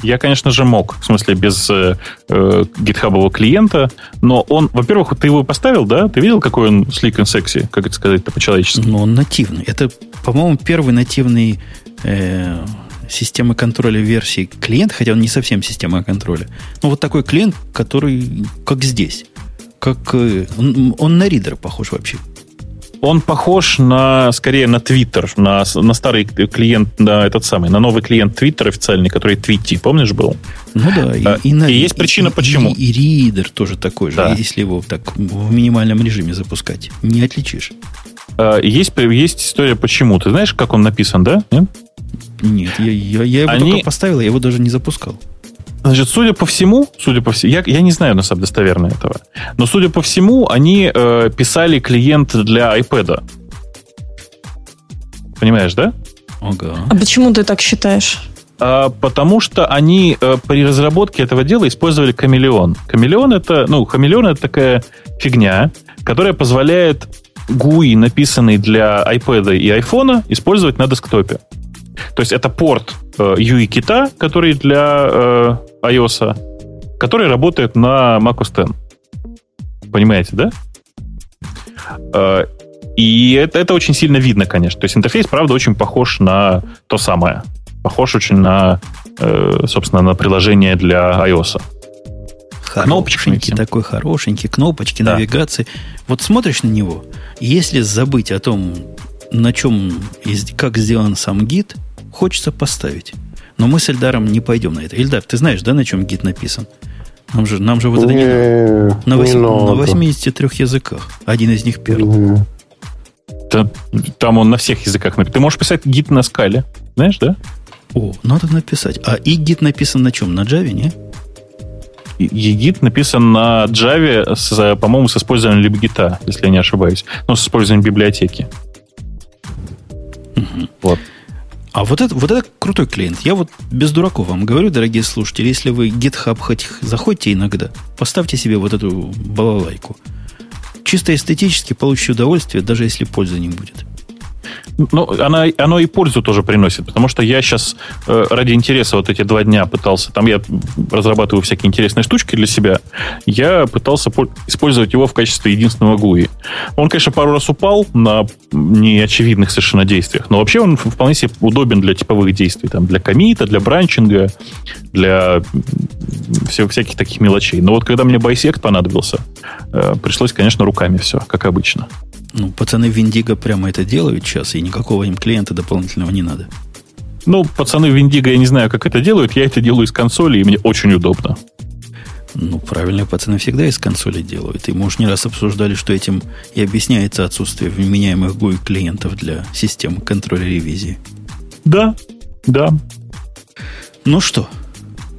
Я, конечно же, мог, в смысле, без э, э, гитхабового клиента, но он, во-первых, ты его поставил, да? Ты видел, какой он sleek and sexy, как это сказать-то по-человечески? Ну, он нативный. Это, по-моему, первый нативный э, системы контроля версии клиент, хотя он не совсем система контроля. Но вот такой клиент, который как здесь. Как, э, он, он на ридер похож вообще он похож на, скорее, на Twitter, на, на старый клиент, на этот самый, на новый клиент Twitter официальный, который Твитти, помнишь, был? Ну да. И, а, и, на, и есть причина, и, почему. И, и ридер тоже такой же, да. если его так в минимальном режиме запускать. Не отличишь. А, есть, есть история, почему. Ты знаешь, как он написан, да? Нет, Нет я, я, я его Они... только поставил, я его даже не запускал. Значит, судя по всему, судя по всему, я, я не знаю на самом достоверно этого, но судя по всему, они э, писали клиент для iPad. Понимаешь, да? Ага. А почему ты так считаешь? А, потому что они а, при разработке этого дела использовали камелеон. Камелеон это, ну, камелеон это такая фигня, которая позволяет GUI, написанный для iPad и iPhone, использовать на десктопе. То есть это порт э, UI кита, который для э, iOS, который работает на macOS X. Понимаете, да? Э, и это, это очень сильно видно, конечно. То есть интерфейс, правда, очень похож на то самое. Похож очень на, э, собственно, на приложение для iOS. Хорошенький такой, хорошенький, кнопочки, да. навигации. Вот смотришь на него, если забыть о том, на чем, как сделан сам гид, хочется поставить. Но мы с Эльдаром не пойдем на это. Эльдар, ты знаешь, да, на чем гид написан? Нам же, нам же вот это не, не надо. На, 8, не на 83 языках. Один из них первый. Там, там он на всех языках написан. Ты можешь писать гид на скале. Знаешь, да? О, надо написать. А и гид написан на чем? На Java, не? Гид написан на Java, с, по-моему, с использованием libgit, если я не ошибаюсь. Ну, с использованием библиотеки. Угу. Вот. А вот это, вот это крутой клиент. Я вот без дураков вам говорю, дорогие слушатели, если вы GitHub хоть заходите иногда, поставьте себе вот эту балалайку. Чисто эстетически получите удовольствие, даже если пользы не будет. Ну, она, оно и пользу тоже приносит, потому что я сейчас э, ради интереса вот эти два дня пытался, там я разрабатываю всякие интересные штучки для себя, я пытался использовать его в качестве единственного GUI. Он, конечно, пару раз упал на неочевидных совершенно действиях, но вообще он вполне себе удобен для типовых действий, там, для комита, для бранчинга, для всех, всяких таких мелочей. Но вот когда мне Bisect понадобился, пришлось, конечно, руками все, как обычно. Ну, пацаны Виндиго прямо это делают сейчас, и никакого им клиента дополнительного не надо. Ну, пацаны Виндиго, я не знаю, как это делают. Я это делаю из консоли, и мне очень удобно. Ну, правильные пацаны всегда из консоли делают. И мы уж не раз обсуждали, что этим и объясняется отсутствие вменяемых GUI клиентов для системы контроля ревизии. Да, да. Ну что,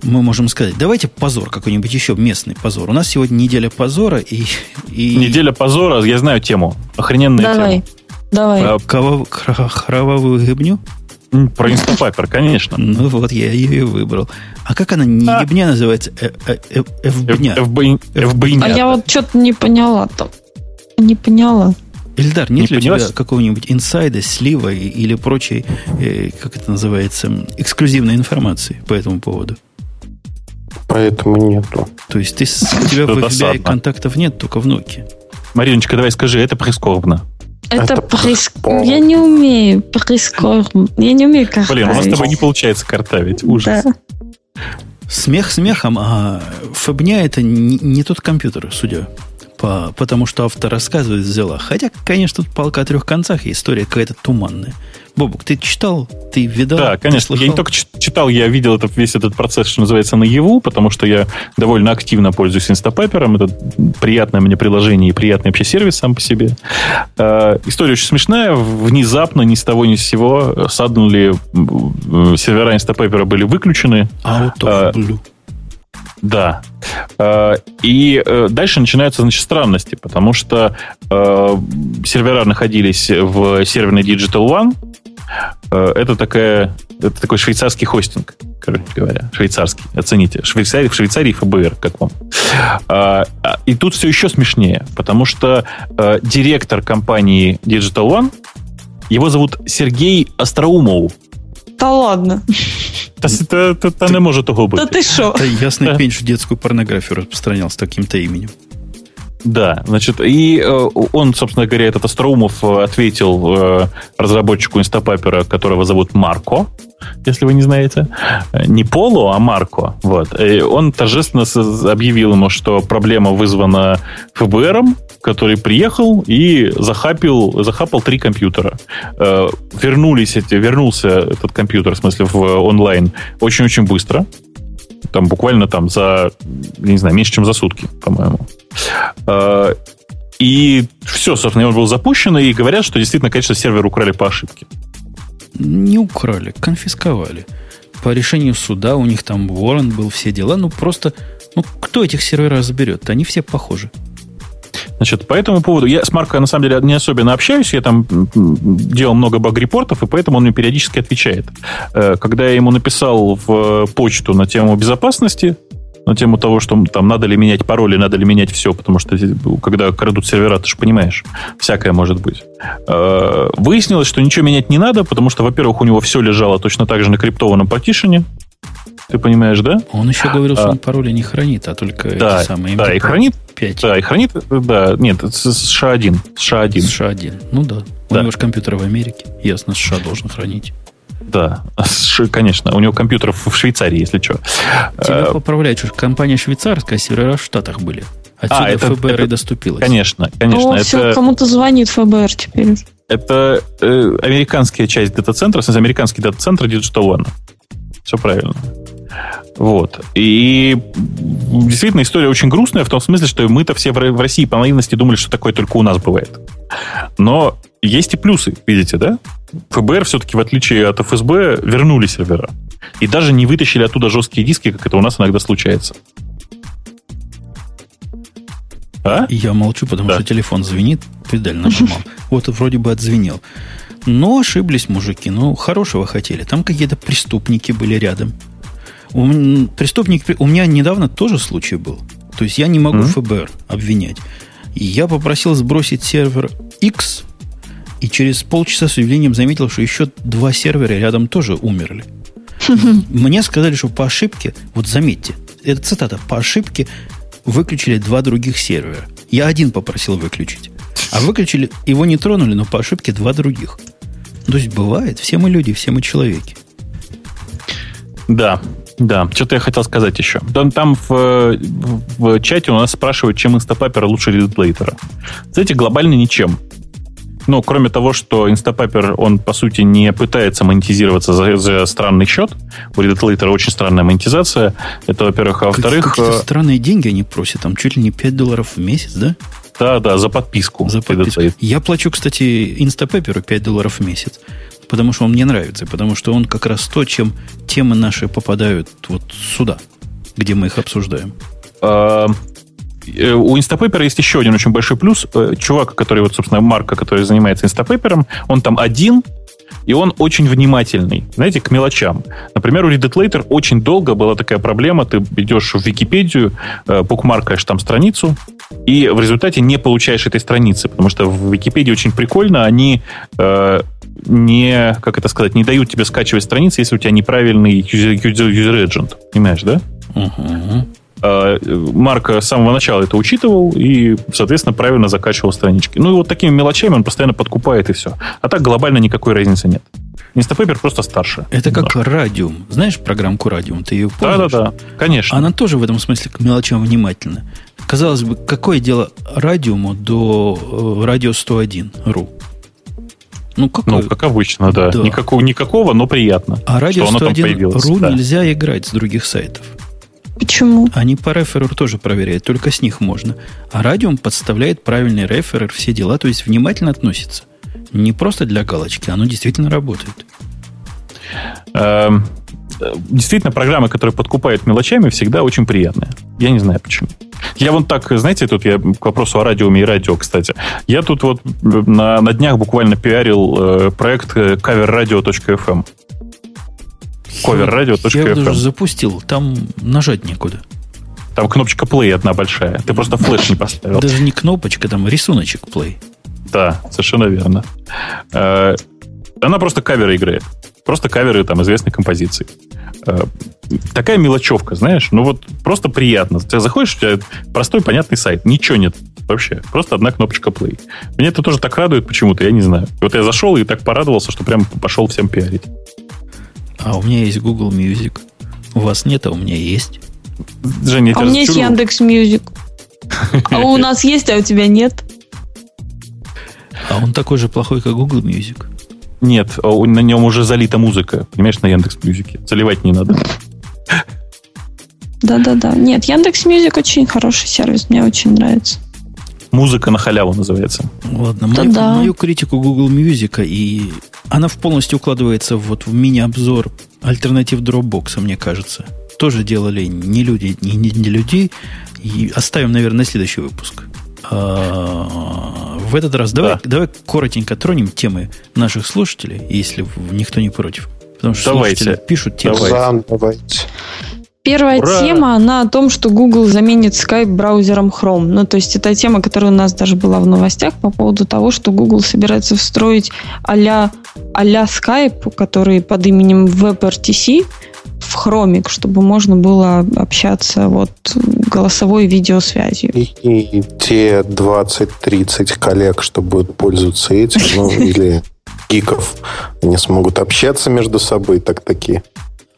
мы можем сказать, давайте позор какой-нибудь еще местный позор. У нас сегодня неделя позора и... и... Неделя позора, я знаю тему. Охрененная Давай. тема. Давай. А, Кровав... Кровавую гибню? Про инстапайпер, конечно. Ну вот, я ее и выбрал. А как она не гибня называется? ФБня. А я вот что-то не поняла там. Не поняла. Ильдар, нет не ли у тебя какого-нибудь инсайда, слива или прочей, э, как это называется, эксклюзивной информации по этому поводу? Поэтому нету. То есть ты, у тебя в FBI контактов нет, только в Nokia. Мариночка, давай скажи, это прискорбно. Это, это прискорбно. Я не умею прискорбно. Я не умею картавить. Блин, у нас с тобой не получается картавить. Ужас. Да. Смех смехом, а фабня это не, не тот компьютер, судя по, потому что автор рассказывает взяла. Хотя, конечно, тут палка о трех концах, и история какая-то туманная. Бобук, ты читал, ты видал? Да, конечно. Я не только читал, я видел этот, весь этот процесс, что называется, наяву, потому что я довольно активно пользуюсь инстапапером. Это приятное мне приложение и приятный вообще сервис сам по себе. Э, история очень смешная. Внезапно, ни с того ни с сего, саднули сервера инстапапера были выключены. Out да. Э, и э, дальше начинаются, значит, странности, потому что э, сервера находились в серверной Digital One. Это, такая, это такой швейцарский хостинг, короче говоря. Швейцарский. Оцените. Швейцарий, в Швейцарии ФБР, как вам. И тут все еще смешнее, потому что директор компании Digital One, его зовут Сергей Остроумов. Та ладно. Та, та, та, та не може того бути. Та ти що? Та ясний пень, що детскую порнографию распространял с таким-то именем. Да, значит, и э, он, собственно говоря, этот Остроумов э, ответил э, разработчику инстапапера, которого зовут Марко, если вы не знаете. Не Поло, а Марко. Вот. И он торжественно объявил ему, что проблема вызвана ФБРом, который приехал и захапил, захапал три компьютера. Вернулись эти, вернулся этот компьютер, в смысле, в онлайн очень-очень быстро. Там буквально там за, не знаю, меньше, чем за сутки, по-моему. А, и все, собственно, он был запущен, и говорят, что действительно, конечно, сервер украли по ошибке. Не украли, конфисковали. По решению суда у них там ворон был, все дела. Ну, просто, ну, кто этих серверов разберет? Они все похожи. Значит, по этому поводу, я с Марко, на самом деле, не особенно общаюсь, я там делал много баг-репортов, и поэтому он мне периодически отвечает. Э, когда я ему написал в почту на тему безопасности, на тему того, что там надо ли менять пароли, надо ли менять все, потому что когда крадут сервера, ты же понимаешь, всякое может быть. Э, выяснилось, что ничего менять не надо, потому что, во-первых, у него все лежало точно так же на криптованном партишене, ты понимаешь, да? Он еще говорил, что а, он пароли не хранит, а только да, эти самые Да, и хранит. 5. Да, и хранит, да, нет, США 1. США 1. США 1. Ну да. У да. него же компьютер в Америке. Ясно, США должен хранить. Да, конечно. У него компьютер в Швейцарии, если что. Тебя а, поправляют, что компания швейцарская, а сервера в Штатах были. Отсюда а, это, ФБР это, и доступилось. Конечно, конечно. О, это, все, кому-то звонит ФБР теперь. Это э, американская часть дата-центра, в смысле, американский дата-центр Digital One. Все правильно. Вот. И действительно история очень грустная в том смысле, что мы-то все в России по наивности думали, что такое только у нас бывает. Но есть и плюсы, видите, да? ФБР все-таки, в отличие от ФСБ, вернули сервера. И даже не вытащили оттуда жесткие диски, как это у нас иногда случается. А? Я молчу, потому да. что телефон звенит, педаль нажимал. *laughs* Вот вроде бы отзвенел. Но ошиблись мужики. Ну, хорошего хотели. Там какие-то преступники были рядом. У, преступник, у меня недавно тоже случай был. То есть я не могу mm-hmm. ФБР обвинять. И я попросил сбросить сервер X, и через полчаса с удивлением заметил, что еще два сервера рядом тоже умерли. *laughs* Мне сказали, что по ошибке, вот заметьте, это цитата, по ошибке выключили два других сервера. Я один попросил выключить. А выключили, его не тронули, но по ошибке два других. То есть бывает, все мы люди, все мы человеки. Да, да, что-то я хотел сказать еще. Там, там в, в чате у нас спрашивают, чем Instapaper лучше редплейтера. Знаете, глобально ничем. Ну, кроме того, что Instapaper, он, по сути, не пытается монетизироваться за, за странный счет. У Redditor очень странная монетизация. Это, во-первых. А во-вторых... Какие-то э, странные деньги они просят. Там чуть ли не 5 долларов в месяц, да? Да, да, за подписку. За подписку. Я плачу, кстати, Instapaper 5 долларов в месяц потому что он мне нравится, потому что он как раз то, чем темы наши попадают вот сюда, где мы их обсуждаем. А, э, у Instapaper есть еще один очень большой плюс. Э, чувак, который, вот, собственно, Марка, который занимается Instapaper, он там один, и он очень внимательный, знаете, к мелочам. Например, у Reddit очень долго была такая проблема, ты идешь в Википедию, э, букмаркаешь там страницу, и в результате не получаешь этой страницы, потому что в Википедии очень прикольно, они э, не, как это сказать, не дают тебе скачивать страницы, если у тебя неправильный user, user, user agent. Понимаешь, да? Uh-huh. Марк с самого начала это учитывал и, соответственно, правильно закачивал странички. Ну и вот такими мелочами он постоянно подкупает и все. А так глобально никакой разницы нет. Instapaper просто старше. Это как Радиум. Знаешь программку Радиум? Ты ее пользуешь? Да-да-да, конечно. Она тоже в этом смысле к мелочам внимательна. Казалось бы, какое дело Радиуму до э, Радио 101.ру? Ну, ну, как обычно, да. да. Никакого, никакого, но приятно. А радио 101.ру да. нельзя играть с других сайтов. Почему? Они по реферу тоже проверяют, только с них можно. А радиум подставляет правильный реферер, все дела, то есть внимательно относится. Не просто для галочки, оно действительно работает. Эм, действительно, программы, которые подкупают мелочами, всегда очень приятные. Я не знаю почему. Я вот так, знаете, тут я к вопросу о радиуме и радио, кстати. Я тут вот на, на днях буквально пиарил э, проект coverradio.fm. Coverradio.fm. Я даже запустил, там нажать некуда. Там кнопочка play одна большая. Ты просто флеш не поставил. Даже не кнопочка, там рисуночек play. Да, совершенно верно. Э, она просто каверы играет. Просто каверы там известной композиции. Э, такая мелочевка, знаешь, ну вот просто приятно. Ты заходишь, у тебя простой, понятный сайт, ничего нет вообще. Просто одна кнопочка play. Меня это тоже так радует почему-то, я не знаю. Вот я зашел и так порадовался, что прям пошел всем пиарить. А у меня есть Google Music. У вас нет, а у меня есть. Женя, а у меня есть Яндекс Music. А у *laughs* нас есть, а у тебя нет. А он такой же плохой, как Google Music. Нет, а на нем уже залита музыка, понимаешь, на Яндекс Music е. Заливать не надо. *laughs* Да-да-да. Нет, Яндекс Music очень хороший сервис, мне очень нравится. Музыка на халяву называется. Ладно, мою, да. мою критику Google Music, и она полностью укладывается вот в мини-обзор альтернатив Dropbox, мне кажется. Тоже делали не люди, не, не, не людей. И оставим, наверное, на следующий выпуск. А, в этот раз давай, да. давай коротенько тронем темы наших слушателей, если никто не против. Потому что давайте. слушатели пишут темы. Давайте. давайте. Первая Ура! тема, она о том, что Google заменит Skype браузером Chrome. Ну, то есть, это тема, которая у нас даже была в новостях по поводу того, что Google собирается встроить а-ля, а-ля Skype, который под именем WebRTC, в Chrome, чтобы можно было общаться вот голосовой видеосвязью. И, и те 20-30 коллег, что будут пользоваться этим, ну, *laughs* или гиков, они смогут общаться между собой, так такие.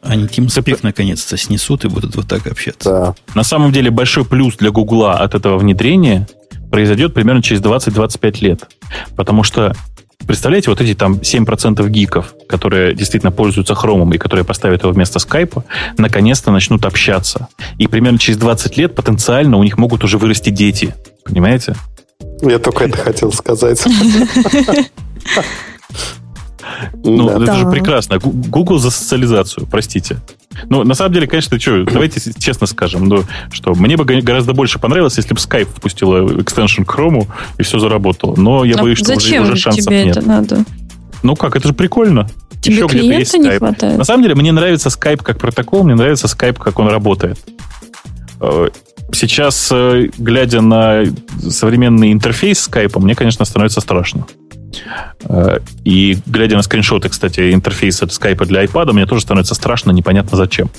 Они TeamSpeak наконец-то снесут и будут вот так общаться. Да. На самом деле большой плюс для Гугла от этого внедрения произойдет примерно через 20-25 лет. Потому что Представляете, вот эти там 7% гиков, которые действительно пользуются хромом и которые поставят его вместо скайпа, наконец-то начнут общаться. И примерно через 20 лет потенциально у них могут уже вырасти дети. Понимаете? Я только это хотел сказать. *laughs* Ну, да. это же прекрасно. Google за социализацию, простите. Ну, на самом деле, конечно, что, давайте честно скажем, ну, что мне бы гораздо больше понравилось, если бы Skype впустила экстеншн к Chrome и все заработало. Но я а боюсь, что уже, уже шансов тебе нет. это надо? Ну как, это же прикольно. Тебе Еще где-то есть Skype. хватает? На самом деле, мне нравится Skype как протокол, мне нравится Skype, как он работает. Э, сейчас, э, глядя на современный интерфейс Skype, мне, конечно, становится страшно. Э, и глядя на скриншоты, кстати, интерфейса скайпа для iPad, мне тоже становится страшно, непонятно зачем.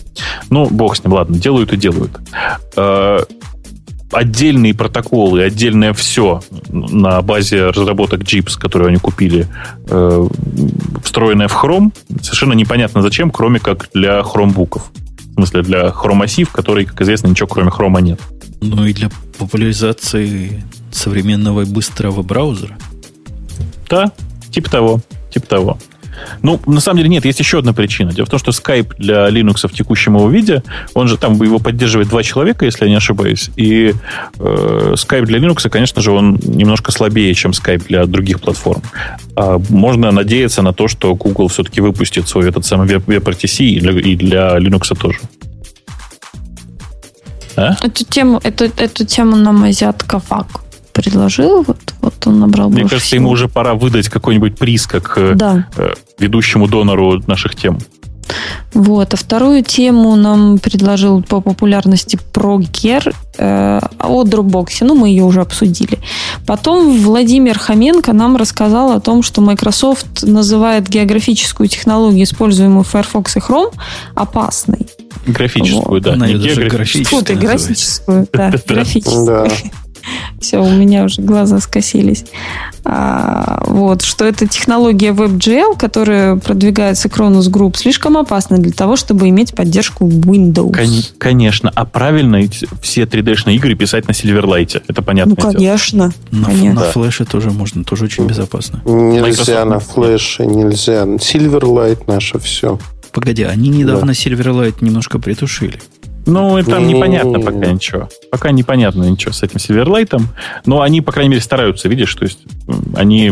Ну, бог с ним, ладно, делают и делают. Э, отдельные протоколы, отдельное все на базе разработок JIPS, которые они купили, э, встроенное в Chrome, совершенно непонятно зачем, кроме как для хромбуков. В смысле, для хромасив, который, как известно, ничего кроме хрома нет. Ну и для популяризации современного и быстрого браузера. Да, типа того, типа того. Ну, на самом деле нет, есть еще одна причина. Дело в том, что Skype для Linux в текущем его виде, он же там его поддерживает два человека, если я не ошибаюсь. И э, Skype для Linux, конечно же, он немножко слабее, чем Skype для других платформ. А можно надеяться на то, что Google все-таки выпустит свой этот самый WebRTC и для, и для Linux тоже. А? Эту тему, эту, эту тему нам азиатка ФАК предложил, вот, вот он набрал Мне кажется, всего. ему уже пора выдать какой-нибудь приз как э, да. э, ведущему донору наших тем. Вот. А вторую тему нам предложил по популярности ProGer э, о Dropbox. Ну, мы ее уже обсудили. Потом Владимир Хоменко нам рассказал о том, что Microsoft называет географическую технологию, используемую в Firefox и Chrome, опасной. Графическую, вот. да. Она не географическую. Фу, ты графическую, да, *laughs* графическую. Все, у меня уже глаза скосились. А, вот, что эта технология WebGL, которая продвигается Cronus Group, слишком опасна для того, чтобы иметь поддержку Windows. Кон- конечно. А правильно все 3D-шные игры писать на Silverlight. Это понятно. Ну, конечно. На, конечно. на флеше тоже можно, тоже очень безопасно. Нельзя Microsoft на флеше, нельзя. Silverlight наше все. Погоди, они недавно да. Silverlight немножко притушили. Ну, и там непонятно пока ничего. Пока непонятно ничего с этим Silverlight. Но они, по крайней мере, стараются, видишь, то есть они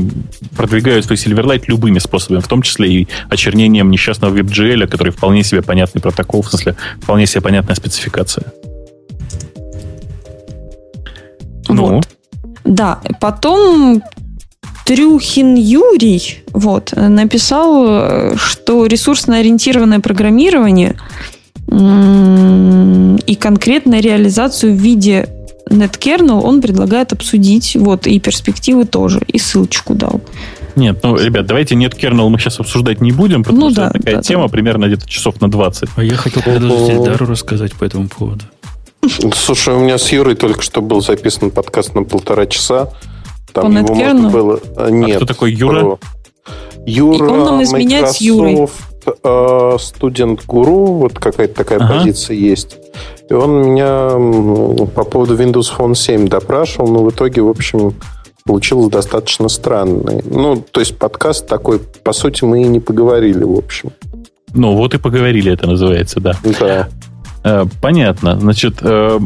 продвигают свой Silverlight любыми способами, в том числе и очернением несчастного WebGL, который вполне себе понятный протокол, в смысле, вполне себе понятная спецификация. Ну? Вот. Да, потом Трюхин Юрий вот, написал, что ресурсно-ориентированное программирование – и конкретно реализацию в виде NetKernel он предлагает обсудить. Вот, и перспективы тоже. И ссылочку дал. Нет, ну, ребят, давайте нет kernel мы сейчас обсуждать не будем, потому ну, что да, такая да, тема да. примерно где-то часов на 20. А я хотел предложить Эльдару рассказать по этому поводу. Слушай, у меня с Юрой только что был записан подкаст на полтора часа. Там по его можно было... Нет. А кто такой Юра? Про... Юра, и он нам изменяет Microsoft, с Юрой студент-гуру, вот какая-то такая ага. позиция есть. И он меня по поводу Windows Phone 7 допрашивал, но в итоге, в общем, получилось достаточно странный. Ну, то есть подкаст такой, по сути, мы и не поговорили, в общем. Ну, вот и поговорили, это называется, да. Да. Э, понятно. Значит, э,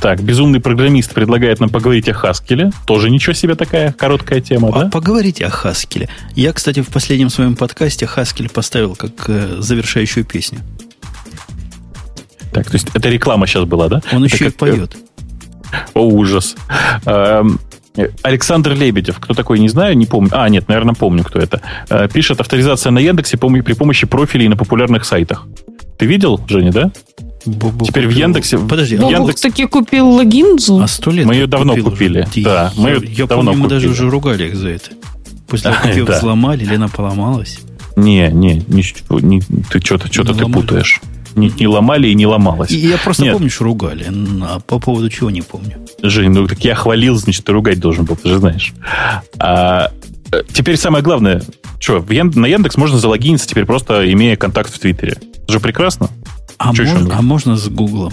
так, безумный программист предлагает нам поговорить о Хаскеле. Тоже ничего себе такая короткая тема, а да? Поговорите о Хаскеле. Я, кстати, в последнем своем подкасте Хаскель поставил как э, завершающую песню. Так, то есть это реклама сейчас была, да? Он это еще как, и поет. О, ужас. Эм, Александр Лебедев, кто такой, не знаю, не помню. А, нет, наверное, помню, кто это. Э, пишет авторизация на Яндексе при помощи профилей на популярных сайтах. Ты видел, Женя, да? Бобок Теперь купил. в Яндексе... Подожди, в Бобук Яндекс... таки купил логин. а сто лет Мы ее давно купил купили, уже. да, Я- мы ее я давно помню, мы даже купили. уже ругали их за это. После *laughs* того, как ее взломали, или она поломалась. Не, не, ничего, не, ты что-то что ты путаешь. Не, не ломали и не ломалось. И я просто Нет. помню, что ругали, а по поводу чего не помню. Жень, ну так я хвалил, значит, ты ругать должен был, ты же знаешь. А, э, теперь самое главное, что, на Яндекс можно залогиниться теперь просто имея контакт в Твиттере. Это же прекрасно. А, Чё нужно? а можно с Гуглом?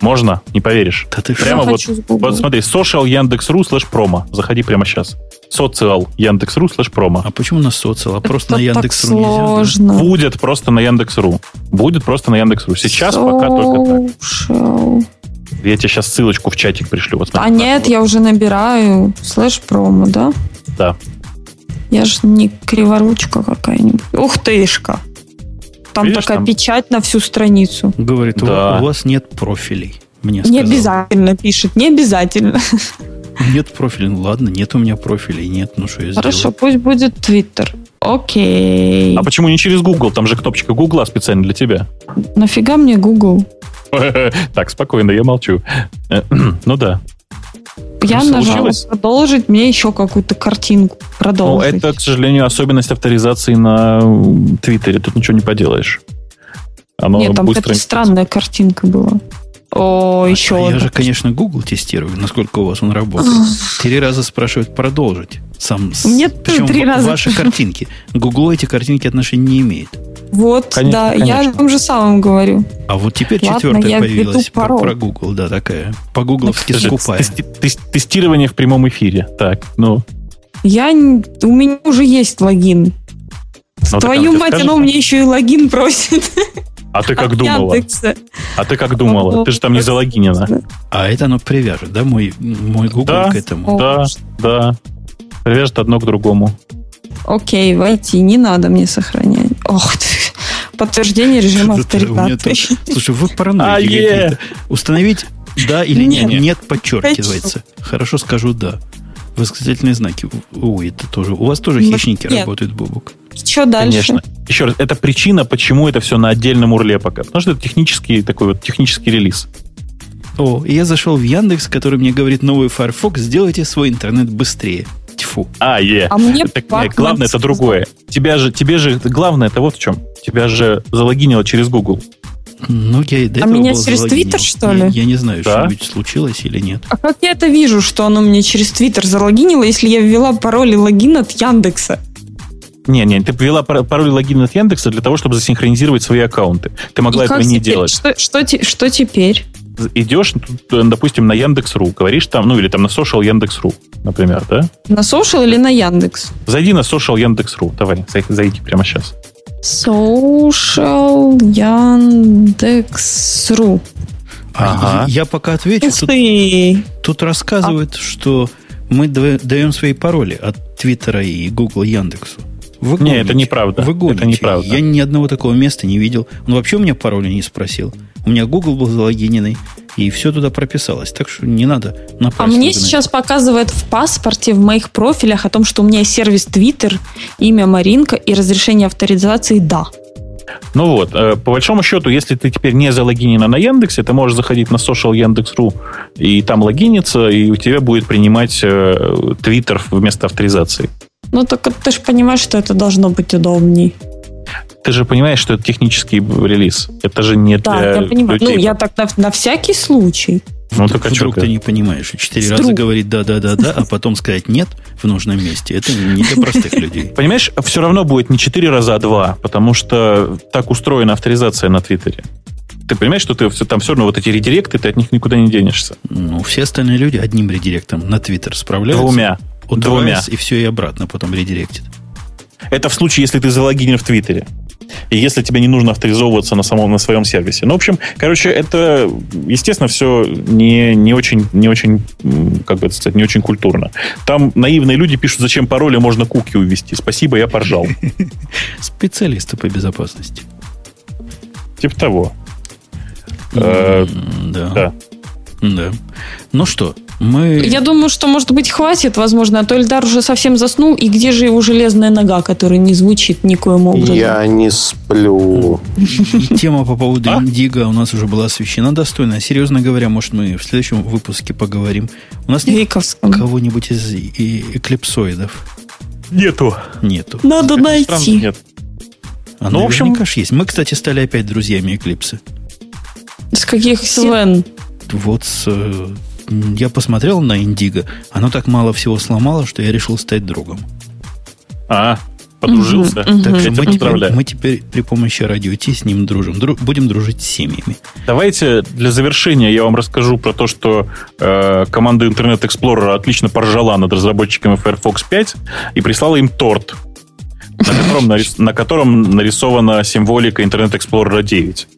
Можно, не поверишь. Да ты? Прямо вот, вот смотри, social Яндекс.ру слэш промо. Заходи прямо сейчас. Social Яндекс.ру слэш промо. А почему на social? А просто на Яндекс.ру нельзя? да? Будет просто на Яндекс.ру. Будет просто на Яндекс.ру. Сейчас пока только так. Social. Я тебе сейчас ссылочку в чатик пришлю. Вот А смотри. нет, я уже набираю слэш промо, да? Да. Я же не криворучка какая-нибудь. Ух тышка. Там Видишь, такая там- печать на всю страницу. Говорит, у- Да. у вас нет профилей. Мне Не сказал. обязательно пишет, не обязательно. Нет профилей. Ну ладно, нет у меня профилей. Нет, ну что я Хорошо, сделаю? пусть будет Твиттер. Окей. А почему не через Google? Там же кнопочка Гугла специально для тебя. Нафига мне Google? *laughs* Так, спокойно, я молчу. Э, *clears throat* Ну да. Я Ну, нажала случилось? продолжить, мне еще какую-то картинку Ну, продолжить. это, к сожалению, особенность авторизации на Твиттере. Тут ничего не поделаешь. Оно Нет, там быстро... какая-то странная картинка была. О, еще А я одна. же, конечно, Google тестирую, насколько у вас он работает. Три раза спрашивают продолжить. Сам, Мне тоже причем три в- раза. ваши картинки. Google эти картинки отношения не имеет. Вот, Конечно, да, я конечно. о том же самом говорю. А вот теперь Ладно, четвертая я появилась про, пароль. про Google, да, такая. По-гугловски Подожди, скупая. тести- тес- Тестирование в прямом эфире. Так, ну... Я, у меня уже есть логин. так Твою тебе мать, оно мне еще и логин просит. *laughs* А ты как думала? Яндекса. А ты как думала? Ты же там не залогинена. А это оно привяжет, да, мой, мой Google Да. к этому. Да, да. Привяжет одно к другому. Окей, войти, не надо мне сохранять. Ох, ты. подтверждение режима тут- Слушай, вы А, параноики е. какие-то. Установить да или нет? Нет. Подчеркивается. Хорошо скажу да. Восклицательные знаки. Ой, это тоже. У вас тоже хищники работают, Бобук. Что дальше? Конечно. Еще раз, это причина, почему это все на отдельном урле пока. Потому что это технический такой вот технический релиз. О, я зашел в Яндекс, который мне говорит новый Firefox, сделайте свой интернет быстрее. Тьфу. А, е. А мне Так, нет, главное это другое. Тебя же, тебе же, главное это вот в чем. Тебя же залогинило через Google. Ну, я и до А этого меня через залогинен. Twitter, что Я, ли? я не знаю, Да. что-нибудь случилось или нет. А как я это вижу, что оно мне через Твиттер залогинило, если я ввела пароль и логин от Яндекса? Не, не, ты ввела пар- пароль и логин от Яндекса для того, чтобы засинхронизировать свои аккаунты. Ты могла И этого как не теперь? делать. Что, что, что теперь? Идешь, тут, допустим, на Яндекс.ру, говоришь там, ну или там на Social Яндекс.ру, например, да? На Social или на Яндекс? Зайди на Social Яндекс.ру. Давай, зай- зайди прямо сейчас. Social Яндекс.ру. А Ага. я, пока отвечу, тут, тут рассказывают, что мы даем свои пароли от Твиттера и Гугла Яндексу. Вы Не, это неправда. Вы гоните. Это неправда. Я ни одного такого места не видел. Он вообще у меня пароля не спросил. У меня Google был залогиненный, и все туда прописалось. Так что не надо А мне сейчас показывает в паспорте, в моих профилях о том, что у меня есть сервис Twitter, имя Маринка и разрешение авторизации «да». Ну вот, э, по большому счету, если ты теперь не залогинена на Яндексе, ты можешь заходить на Social Яндекс.ру и там логиниться, и у тебя будет принимать э, Твиттер вместо авторизации. Ну, так ты же понимаешь, что это должно быть удобней. Ты же понимаешь, что это технический релиз. Это же не Да, для я понимаю. людей. Ну, я так на, на всякий случай. Ну, так а Вдруг ты? не понимаешь. И Четыре раза говорить да-да-да-да, а потом сказать нет в нужном месте. Это не для простых людей. Понимаешь, все равно будет не 4 раза, а 2, потому что так устроена авторизация на Твиттере. Ты понимаешь, что ты там все равно вот эти редиректы, ты от них никуда не денешься. Ну, все остальные люди одним редиректом на Твиттер справляются. Двумя. Двумя. и все, и обратно потом редиректит. Это в случае, если ты залогинен в Твиттере. И если тебе не нужно авторизовываться на самом на своем сервисе. Ну, в общем, короче, это, естественно, все не, не очень, не очень, как бы это сказать, не очень культурно. Там наивные люди пишут, зачем пароли можно куки увести. Спасибо, я поржал. *laughs* Специалисты по безопасности. Типа того. Э. Да. Да. Ну что, мы... Я думаю, что, может быть, хватит, возможно, а то Эльдар уже совсем заснул, и где же его железная нога, которая не звучит никоим образом? Я не сплю. И тема по поводу а? Индиго у нас уже была освещена достойно. Серьезно говоря, может, мы в следующем выпуске поговорим. У нас нет кого-нибудь из эклипсоидов? Нету. Нету. Надо найти. Нет. А ну, в общем, ж есть. Мы, кстати, стали опять друзьями Эклипсы. С каких Свен? Вот с, э, я посмотрел на Индиго. Оно так мало всего сломало, что я решил стать другом. А, подружился. Угу, так что мы теперь, мы теперь при помощи радио Ти с ним дружим. Дру, будем дружить с семьями. Давайте для завершения я вам расскажу про то, что э, команда Internet Explorer отлично поржала над разработчиками Firefox 5 и прислала им торт на котором, нарис, на котором нарисована символика Internet Explorer 9.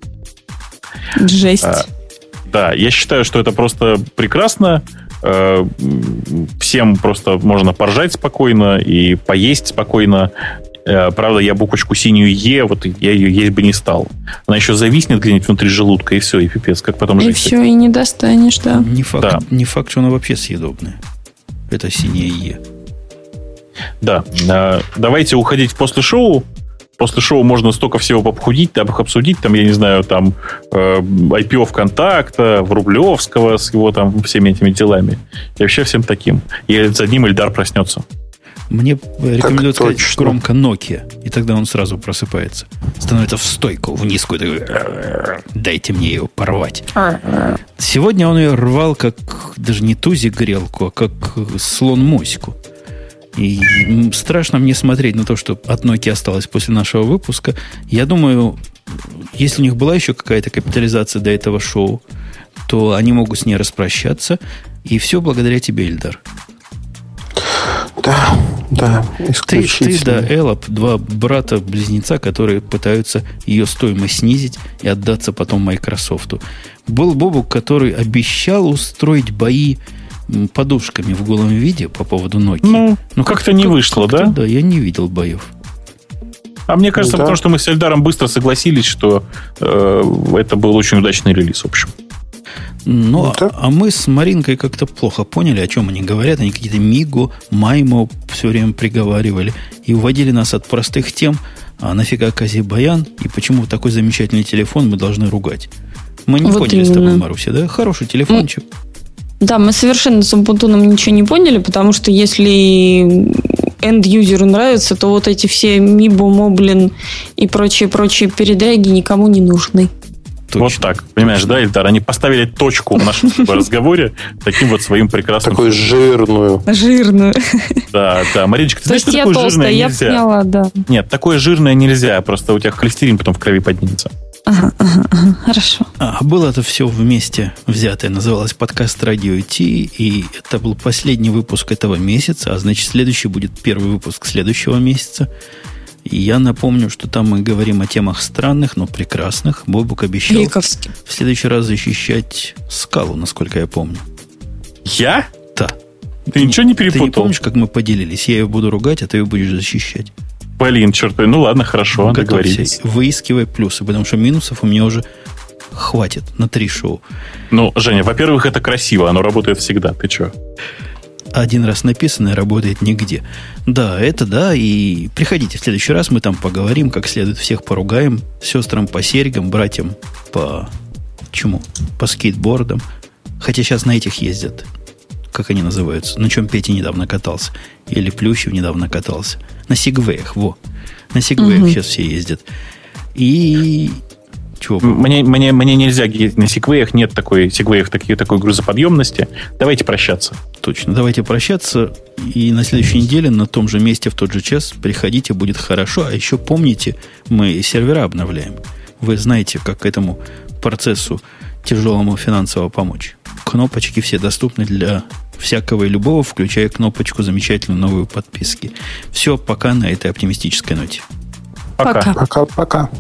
Жесть. А, да, я считаю, что это просто прекрасно. А, всем просто можно поржать спокойно и поесть спокойно. А, правда, я буквочку синюю Е, вот я ее есть бы не стал. Она еще зависнет где-нибудь внутри желудка, и все, и пипец, как потом жить. И все, и не достанешь, да. Не факт, да. не факт, что она вообще съедобная. Это синяя Е. Да. Э, давайте уходить после шоу. После шоу можно столько всего обхудить, там, обсудить, там, я не знаю, там, э, IPO ВКонтакта, Врублевского с его там всеми этими делами. И вообще всем таким. И за ним Эльдар проснется. Мне рекомендуют сказать точно. громко Nokia, и тогда он сразу просыпается. Становится в стойку, в низкую. Такой, Дайте мне ее порвать. Сегодня он ее рвал, как даже не тузик грелку, а как слон моську. И страшно мне смотреть на то, что от Nokia осталось после нашего выпуска. Я думаю, если у них была еще какая-то капитализация до этого шоу, то они могут с ней распрощаться. И все благодаря тебе, Эльдар. Да, да, Ты, ты да, Эллоп, два брата-близнеца, которые пытаются ее стоимость снизить и отдаться потом Microsoft. Был Бобук, который обещал устроить бои подушками в голом виде по поводу Nokia. Ну, ну как-то не как, вышло, как да? Да, я не видел боев. А мне кажется, ну, да. потому что мы с Эльдаром быстро согласились, что э, это был очень удачный релиз, в общем. Ну, ну да. а мы с Маринкой как-то плохо поняли, о чем они говорят. Они какие-то Мигу, Маймо все время приговаривали и уводили нас от простых тем. А нафига Кази Баян и почему такой замечательный телефон мы должны ругать? Мы не вот поняли именно. с тобой, Маруся, да? Хороший телефончик. Ну, да, мы совершенно с Умпутуном ничего не поняли, потому что если энд-юзеру нравится, то вот эти все Мибо, Моблин и прочие-прочие передряги никому не нужны. Точно. Вот так, понимаешь, да, Ильдар? Они поставили точку в нашем разговоре таким вот своим прекрасным... Такую жирную. Жирную. Да, да. Мариночка, ты знаешь, что такое жирное нельзя? Я поняла, да. Нет, такое жирное нельзя, просто у тебя холестерин потом в крови поднимется. Ага, ага, ага, хорошо. А, было это все вместе взятое. Называлось подкаст Радио Ти. И это был последний выпуск этого месяца. А значит, следующий будет первый выпуск следующего месяца. И я напомню, что там мы говорим о темах странных, но прекрасных. Бобук обещал Вековский. в следующий раз защищать скалу, насколько я помню. Я? Да. Ты, ты ничего не перепутал? Ты не помнишь, как мы поделились? Я ее буду ругать, а ты ее будешь защищать. Блин, черт, ну ладно, хорошо, Готовься, договорились. Выискивай плюсы, потому что минусов у меня уже хватит на три шоу. Ну, Женя, во-первых, это красиво, оно работает всегда. Ты что? Один раз написанное работает нигде. Да, это да, и приходите в следующий раз, мы там поговорим, как следует всех поругаем, сестрам по серьгам, братьям по чему? По скейтбордам. Хотя сейчас на этих ездят. Как они называются? На чем Петя недавно катался. Или Плющев недавно катался. На Сигвеях, во. На Сигвеях угу. сейчас все ездят. И чего? Мне, мне, мне нельзя на Сигвеях нет такой Сигвеях такой, такой грузоподъемности. Давайте прощаться. Точно, давайте прощаться. И на следующей неделе на том же месте в тот же час приходите, будет хорошо. А еще помните, мы сервера обновляем. Вы знаете, как к этому процессу тяжелому финансово помочь. Кнопочки все доступны для всякого и любого, включая кнопочку замечательную новую подписки. Все, пока на этой оптимистической ноте. Пока. Пока-пока.